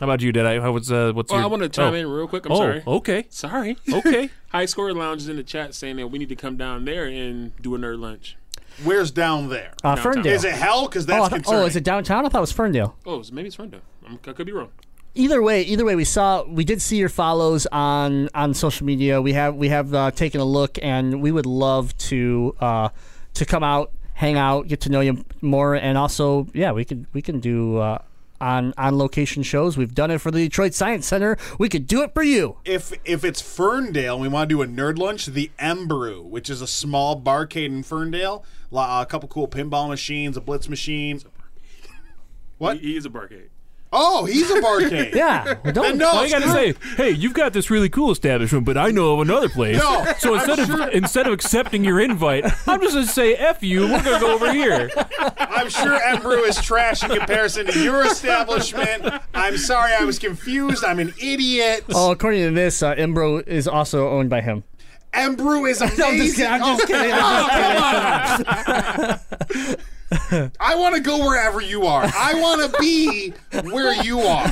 How about you, Deadite? How was uh, what's Well, your? I want to chime oh. in real quick. I'm oh, sorry. okay, Sorry. okay. High Score Lounge is in the chat saying that we need to come down there and do a nerd lunch. Where's down there? Uh, Ferndale. Is it hell? Because oh, that's I thought- concerning. oh, is it downtown? I thought it was Ferndale. Oh, so maybe it's Ferndale. I'm, I could be wrong. Either way, either way, we saw we did see your follows on on social media. We have we have uh, taken a look, and we would love to uh, to come out, hang out, get to know you more, and also, yeah, we could we can do. Uh, on, on location shows, we've done it for the Detroit Science Center. We could do it for you. if if it's Ferndale and we want to do a nerd lunch, the Embrew, which is a small barcade in Ferndale, a couple cool pinball machines, a blitz machine. What? He, he is a barcade. Oh, he's a barcade. Yeah, well, don't no, All you got to say, hey, you've got this really cool establishment, but I know of another place. No, so I'm instead of sure- instead of accepting your invite, I'm just gonna say f you. We're gonna go over here. I'm sure Embrew is trash in comparison to your establishment. I'm sorry, I was confused. I'm an idiot. Oh, according to this, uh, Embro is also owned by him. Embrew is amazing. I'm just kidding. I'm just Oh, kidding. I'm just come on. I want to go wherever you are. I want to be where you are.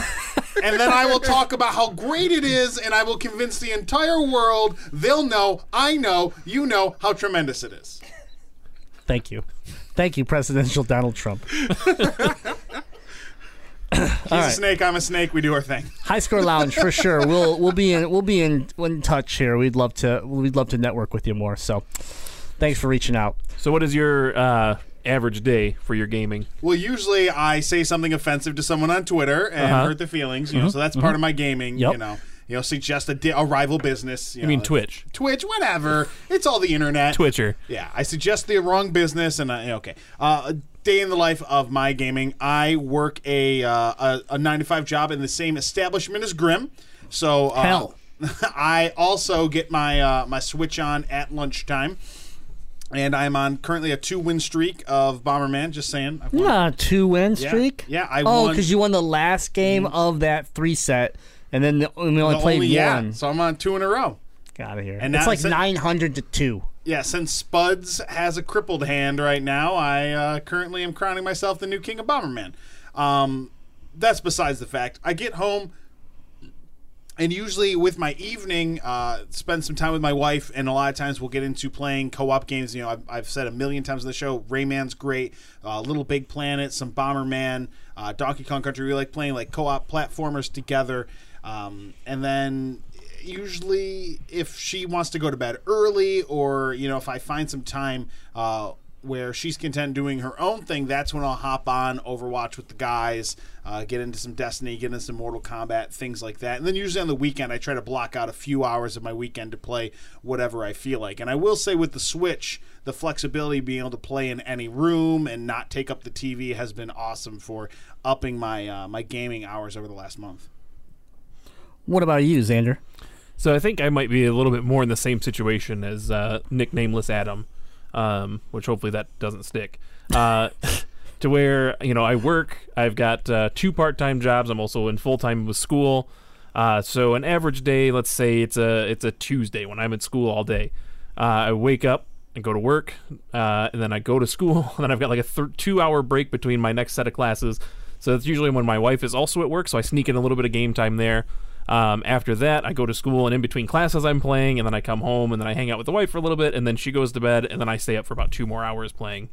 And then I will talk about how great it is, and I will convince the entire world they'll know, I know, you know how tremendous it is. Thank you. Thank you, Presidential Donald Trump. He's a snake, I'm a snake, we do our thing. High Score Lounge for sure. We'll we'll be in we'll be in, in touch here. We'd love to we'd love to network with you more. So, thanks for reaching out. So, what is your uh, average day for your gaming? Well, usually I say something offensive to someone on Twitter and Uh-huh. hurt their feelings, you know, so that's part of my gaming, Yep. you know. You know, suggest a, di- a rival business. You, You mean Twitch? Twitch, whatever. It's all the internet. Twitcher. Yeah, I suggest the wrong business, and I, okay. Uh, a day in the life of my gaming. I work a uh, a, a nine to five job in the same establishment as Grim. So uh, Hell. I also get my uh, my Switch on at lunchtime. And I'm on currently a two win streak of Bomberman. Just saying. I've won- Not a two win Yeah. streak. Yeah, I oh, won- because you won the last game of that three set, and then the, we only The played only- yeah, one. so I'm on two in a row. Got of here. And it's now- like so- nine hundred to two. Yeah, since Spuds has a crippled hand right now, I uh, currently am crowning myself the new king of Bomberman. Um, that's besides the fact. I get home, and usually with my evening, uh, spend some time with my wife, and a lot of times we'll get into playing co-op games. You know, I've, I've said a million times on the show, Rayman's great, uh, Little Big Planet, some Bomberman, uh, Donkey Kong Country. We like playing like co-op platformers together, um, and then usually if she wants to go to bed early, or you know, if I find some time. Uh, where she's content doing her own thing, that's when I'll hop on Overwatch with the guys, uh, get into some Destiny, get into some Mortal Kombat, things like that. And then usually on the weekend, I try to block out a few hours of my weekend to play whatever I feel like. And I will say with the Switch, the flexibility being able to play in any room and not take up the TV has been awesome for upping my uh, my gaming hours over the last month. What about you, Xander? So I think I might be a little bit more in the same situation as uh, nicknameless Adam, um, which hopefully that doesn't stick. Uh, to where you know I work, I've got uh, two part-time jobs. I'm also in full-time with school. Uh, so an average day, let's say it's a it's a Tuesday when I'm in school all day. Uh, I wake up and go to work, uh, and then I go to school, and then I've got like a th- two-hour break between my next set of classes. So that's usually when my wife is also at work, so I sneak in a little bit of game time there. Um, after that, I go to school, and in between classes, I'm playing, and then I come home, and then I hang out with the wife for a little bit, and then she goes to bed, and then I stay up for about two more hours playing.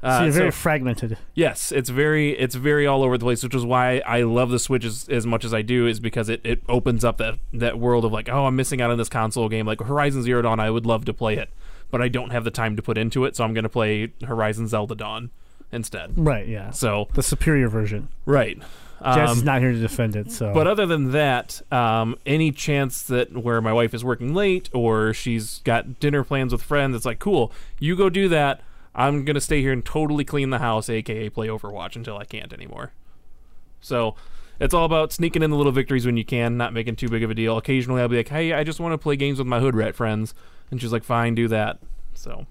Uh, so you're very so- fragmented. Yes, it's very it's very all over the place, which is why I love the Switch as, as much as I do, is because it, it opens up that that world of like, oh, I'm missing out on this console game. Like Horizon Zero Dawn, I would love to play it, but I don't have the time to put into it, so I'm going to play Horizon Zelda Dawn instead. Right, yeah. So The superior version. right, Jess Um, is not here to defend it, so. but other than that, um, any chance that where my wife is working late or she's got dinner plans with friends, it's like, cool, you go do that. I'm gonna stay here and totally clean the house, aka play Overwatch until I can't anymore. So it's all about sneaking in the little victories when you can, not making too big of a deal. Occasionally, I'll be like, hey, I just want to play games with my hood rat friends, and she's like, fine, do that. So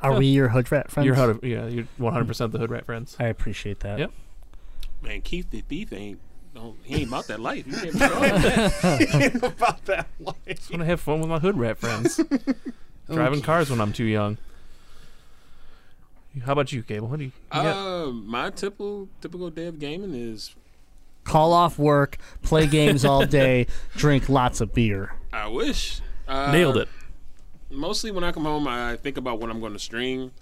Are we your hood rat friends? you're hood, yeah, you're 100 percent the hood rat friends. I appreciate that. Yep. Man, Keith the Thief ain't. Don't, he ain't about that life. You can't be wrong with that. About that life. I want to have fun with my hood rat friends. Driving cars when I'm too young. How about you, Cable? What do you? you? Uh, my typical typical day of gaming is Call off work, play games all day, drink lots of beer. I wish uh, Nailed it. Mostly when I come home, I think about what I'm going to stream,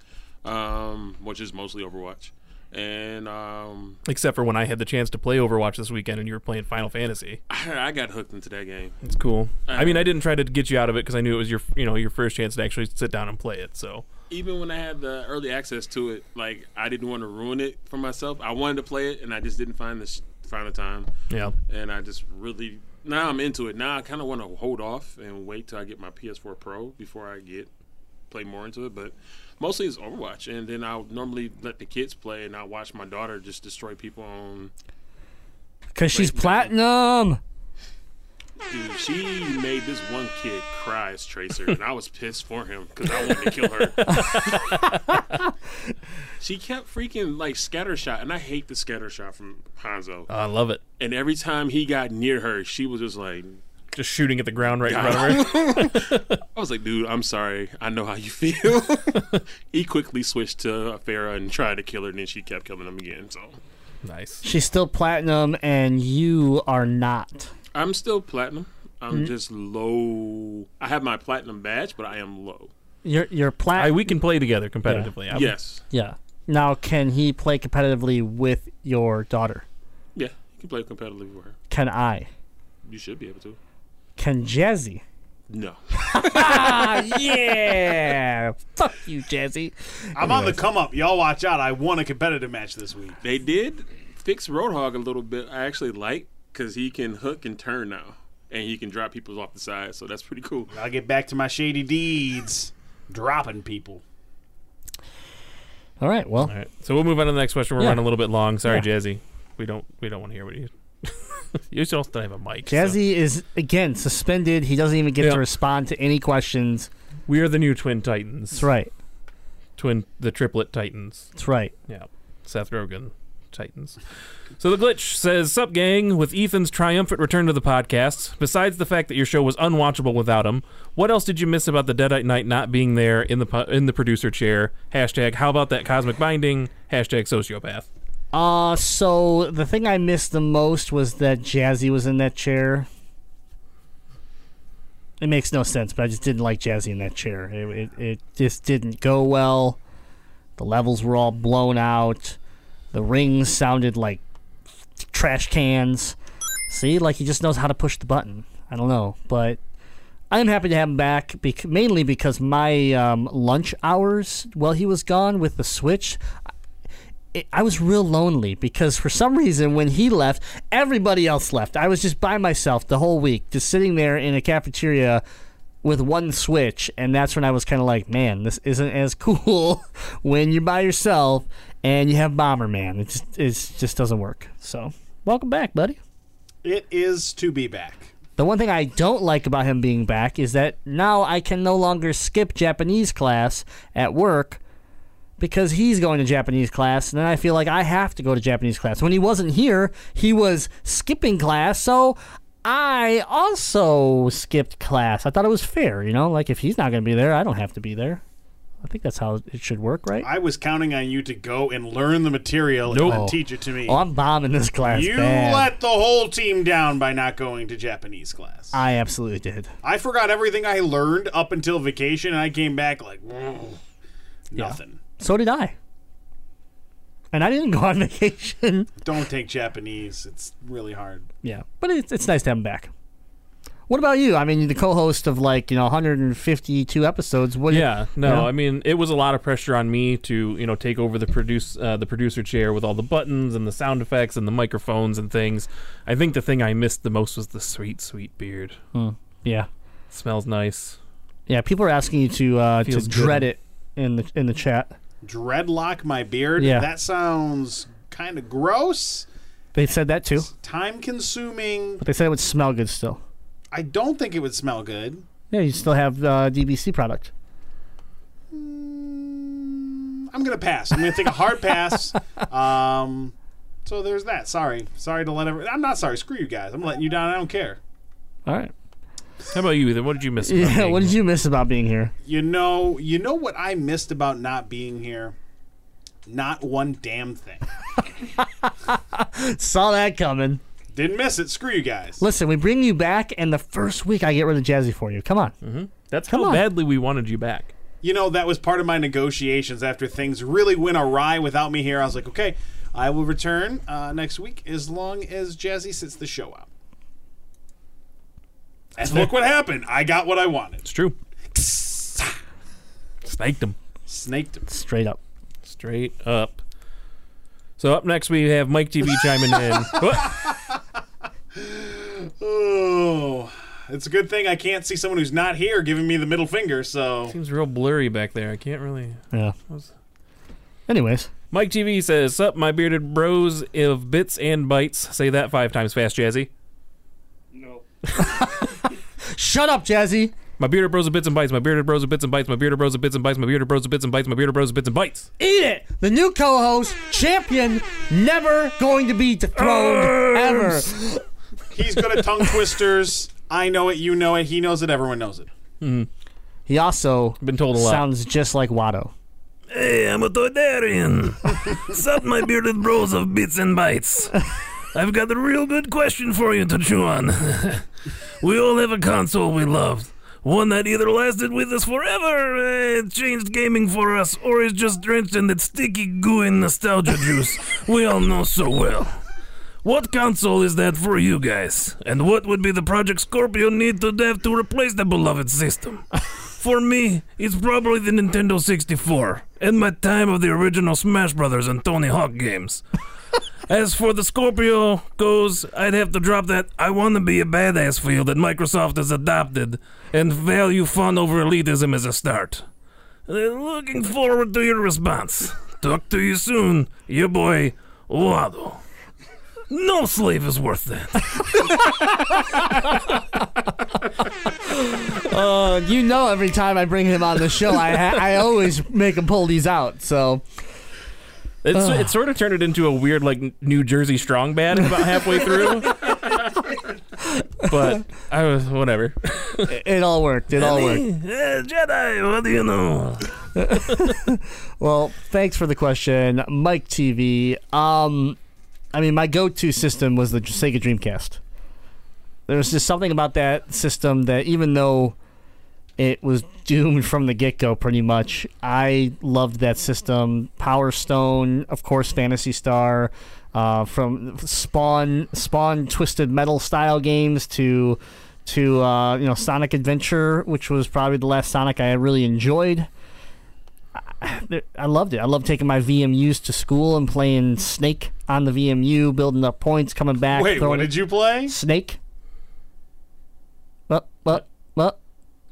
um, which is mostly Overwatch, and um, Except for when I had the chance to play Overwatch this weekend and you were playing Final Fantasy. I got hooked into that game. It's cool. I mean, I didn't try to get you out of it because I knew it was your, you know, your first chance to actually sit down and play it. So Even when I had the early access to it, like I didn't want to ruin it for myself. I wanted to play it, and I just didn't find the sh- find the time. yeah, and I just really now I'm into it. Now I kind of want to hold off and wait till I get my PS4 Pro before I get play more into it. But mostly it's Overwatch, and then I'll normally let the kids play, and I will watch my daughter just destroy people on. Because she's platinum. Dude, she made this one kid cry as Tracer, and I was pissed for him because I wanted to kill her. she kept freaking like scatter shot, and I hate the scatter shot from Hanzo. I love it. And every time he got near her, she was just like, Just shooting at the ground right in front of her. I was like, dude, I'm sorry. I know how you feel. he quickly switched to Pharah and tried to kill her, and then she kept killing him again. So nice. She's still platinum, and you are not. I'm still platinum. I'm mm. just low. I have my platinum badge, but I am low. You're you're I, plat. we can play together competitively. I would- Yes. yeah. Now, can he play competitively with your daughter? Yeah, he can play competitively with her. Can I? You should be able to. Can Jazzy? No. Ah, yeah. Fuck you, Jazzy. I'm on the come up. Y'all watch out. I won a competitive match this week. They did fix Roadhog a little bit. I actually like because he can hook and turn now, and he can drop people off the side. So that's pretty cool. I'll get back to my shady deeds. Dropping people. All right. Well, All right. So we'll move on to the next question. We're Yeah. running a little bit long. Sorry, Yeah. Jazzy. We don't we don't want to hear what you. you still don't have a mic. so- Jazzy is again suspended. He doesn't even get Yeah. to respond to any questions. We are the new Twin Titans. That's right. Twin the triplet Titans. That's right. Yeah. Seth Rogen, Titans. So the glitch says, "Sup, gang? With Ethan's triumphant return to the podcast, besides the fact that your show was unwatchable without him, what else did you miss about the Deadite Knight not being there in the in the producer chair? Hashtag How about that cosmic binding? Hashtag sociopath. Uh, so the thing I missed the most was that Jazzy was in that chair. It makes no sense, but I just didn't like Jazzy in that chair. It, it, it just didn't go well. The levels were all blown out. The rings sounded like trash cans. See, like he just knows how to push the button. I don't know, but I'm happy to have him back, bec- mainly because my um, lunch hours while he was gone with the Switch, it, I was real lonely because for some reason when he left, everybody else left. I was just by myself the whole week, just sitting there in a cafeteria with one Switch, and that's when I was kind of like, man, this isn't as cool when you're by yourself and you have Bomberman. It just it just doesn't work. So, welcome back, buddy. It is to be back. The one thing I don't like about him being back is that now I can no longer skip Japanese class at work because he's going to Japanese class, and then I feel like I have to go to Japanese class. When he wasn't here, he was skipping class, so I also skipped class. I thought it was fair, you know, like if he's not going to be there, I don't have to be there. I think that's how it should work, right? I was counting on you to go and learn the material Nope. and teach it to me. Oh, I'm bombing this class. you bad. let the whole team down by not going to Japanese class. I absolutely did. I forgot everything I learned up until vacation, and I came back like nothing. So did I. And I didn't go on vacation. Don't take Japanese; it's really hard. Yeah, but it's it's nice to have him back. What about you? I mean, the co-host of like you know 152 episodes. What? Yeah, no, Yeah. I mean it was a lot of pressure on me to you know take over the produce uh, the producer chair with all the buttons and the sound effects and the microphones and things. I think the thing I missed the most was the sweet, sweet beard. yeah, smells nice. yeah. People are asking you to uh, to Feels good. dread it in the in the chat. Dreadlock my beard. Yeah. that sounds kind of gross. They said that too, Time consuming. but they said it would smell good still. I don't think it would smell good. Yeah, you still have uh, DBC product. I'm gonna pass. I'm gonna take a hard pass. Um, so there's that. Sorry, sorry to let everyone. I'm not sorry. Screw you guys. I'm letting you down. I don't care. All right. How about you, Ethan? What did you miss? about Yeah. being What did here? you miss about being here? You know, you know what I missed about not being here. Not one damn thing. Saw that coming. Didn't miss it. Screw you guys. Listen, we bring you back, and the first week I get rid of Jazzy for you. Come on. Mhm. That's Come how on. badly we wanted you back. You know, that was part of my negotiations after things really went awry without me here. I was like, okay, I will return uh, next week as long as Jazzy sits the show out. And look what happened. I got what I wanted. It's true. Snaked him Snaked him. Straight up. straight up. So up next we have Mike TV chiming in. Oh, it's a good thing I can't see someone who's not here giving me the middle finger. So Seems real blurry back there. I can't really. Yeah. Anyways, Mike TV says, "Sup, my bearded bros of bits and bytes." Say that five times fast, Jazzy. Shut up, Jazzy. My bearded bros of bits and bites. My bearded bros of bits and bites. My bearded bros of bits and bites. My bearded bros of bits and bites. My bearded bros of bits and bytes. Eat it. The new co-host, champion, never going to be dethroned ever. he's good at tongue twisters. I know it. You know it. He knows it. Everyone knows it. Hmm. He also Been told a lot. sounds just like Watto. Hey, I'm a Toydarian. Sup, my bearded bros of bits and bites. I've got a real good question for you to chew on. We all have a console we loved. One that either lasted with us forever, uh, changed gaming for us, or is just drenched in that sticky, gooey nostalgia juice we all know so well. What console is that for you guys? And what would be the Project Scorpio need to have to replace the beloved system? For me, it's probably the Nintendo 64, and my time of the original Smash Brothers and Tony Hawk games. As for the Scorpio goes, I'd have to drop that I want to be a badass feel that Microsoft has adopted and value fun over elitism as a start. Looking forward to your response. Talk to you soon, your boy, Wado. No slave is worth that. Uh, you know, every time I bring him on the show, I I always make him pull these out. So It's, it sort of turned it into a weird like New Jersey strong band about halfway through. but I was whatever. it, it all worked. It all worked. Jedi, what do you know? Well, thanks for the question, Mike TV. Um, I mean, my go-to system was the Sega Dreamcast. There was just something about that system that, even though it was doomed from the get-go, pretty much, I loved that system. Power Stone, of course, Phantasy Star, uh, from Spawn, Spawn Twisted Metal style games to to uh, you know Sonic Adventure, which was probably the last Sonic I really enjoyed. I, I loved it. I loved taking my VMUs to school and playing Snake on the VMU, building up points, coming back. Wait, what did you play? Snake. What? What? What?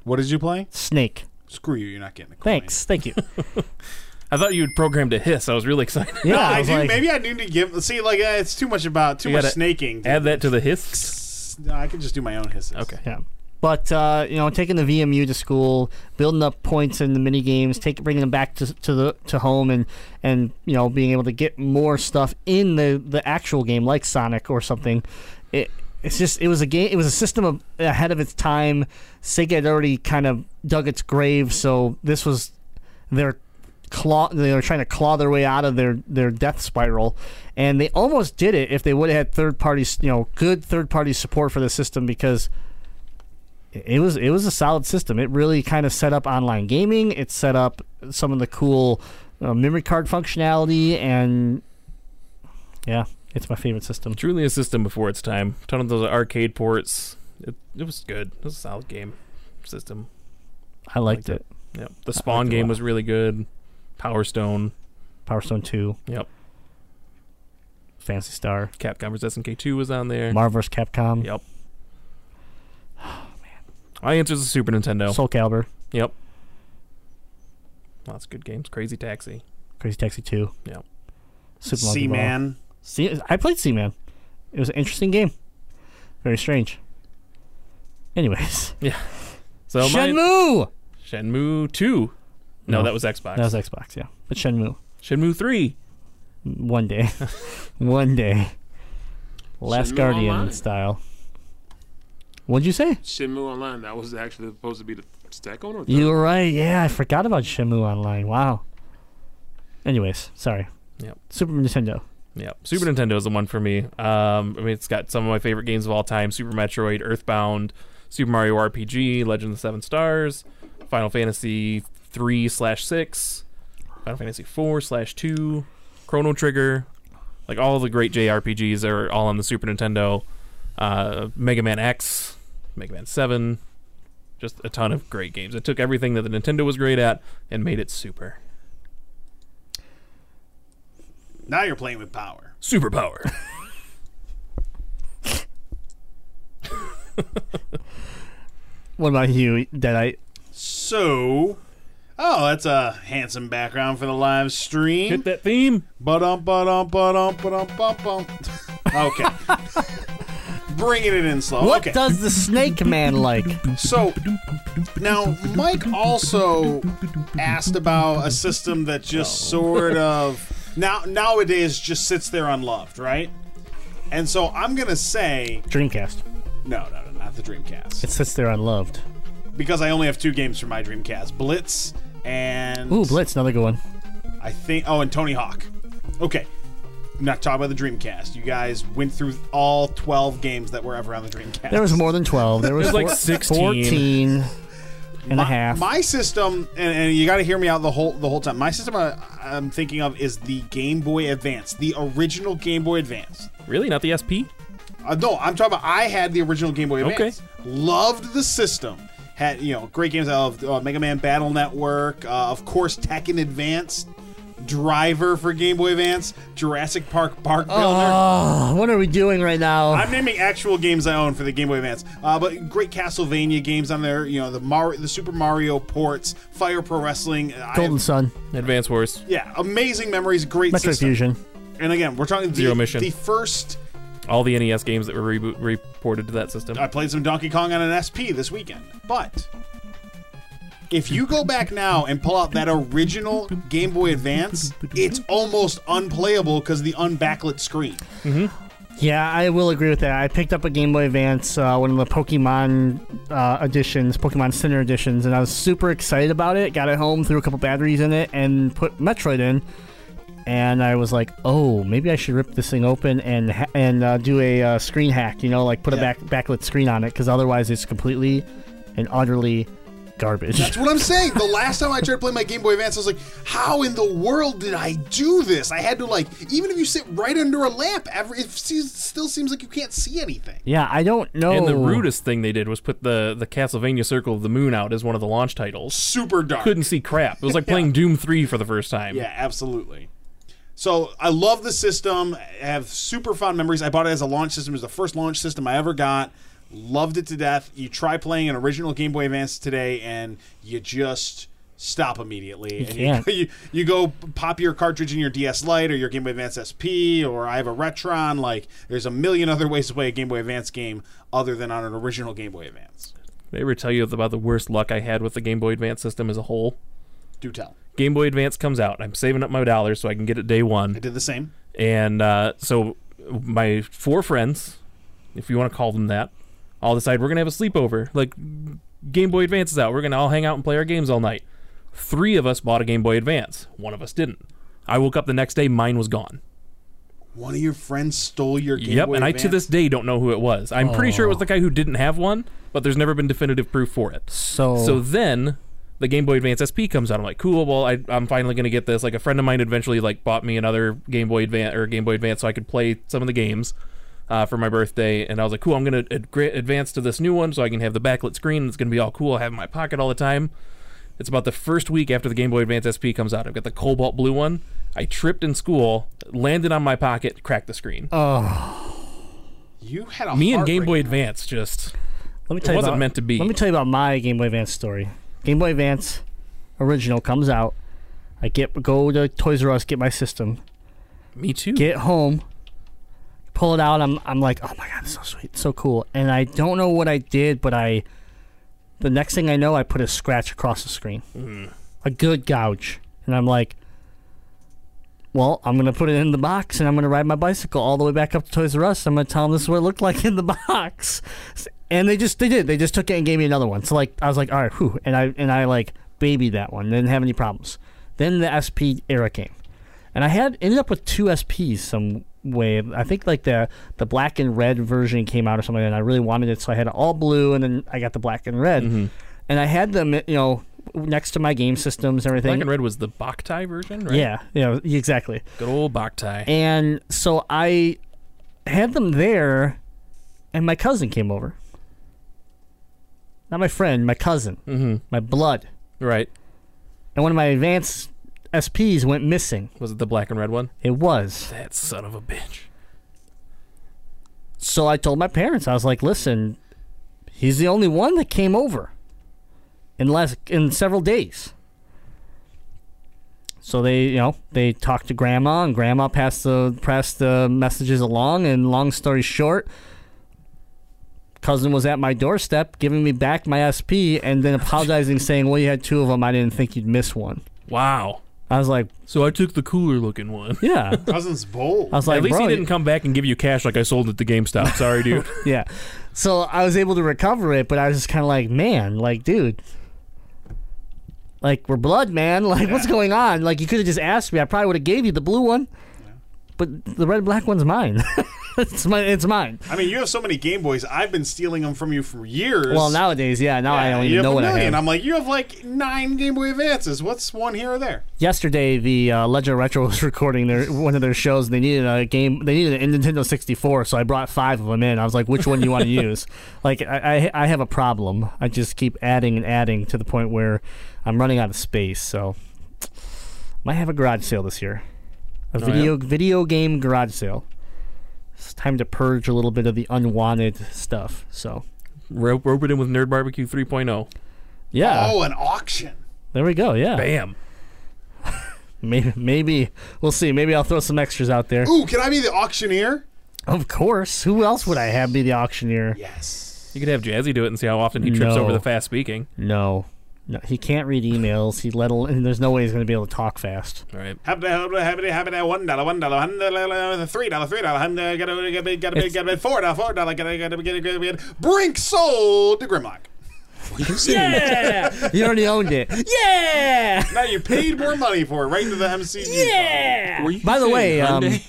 What did you play? Snake. Screw you, you're not getting the coin. Thanks. Thank you. I thought you had programmed a hiss. I was really excited. Yeah, no, I I was do. like- maybe I need to give. See, like uh, it's too much about too You much gotta snaking. Add that to the hiss. No, I can just do my own hisses. Okay. Yeah. But uh, you know, taking the VMU to school, building up points in the mini games, take bringing them back to, to the to home, and and you know being able to get more stuff in the the actual game like Sonic or something. It it's just it was a game. It was a system of, ahead of its time. Sega had already kind of dug its grave, so this was their claw. They were trying to claw their way out of their their death spiral, and they almost did it if they would have had third parties, you know, good third party support for the system because it was it was a solid system. It really kind of set up online gaming. It set up some of the cool uh, memory card functionality, and yeah, it's my favorite system. Truly a system before its time. A ton of those arcade ports. It, it was good. It was a solid game system. I liked it. Yep. The Spawn liked it a game was really good. Power Stone. Power Stone Two, Yep. Phantasy Star, Capcom vs SNK 2 was on there. Marvel vs. Capcom, Yep. Oh, man. My answer is the Super Nintendo. Soul Calibur, yep. Lots of good games. Crazy Taxi. Crazy Taxi Two, Yep. Super Monkey Ball. Seaman. See, I played Seaman. It was an interesting game. Very strange. Anyways, Yeah. So my Shenmue. Shenmue 2. No, No. that was Xbox. That was Xbox, yeah. But Shenmue. Shenmue 3. One day. One day. Last Shenmue Guardian Online. style. What'd you say? Shenmue Online. That was actually supposed to be the second or third. You were right. Yeah, I forgot about Shenmue Online. Wow. Anyways, sorry. Yep. Super Nintendo. Yep. Super Nintendo is the one for me. Um, I mean, it's got some of my favorite games of all time Super Metroid, Earthbound, Super Mario RPG, Legend of the Seven Stars, Final Fantasy 3 slash 6, Final Fantasy 4 slash 2, Chrono Trigger. Like all the great JRPGs are all on the Super Nintendo. Uh, Mega Man X, Mega Man 7. Just a ton of great games. It took everything that the Nintendo was great at and made it super. Now you're playing with power. Superpower. What about you, Deadite? So, oh, that's a handsome background for the live stream. Hit that theme. Ba-dum, ba-dum, ba-dum, ba-dum, ba-bum. Okay. Bringing it in slow. What okay. does the Snake Man like? So now Mike also asked about a system that just sort of now nowadays just sits there unloved, right? And so I'm gonna say Dreamcast. no, no, no, not the Dreamcast, It sits there unloved. because I only have two games for my Dreamcast: Blitz and Ooh, Blitz, another good one. I think. Oh, and Tony Hawk. Okay. Not talking about the Dreamcast. You guys went through all 12 games that were ever on the Dreamcast. There was more than 12. There was, There's like four- 16. 14 and a my, half. My system, and, and you got to hear me out the whole the whole time. My system I, I'm thinking of is the Game Boy Advance, the original Game Boy Advance. Really? Not the SP? Uh, no, I'm talking about I had the original Game Boy Okay. Advance. Loved the system. Had you know great games. I loved uh, Mega Man Battle Network, uh, of course Tekken Advance, Driver for Game Boy Advance, Jurassic Park Park Builder. oh, what are we doing right now? I'm naming actual games I own for the Game Boy Advance, uh, but great Castlevania games on there. You know the Mario, the Super Mario ports, Fire Pro Wrestling. I Golden have- Sun. Advance Wars. yeah, amazing memories, great Metroid system. Fusion. And again, we're talking the, Zero Mission. the first. All the NES games that were reboot, reported to that system. I played some Donkey Kong on an SP this weekend, but if you go back now and pull out that original Game Boy Advance, it's almost unplayable because the unbacklit screen. Yeah, I will agree with that. I picked up a Game Boy Advance, uh, one of the Pokemon uh, editions, Pokemon Center editions, and I was super excited about it. Got it home, threw a couple batteries in it, and put Metroid in. And I was like, "Oh, maybe I should rip this thing open and ha- and uh, do a uh, screen hack. You know, like put a Yeah. back backlit screen on it, because otherwise it's completely and utterly garbage. That's what I'm saying. The last time I tried to play my Game Boy Advance, I was like, "How in the world did I do this?" I had to like, even if you sit right under a lamp, every, it still seems like you can't see anything. yeah, I don't know. And the rudest thing they did was put the the Castlevania Circle of the Moon out as one of the launch titles. Super dark. Couldn't see crap. It was like playing Doom 3 for the first time. Yeah, absolutely. So I love the system. I have super fond memories. I bought it as a launch system. It was the first launch system I ever got. Loved it to death. You try playing an original Game Boy Advance today, and you just stop immediately. and can't. You, you you go pop your cartridge in your DS Lite or your Game Boy Advance SP, or I have a Retron. Like there's a million other ways to play a Game Boy Advance game other than on an original Game Boy Advance. Did I ever tell you about the worst luck I had with the Game Boy Advance system as a whole? Do tell. Game Boy Advance comes out. I'm saving up my dollars so I can get it day one. I did the same. And uh, so my four friends, if you want to call them that, all decide we're gonna have a sleepover. Like Game Boy Advance is out. We're gonna all hang out and play our games all night. Three of us bought a Game Boy Advance. One of us didn't. I woke up the next day. Mine was gone. One of your friends stole your Game Boy. yep, Boy and I to this day don't know who it was. I'm pretty sure it was the oh. guy who didn't have one, but there's never been definitive proof for it. So, So then the Game Boy Advance SP comes out. I'm like, cool. Well, I, I'm finally gonna get this. Like a friend of mine eventually like bought me another Game Boy Advance or Game Boy Advance so I could play some of the games uh, for my birthday. And I was like, cool. I'm gonna ad- advance to this new one so I can have the backlit screen. It's gonna be all cool. I have it in my pocket all the time. It's about the first week after the Game Boy Advance SP comes out. I've got the cobalt blue one. I tripped in school, landed on my pocket, cracked the screen. Oh, you had a Me and Game. Boy Advance just let me tell you wasn't about, meant to be. Let me tell you about my Game Boy Advance story. Game Boy Advance original comes out. I get go to Toys R Us, get my system, me too. get home, pull it out. I'm I'm like, oh my god, it's so sweet, so cool. And I don't know what I did, but I, the next thing I know, I put a scratch across the screen, mm-hmm. a good gouge, and I'm like, well, I'm gonna put it in the box, and I'm gonna ride my bicycle all the way back up to Toys R Us. I'm gonna tell them this is what it looked like in the box, and they just they did. They just took it and gave me another one. So like I was like, all right, whew, and I and I like babied that one. Didn't have any problems. Then the SP era came, and I had ended up with two SPs some way. I think like the the black and red version came out or something, and I really wanted it, so I had it all blue, and then I got the black and red, and I had them, you know, next to my game systems and everything. Black and red was the Boktai version, right? Yeah, yeah, exactly. Good old Boktai. And so I had them there, and my cousin came over. Not my friend, my cousin, Mm-hmm. my blood. Right. And one of my advanced SPs went missing. Was it the black and red one? It was. That son of a bitch. So I told my parents, I was like, listen, he's the only one that came over in last in several days. So they, you know, they talked to grandma, and grandma passed the passed the messages along. And long story short, cousin was at my doorstep, giving me back my SP, and then apologizing, saying, "Well, you had two of them. I didn't think you'd miss one." Wow. I was like, So I took the cooler looking one. "Yeah." Cousin's bold. I was like, At least "Bro, he didn't come back and give you cash like I sold it to GameStop. Sorry, dude. yeah. So I was able to recover it, but I was just kind of like, man, like, dude, like we're blood, man. Like, what's going on? Like, you could have just asked me. I probably would have gave you the blue one, but the red and black one's mine. it's my, it's mine. I mean, you have so many Game Boys. I've been stealing them from you for years. Well, nowadays, yeah, now I Yeah, don't you even know what I million. have. I'm like, you have like nine Game Boy Advances. What's one here or there? Yesterday, the uh, Legend of Retro was recording their one of their shows. And they needed a game. They needed a Nintendo 64, so I brought five of them in. I was like, "Which one do you want to use?" Like, I, I I have a problem. I just keep adding and adding to the point where I'm running out of space. So, might have a garage sale this year. A Oh, video video game garage sale. It's time to purge a little bit of the unwanted stuff. So, Rope, rope it in with Nerd Barbecue 3.0. yeah, Oh, an auction. there we go. Yeah, Bam. maybe maybe we'll see. Maybe I'll throw some extras out there. Ooh, can I be the auctioneer? Of course. Who else would I have be the auctioneer? Yes. You could have Jazzy do it and see how often he trips No. over the fast speaking. No. No, he can't read emails. He let al- and there's no way he's going to be able to talk fast. All right. Habda, habda, habda, habda, one dollar, one dollar, one dollar, three dollar, three dollar, habda, gotta, gotta, gotta, gotta, gotta, four dollar, four dollar, gotta, gotta, gotta, gotta, gotta, Brink sold to Grimlock. Yeah, you already owned it. Yeah, Now you paid more money for it, right into the MCG. yeah. Were you By the saying way, um, Hyundai?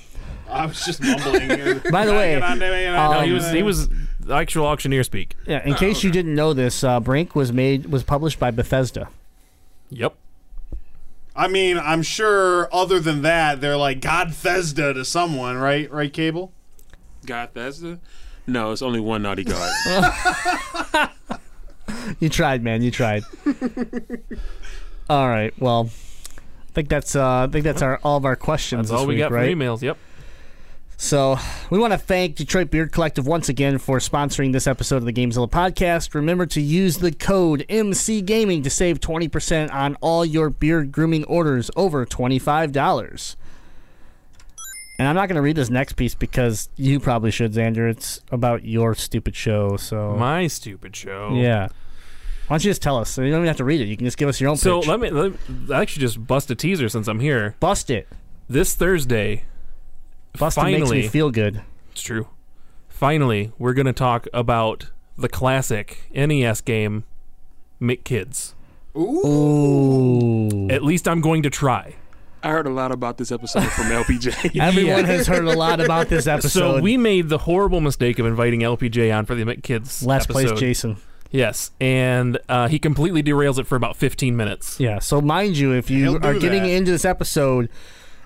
I was just mumbling. Here. By the way, No, Um, he was he was actual auctioneer speak. Yeah, in case you didn't know this, uh, Brink was made was published by Bethesda. Yep. I mean, I'm sure. Other than that, they're like God Thesda to someone, right? Right, Cable. God Thesda? No, it's only one naughty god. You tried, man. You tried. all right. Well, I think that's uh, I think that's our all of our questions. That's this all we week, got right? for emails. Yep. So we want to thank Detroit Beard Collective once again for sponsoring this episode of the Gamezilla podcast. Remember to use the code MC Gaming to save twenty percent on all your beard grooming orders over twenty five dollars. And I'm not going to read this next piece because you probably should, Xander. It's about your stupid show. So My stupid show. yeah, why don't you just tell us? So you don't even have to read it. You can just give us your own So pitch. let me, let me I actually just bust a teaser since I'm here. bust it. This Thursday, Bust it makes me Finally. feel good. it's true. Finally, we're going to talk about the classic NES game, McKids. Ooh. At least I'm going to try. I heard a lot about this episode from LPJ. Everyone has heard a lot about this episode. So we made the horrible mistake of inviting LPJ on for the McKids last place. Jason. Yes, and uh, he completely derails it for about 15 minutes. Yeah. So mind you, if you He'll are getting that. into this episode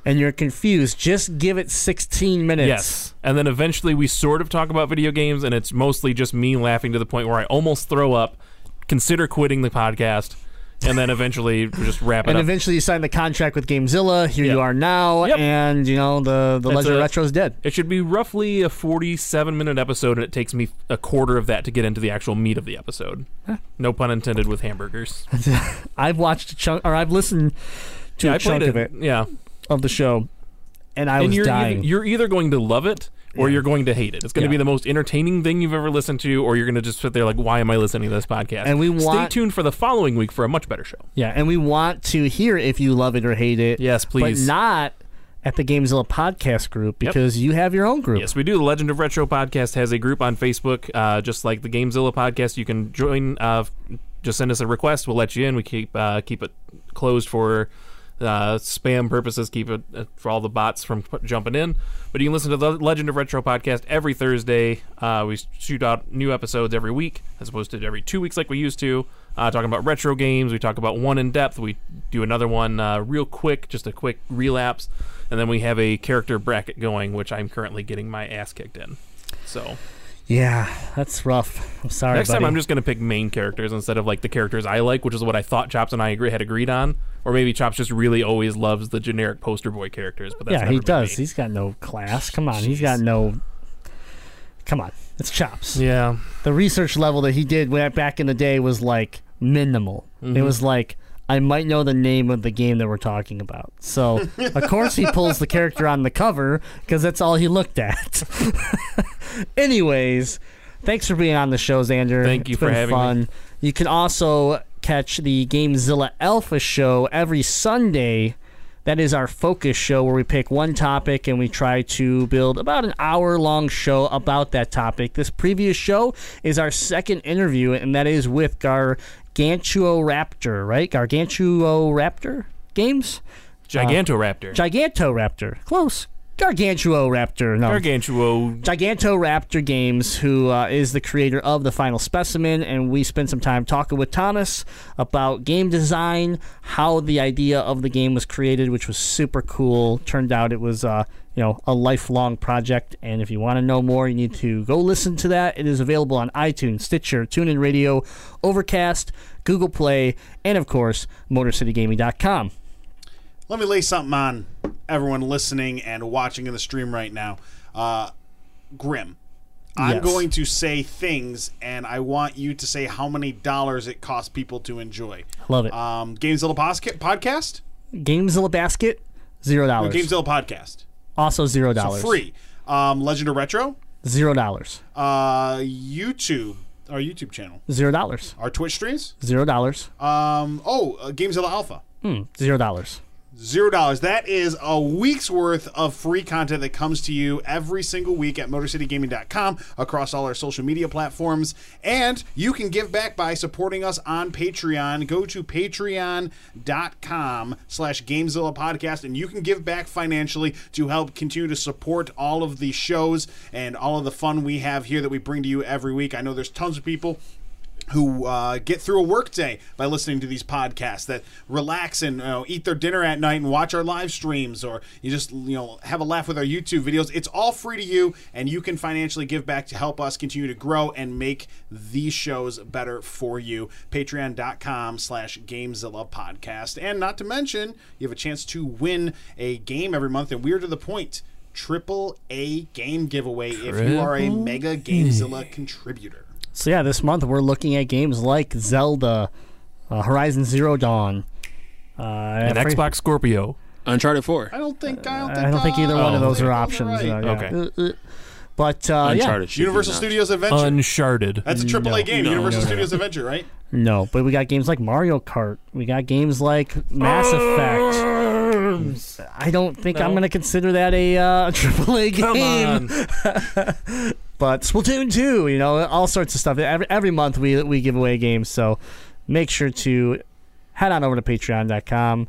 and you're confused, just give it 16 minutes. Yes. And then eventually we sort of talk about video games, and it's mostly just me laughing to the point where I almost throw up, consider quitting the podcast, and then eventually just wrap it And up. And eventually you sign the contract with Gamezilla. Here you are now, Yep. and you know the the Legend of it. Retro is dead. it should be roughly a 47 minute episode, and it takes me a quarter of that to get into the actual meat of the episode. No pun intended with hamburgers. I've watched a chunk, or I've listened to Yeah, a I chunk of it. it Yeah. Of the show, and I and was you're dying. Either, you're either going to love it or Yeah. you're going to hate it. It's going to Yeah. be the most entertaining thing you've ever listened to, or you're going to just sit there like, "Why am I listening to this podcast?" And we want- stay tuned for the following week for a much better show. yeah, and we want to hear if you love it or hate it. Yes, please. but not at the Gamezilla podcast group Yep. because you have your own group. Yes, we do. The Legend of Retro podcast has a group on Facebook, uh, just like the Gamezilla podcast. You can join. Uh, just send us a request. We'll let you in. We keep uh, keep it closed for uh, spam purposes. Keep it uh, for all the bots from p- jumping in. But you can listen to the Legend of Retro podcast every Thursday. Uh, we shoot out new episodes every week, as opposed to every two weeks like we used to. Uh, talking about retro games. We talk about one in depth. We do another one uh, real quick, just a quick relapse, and then we have a character bracket going, which I'm currently getting my ass kicked in. So Yeah, that's rough. I'm sorry. next time. I'm just going to pick main characters instead of like the characters I like, which is what I thought Chops and I agree, had agreed on. Or maybe Chops just really always loves the generic poster boy characters. But that's yeah, never he does. me. He's got no class. Come on, he's got no. Come on, it's chops. Yeah, The research level that he did back in the day was like minimal. It Mm-hmm. was like I might know the name of the game that we're talking about. So of course he pulls the character on the cover because that's all he looked at. Anyways, thanks for being on the show, Xander. Thank you It's for been having me. fun. You can also catch the Gamezilla Alpha show every Sunday. That is our focus show where we pick one topic and we try to build about an hour long show about that topic. This previous show is our second interview, and that is with Gargantuo right? Gargantuo Games? Gigantoraptor, uh, Gigantoraptor. Close. Gargantuo Raptor. No. Gargantuo. Gigantoraptor Games, who uh, is the creator of the Final Specimen, and we spent some time talking with Thomas about game design, how the idea of the game was created, which was super cool. Turned out it was, uh, you know, a lifelong project, and if you want to know more, you need to go listen to that. It is available on iTunes, Stitcher, TuneIn Radio, Overcast, Google Play, and of course, MotorCityGaming.com. Let me lay something on everyone listening and watching in the stream right now. Uh, Grim, I'm Yes. going to say things, and I want you to say how many dollars it costs people to enjoy. Love it. Um, Gamezilla Posca- podcast? Gamezilla Basket, zero dollars. No. Gamezilla podcast. Also zero So dollars. free. Um, Legend of Retro? Zero dollars. Uh, YouTube. Our YouTube channel. Zero dollars. Our Twitch streams? Zero dollars. Um, oh, uh, Gamezilla Alpha. Hmm. Zero dollars. Zero dollars. That is a week's worth of free content that comes to you every single week at MotorCityGaming.com across all our social media platforms. And you can give back by supporting us on Patreon. Go to patreon.com slash Gamezilla Podcast and you can give back financially to help continue to support all of the shows and all of the fun we have here that we bring to you every week. I know there's tons of people who uh, get through a workday by listening to these podcasts that relax and you know, eat their dinner at night and watch our live streams or you just you know have a laugh with our youtube videos. It's all free to you and you can financially give back to help us continue to grow and make these shows better for you. Patreon.com slash gamezilla podcast. And not to mention you have a chance to win a game every month and we're to the point. Triple a game giveaway if you are a mega gamezilla contributor So yeah, this month we're looking at games like Zelda, uh, Horizon Zero Dawn, uh, An I Xbox Scorpio. Uncharted 4. I don't think I don't think, I don't think either one of uh, those are options. right. uh, yeah. Okay. Uh, uh, But uh, yeah, Uncharted. should be Universal Studios Adventure. Uncharted. That's a AAA No. game. No. Universal No, no, Studios Adventure, right? no. But we got games like Mario Kart. We got games like Mass Effect. I don't think I'm going to consider that a uh, AAA Come game. on. but Splatoon 2, you know, all sorts of stuff. Every, every month we we give away games, so make sure to head on over to patreon.com,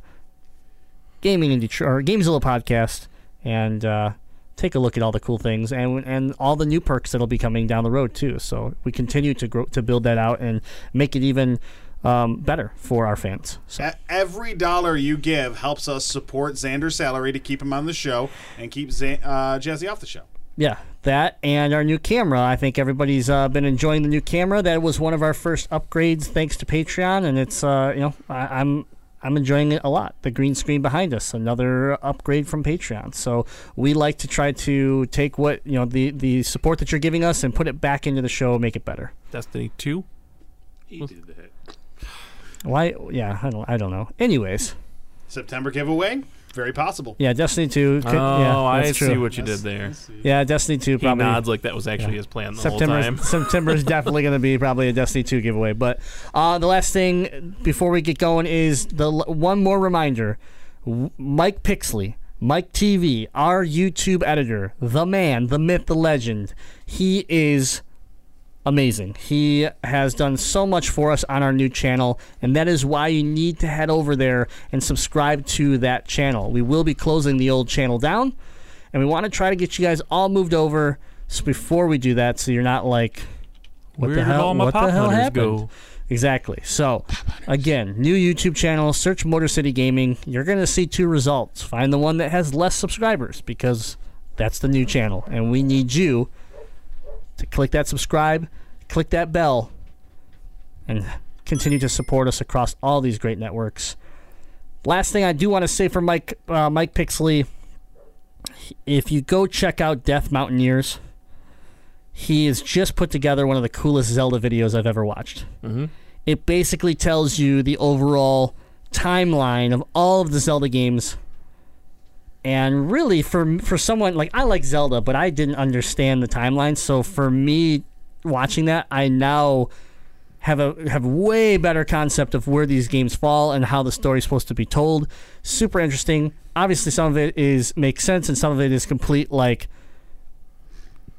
Gaming in Detroit, or Gamezilla podcast, and uh, take a look at all the cool things and and all the new perks that'll be coming down the road too. So we continue to grow to build that out and make it even um, better for our fans. So Every dollar you give helps us support Xander's salary to keep him on the show and keep Z- uh, Jazzy off the show. Yeah, that and our new camera. I think everybody's uh, been enjoying the new camera. That was one of our first upgrades thanks to Patreon, and it's uh, you know I, I'm I'm enjoying it a lot. The green screen behind us, another upgrade from Patreon. So we like to try to take what you know the the support that you're giving us and put it back into the show, make it better. Destiny 2. He did that. Why? Yeah, I don't I don't know. Anyways, September giveaway, very possible. yeah, Destiny Two. could- Oh, yeah, I that's see true. what you did there. Yeah, Destiny Two He probably. nods like that was actually Yeah. his plan the September whole time. September is definitely going to be probably a Destiny 2 giveaway. But uh, the last thing before we get going is the l- one more reminder: Mike Pixley, Mike TV, our YouTube editor, the man, the myth, the legend. He is amazing. He has done so much for us on our new channel, and that is why you need to head over there and subscribe to that channel. We will be closing the old channel down, and we want to try to get you guys all moved over. So before we do that, so you're not like, what Where the hell? all my what pop the hell happened? go? Exactly. So, again, new YouTube channel. Search Motor City Gaming. You're going to see two results. Find the one that has less subscribers because that's the new channel, and we need you to click that subscribe, click that bell, and continue to support us across all these great networks. Last thing I do want to say for Mike uh, Mike Pixley, if you go check out Death Mountaineers, he has just put together one of the coolest Zelda videos I've ever watched. Mhm. It basically tells you the overall timeline of all of the Zelda games. And really, for for someone like I like Zelda, but I didn't understand the timeline. So for me, watching that, I now have a have way better concept of where these games fall and how the story's supposed to be told. Super interesting. Obviously, some of it is makes sense, and some of it is complete like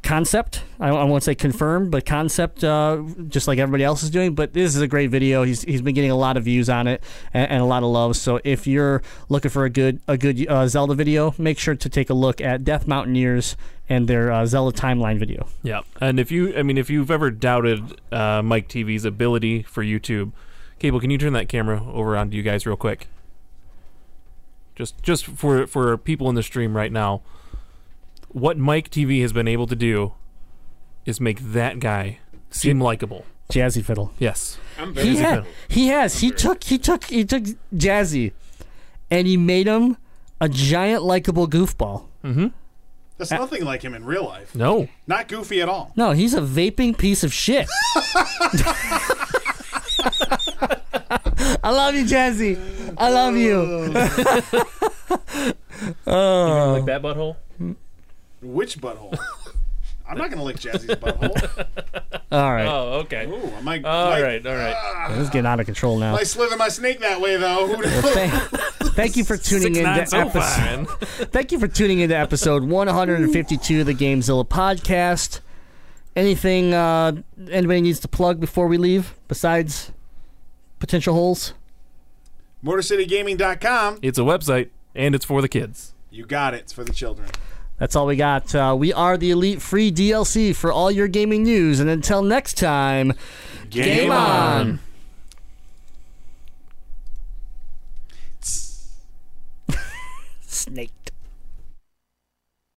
concept. I, I won't say confirmed, but concept, uh, just like everybody else is doing. But this is a great video. He's he's been getting a lot of views on it and, and a lot of love. So if you're looking for a good a good uh, Zelda video, make sure to take a look at Death Mountaineers and their uh, Zelda timeline video. Yeah, and if you, I mean, if you've ever doubted uh, Mike TV's ability for YouTube, Cable, can you turn that camera over onto you guys real quick? Just, just for for people in the stream right now, what Mike TV has been able to do is make that guy seem likable. Jazzy Fiddle. Yes, I'm very He, Jazzy had, Fiddle. he has. He took. He took. He took Jazzy, and he made him a giant likable goofball. Mm-hmm. That's nothing like him in real life. No, Not goofy at all. No, he's a vaping piece of shit. I love you, Jazzy. I love you. oh, like that butthole. Which butthole? I'm not going to lick Jazzy's butthole. All right. Oh, okay. Ooh, I might, All might- right, all right. this is getting out of control now. might slither my snake that way though. Who knows? Thank, thank you for tuning Six in nine to so episode. fine. Thank you for tuning into episode 152 of the Gamezilla podcast. Anything uh, anybody needs to plug before we leave besides potential holes? MotorCityGaming.com. It's a website, and it's for the kids. You got it. It's for the children. That's all we got. Uh, we are the Elite Free DLC for all your gaming news. And until next time, game, on. Snaked.